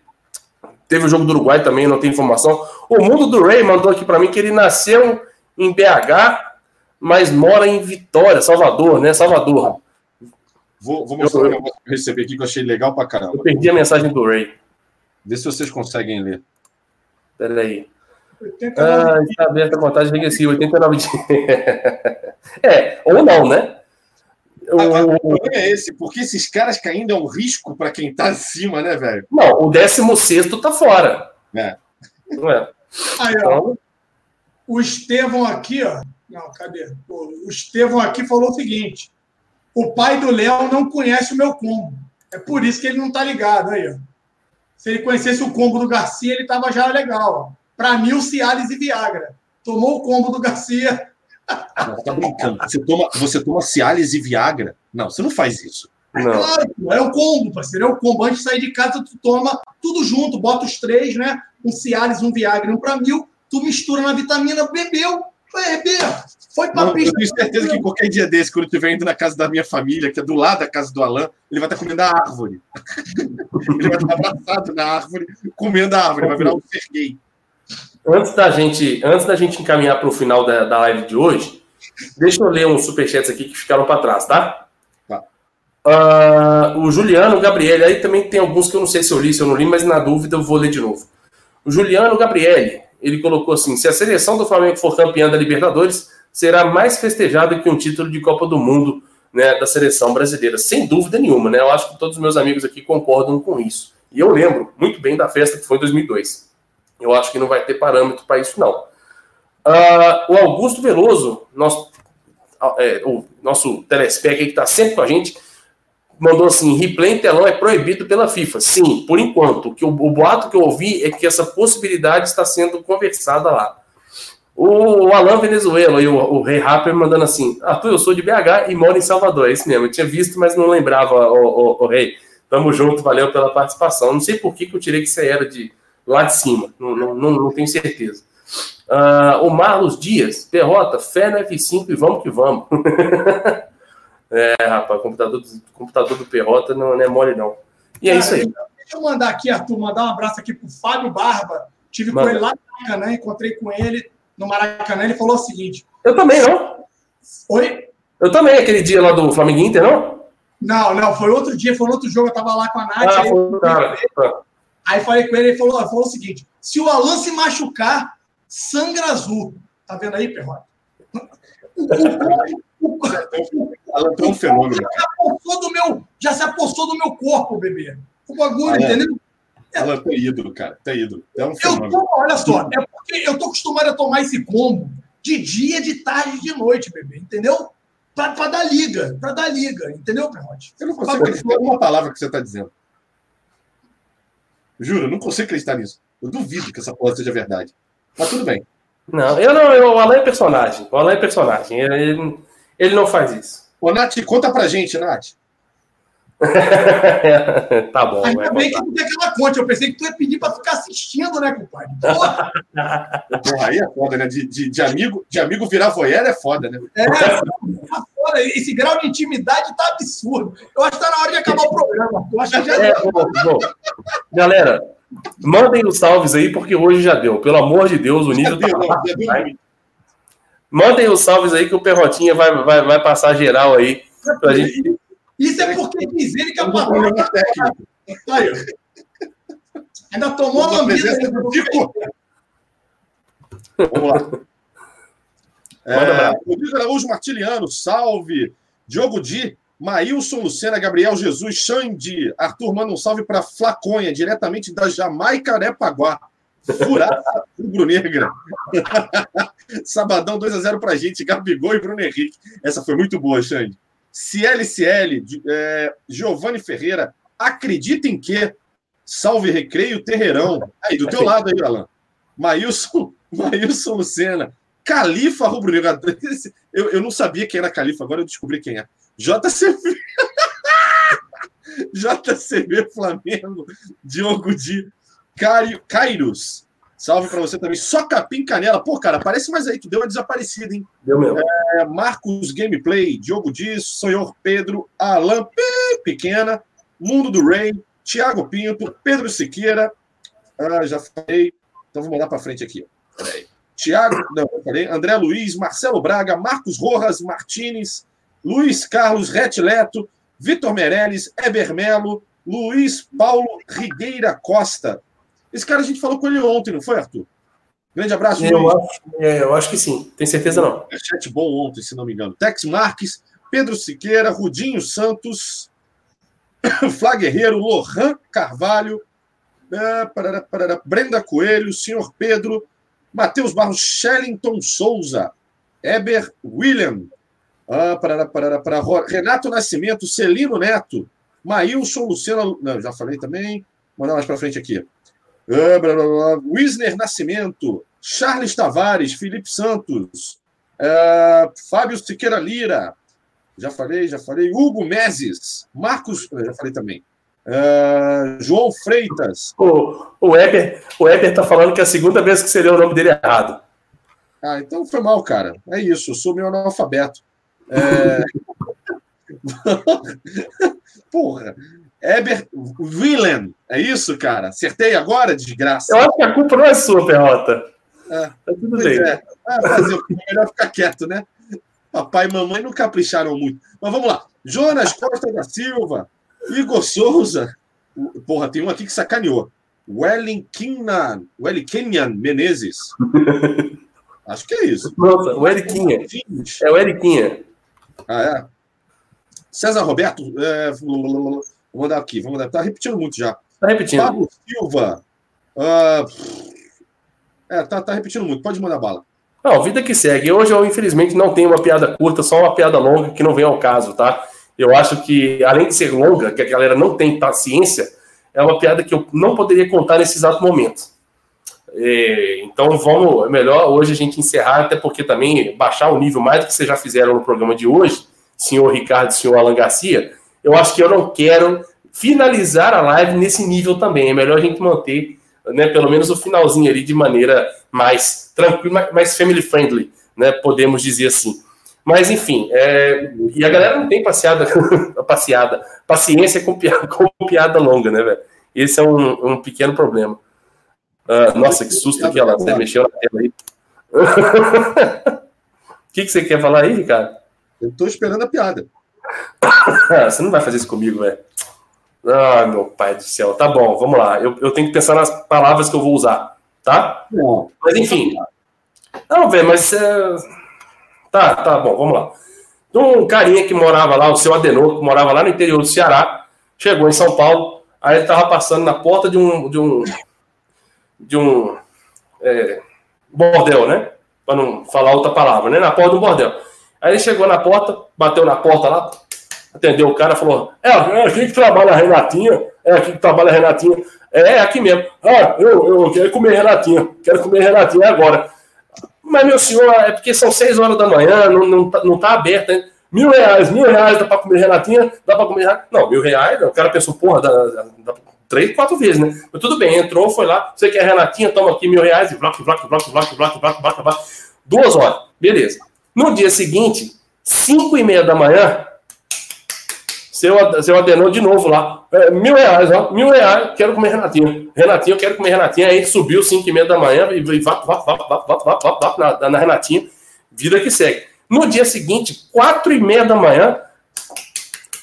Teve o jogo do Uruguai também, não tem informação. O mundo do Ray mandou aqui para mim que ele nasceu em BH, mas mora em Vitória, Salvador, né? Salvador. Vou, vou mostrar um negócio que eu recebi aqui que eu achei legal pra caramba. Eu perdi a mensagem do Ray. Vê se vocês conseguem ler. Peraí. 89 Ah, está aberta a contagem regressiva, 89 dias. é, ou não, né? O- Ah, O problema é esse, porque esses caras caindo é um risco pra quem tá acima, né, velho? não, o 16 tá fora. É. Não é? Aí, ó. Então, O Estevão aqui, ó. Não, cadê? O Estevão aqui falou o seguinte: o pai do Léo não conhece o meu combo. É por isso que ele não tá ligado aí, ó. Se ele conhecesse o combo do Garcia, ele tava já legal, ó. Pra mim, o Cialis e Viagra. Tomou o combo do Garcia. Não, tá brincando. Você toma, você toma Cialis e Viagra? Não, você não faz isso. não. Claro, pô, é o combo, parceiro. É o combo. Antes de sair de casa, tu toma tudo junto, bota os três, né? Um Cialis, um Viagra e um pra mil. Tu mistura na vitamina, bebeu. Foi beber. Foi pra Não, eu pista. tenho certeza que qualquer dia desse, quando eu estiver indo na casa da minha família, que é do lado da casa do Alan, ele vai estar comendo a árvore. ele vai estar abraçado na árvore, comendo a árvore, vai virar um Serguei. Antes da gente, antes da gente encaminhar para o final da, da live de hoje, deixa eu ler uns superchats aqui que ficaram para trás, tá? Tá. Ah, o Juliano Gabriele, aí também tem alguns que eu não sei se eu li, se eu não li, mas na dúvida eu vou ler de novo. O Juliano Gabriele, ele colocou assim: se a seleção do Flamengo for campeã da Libertadores, será mais festejada que um título de Copa do Mundo né, da seleção brasileira. Sem dúvida nenhuma, né? Eu acho que todos os meus amigos aqui concordam com isso. E eu lembro muito bem da festa que foi em 2002. Eu acho que não vai ter parâmetro para isso, não. Ah, o Augusto Veloso, nosso, ah, é, o nosso telespec que está sempre com a gente, mandou assim: replay em telão é proibido pela FIFA. Sim, por enquanto. O, que, o, o boato que eu ouvi é que essa possibilidade está sendo conversada lá. O, o Alan Venezuela e o, Rei Rapper mandando assim: Arthur, eu sou de BH e moro em Salvador. É isso mesmo, eu tinha visto, mas não lembrava, o Rei. Tamo junto, valeu pela participação. Não sei por que, que eu tirei que você era de lá de cima, não, não, não, tenho certeza. Ah, o Marlos Dias, derrota, fé no F5 e vamos que vamos. é, rapaz, o computador, do- computador do Perrota não, não é mole, não. E é isso aí. Deixa eu mandar aqui, Arthur, mandar um abraço aqui pro Fábio Barba. Tive Manda. com ele lá no Maracanã, encontrei com ele no Maracanã. Ele falou o seguinte: Eu também, não? Oi? Eu também, aquele dia lá do Flamengo Inter, não? Não, não, foi outro dia, foi outro jogo, eu tava lá com a Nath. Ah, aí, foi cara. Aí falei com ele, ele falou, falou o seguinte: se o Alan se machucar, sangra azul. Tá vendo aí, Perrota? Alan é um fenômeno. já apossou do meu, já se apossou do meu corpo, bebê. O bagulho, Ah, é? entendeu? Alan é ídolo, cara. É ídolo. É um fenômeno. tô, olha só, é porque eu tô acostumado a tomar esse combo de dia, de tarde, de noite, bebê, entendeu? Pra, pra dar liga, pra dar liga, entendeu, Perrote? Eu não consigo em uma palavra que você está dizendo. Juro, eu não consigo acreditar nisso. Eu duvido que essa porra seja verdade. Mas tudo bem. Não, eu não, eu, o Alan é personagem. O Alan é personagem. Ele, ele, ele não faz isso. Ô, Nath, conta pra gente, Nath. tá bom, Ainda bem que não tem aquela conta. Eu pensei que tu ia pedir pra ficar assistindo, né, compadre? Porra, Porra, aí é foda, né? De, de, de amigo, de amigo virar voyeur é foda, né? é, tá fora. Esse grau de intimidade tá absurdo. Eu acho que tá na hora de acabar o programa. Eu acho que já É, bom, bom. Galera, mandem os salves aí, porque hoje já deu. Pelo amor de Deus, o Já nível tá deu, já deu vai. muito. Mandem os salves aí que o Perrotinha vai, vai, vai passar geral aí. Pra gente... Isso é porque diz ele que a Um palavra tá aí. Ainda tomou uma a lambida. presença do Tico. Vamos lá. É, Rodrigo Araújo Martiliano, salve. Diogo Di, Maílson Lucena, Gabriel Jesus, Xande, Arthur manda um salve para Flaconha, diretamente da Jamaica Arepaguá. Furada rubro-negra. Sabadão 2x0 pra gente, Gabigol e Bruno Henrique. Essa foi muito boa, Xande. CLCL, é, Giovanni Ferreira, acredita em que? Salve Recreio Terreirão. Aí, do teu lado aí, Alan. Maílson, Maílson Lucena. Califa Rubro-Negro. Eu, eu não sabia quem era Califa, agora eu descobri quem é. JCB. JCB Flamengo. Diogo Di. Cairos. Salve para você também. Só Capim Canela. Pô, cara, parece mais aí. Tu deu uma desaparecida, hein? Deu mesmo. É, Marcos Gameplay. Diogo Dias. Senhor Pedro. Alan Pequena. Mundo do Rei. Tiago Pinto. Pedro Siqueira. Ah, já falei. Então vou mandar para frente aqui. Peraí. Tiago, não, falei, André Luiz, Marcelo Braga, Marcos Rojas Martinez, Luiz Carlos Retleto, Vitor Meirelles, Eber Melo, Luiz Paulo Rigueira Costa. Esse cara a gente falou com ele ontem, não foi, Arthur? Grande abraço, eu Luiz. Acho, é, eu acho que sim, tem certeza não. É chat bom ontem, se não me engano. Tex Marques, Pedro Siqueira, Rudinho Santos, Flá Guerreiro, Lohan Carvalho, uh, parará, parará, Brenda Coelho, Senhor Pedro, Matheus Barros, Shellington Souza, Eber William, ah, parará, parará, parará, Renato Nascimento, Celino Neto, Maílson Luciano. Não, já falei também. Vou mandar mais para frente aqui. Ah, blá, blá, blá, Wisner Nascimento, Charles Tavares, Felipe Santos, ah, Fábio Siqueira Lira. Já falei, já falei. Hugo Meses, Marcos. Já falei também. Uh, João Freitas. O, o Weber o Weber tá falando que é a segunda vez que você leu o nome dele errado. Ah, então foi mal, cara. É isso, eu sou meu analfabeto. É... Porra. Eber Willen, é isso, cara? Acertei agora, desgraça. Eu acho que a culpa não é sua, Perrota. É, tá tudo bem. É. Ah, fazer, é melhor ficar quieto, né? Papai e mamãe não capricharam muito. Mas vamos lá. Jonas Costa da Silva, Igor Souza. Porra, tem um aqui que sacaneou. Wellington Menezes. Acho que é isso. Nossa, o Eriquinha. É o Eriquinha. Ah, é? César Roberto. É, vou mandar aqui. Vamos mandar. Tá repetindo muito já. Tá repetindo. Pablo Silva. Uh, é, tá, tá repetindo muito. Pode mandar bala. Não, vida que segue. Hoje eu, infelizmente, não tenho uma piada curta, só uma piada longa que não vem ao caso, tá? Eu acho que, além de ser longa, que a galera não tem paciência, é uma piada que eu não poderia contar nesse exato momento. É, então vamos, é melhor hoje a gente encerrar, até porque também baixar o nível mais do que vocês já fizeram no programa de hoje, senhor Ricardo e senhor Alan Garcia, eu acho que eu não quero finalizar a live nesse nível também. É melhor a gente manter, né, pelo menos o finalzinho ali de maneira mais tranquila, mais family friendly, né, podemos dizer assim. Mas, enfim, é... e a galera não tem passeada, passeada, paciência com piada, com piada longa, né, velho? Esse é um, um pequeno problema. Uh, nossa, que susto que ela você mexeu na tela aí. O que, que você quer falar aí, Ricardo? Eu tô esperando a piada. você não vai fazer isso comigo, velho. Ah, meu pai do céu. Tá bom, vamos lá. Eu, eu tenho que pensar nas palavras que eu vou usar, tá? Não. Mas enfim. Não, velho, mas. É... Tá, tá bom, vamos lá. Um carinha que morava lá, o seu Adenor, que morava lá no interior do Ceará, chegou em São Paulo, aí ele tava passando na porta de um. De um, de um é, bordel, né? Para não falar outra palavra, né? Na porta do bordel. Aí ele chegou na porta, bateu na porta lá, atendeu o cara, falou: É, é aqui que trabalha a Renatinha, é aqui que trabalha a Renatinha. É, é aqui mesmo. Ah, eu, eu quero comer Renatinha, quero comer Renatinha agora. Mas, meu senhor, é porque são seis horas da manhã, não, não, tá, não tá aberto, hein? Mil reais, mil reais dá pra comer Renatinha, dá pra comer. Não, mil reais, o cara pensou, porra, dá, dá, dá três, quatro vezes, né? Mas tudo bem, entrou, foi lá, você quer Renatinha, toma aqui mil reais, e bloco, bloco, bloco, bloco, bloco, bloco, bloco, bloco. Duas horas, beleza. No dia seguinte, cinco e meia da manhã, seu, seu Adenor de novo lá. É, mil reais, ó. Mil reais, quero comer Renatinha. Renatinha, eu quero comer Renatinha. Aí subiu cinco e meia da manhã e vá, vá, vá, vá, vá, vá, vá, vá na, na Renatinha. Vida que segue. No dia seguinte, quatro e meia da manhã,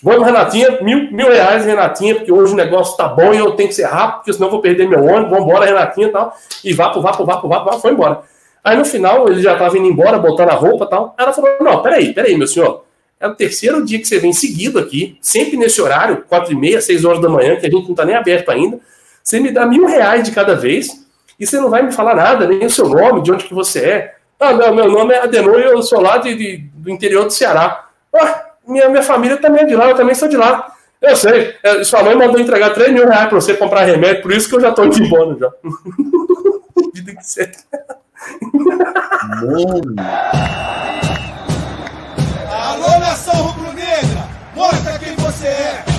Vamos, Renatinha, mil, mil reais, Renatinha, porque hoje o negócio tá bom e eu tenho que ser rápido, porque senão eu vou perder meu ônibus. Vamos embora, Renatinha e tal. E vá vá vá pro, vá pro, foi embora. Aí no final ele já estava indo embora, botando a roupa e tal. Ela falou: Não, peraí, peraí, meu senhor. É o terceiro dia que você vem seguido aqui, sempre nesse horário, quatro e meia, seis horas da manhã, que a gente não está nem aberto ainda. Você me dá mil reais de cada vez e você não vai me falar nada, nem o seu nome, de onde que você é. Ah, meu nome é Adenor e eu sou lá de, de, do interior do Ceará. Ah, minha, minha família também é de lá, eu também sou de lá. Eu sei, é, sua mãe mandou entregar 3 mil reais para você comprar remédio, por isso que eu já estou de embora já. Vida que você. Mano. Alô, nação rubro-negra, mostra quem você é.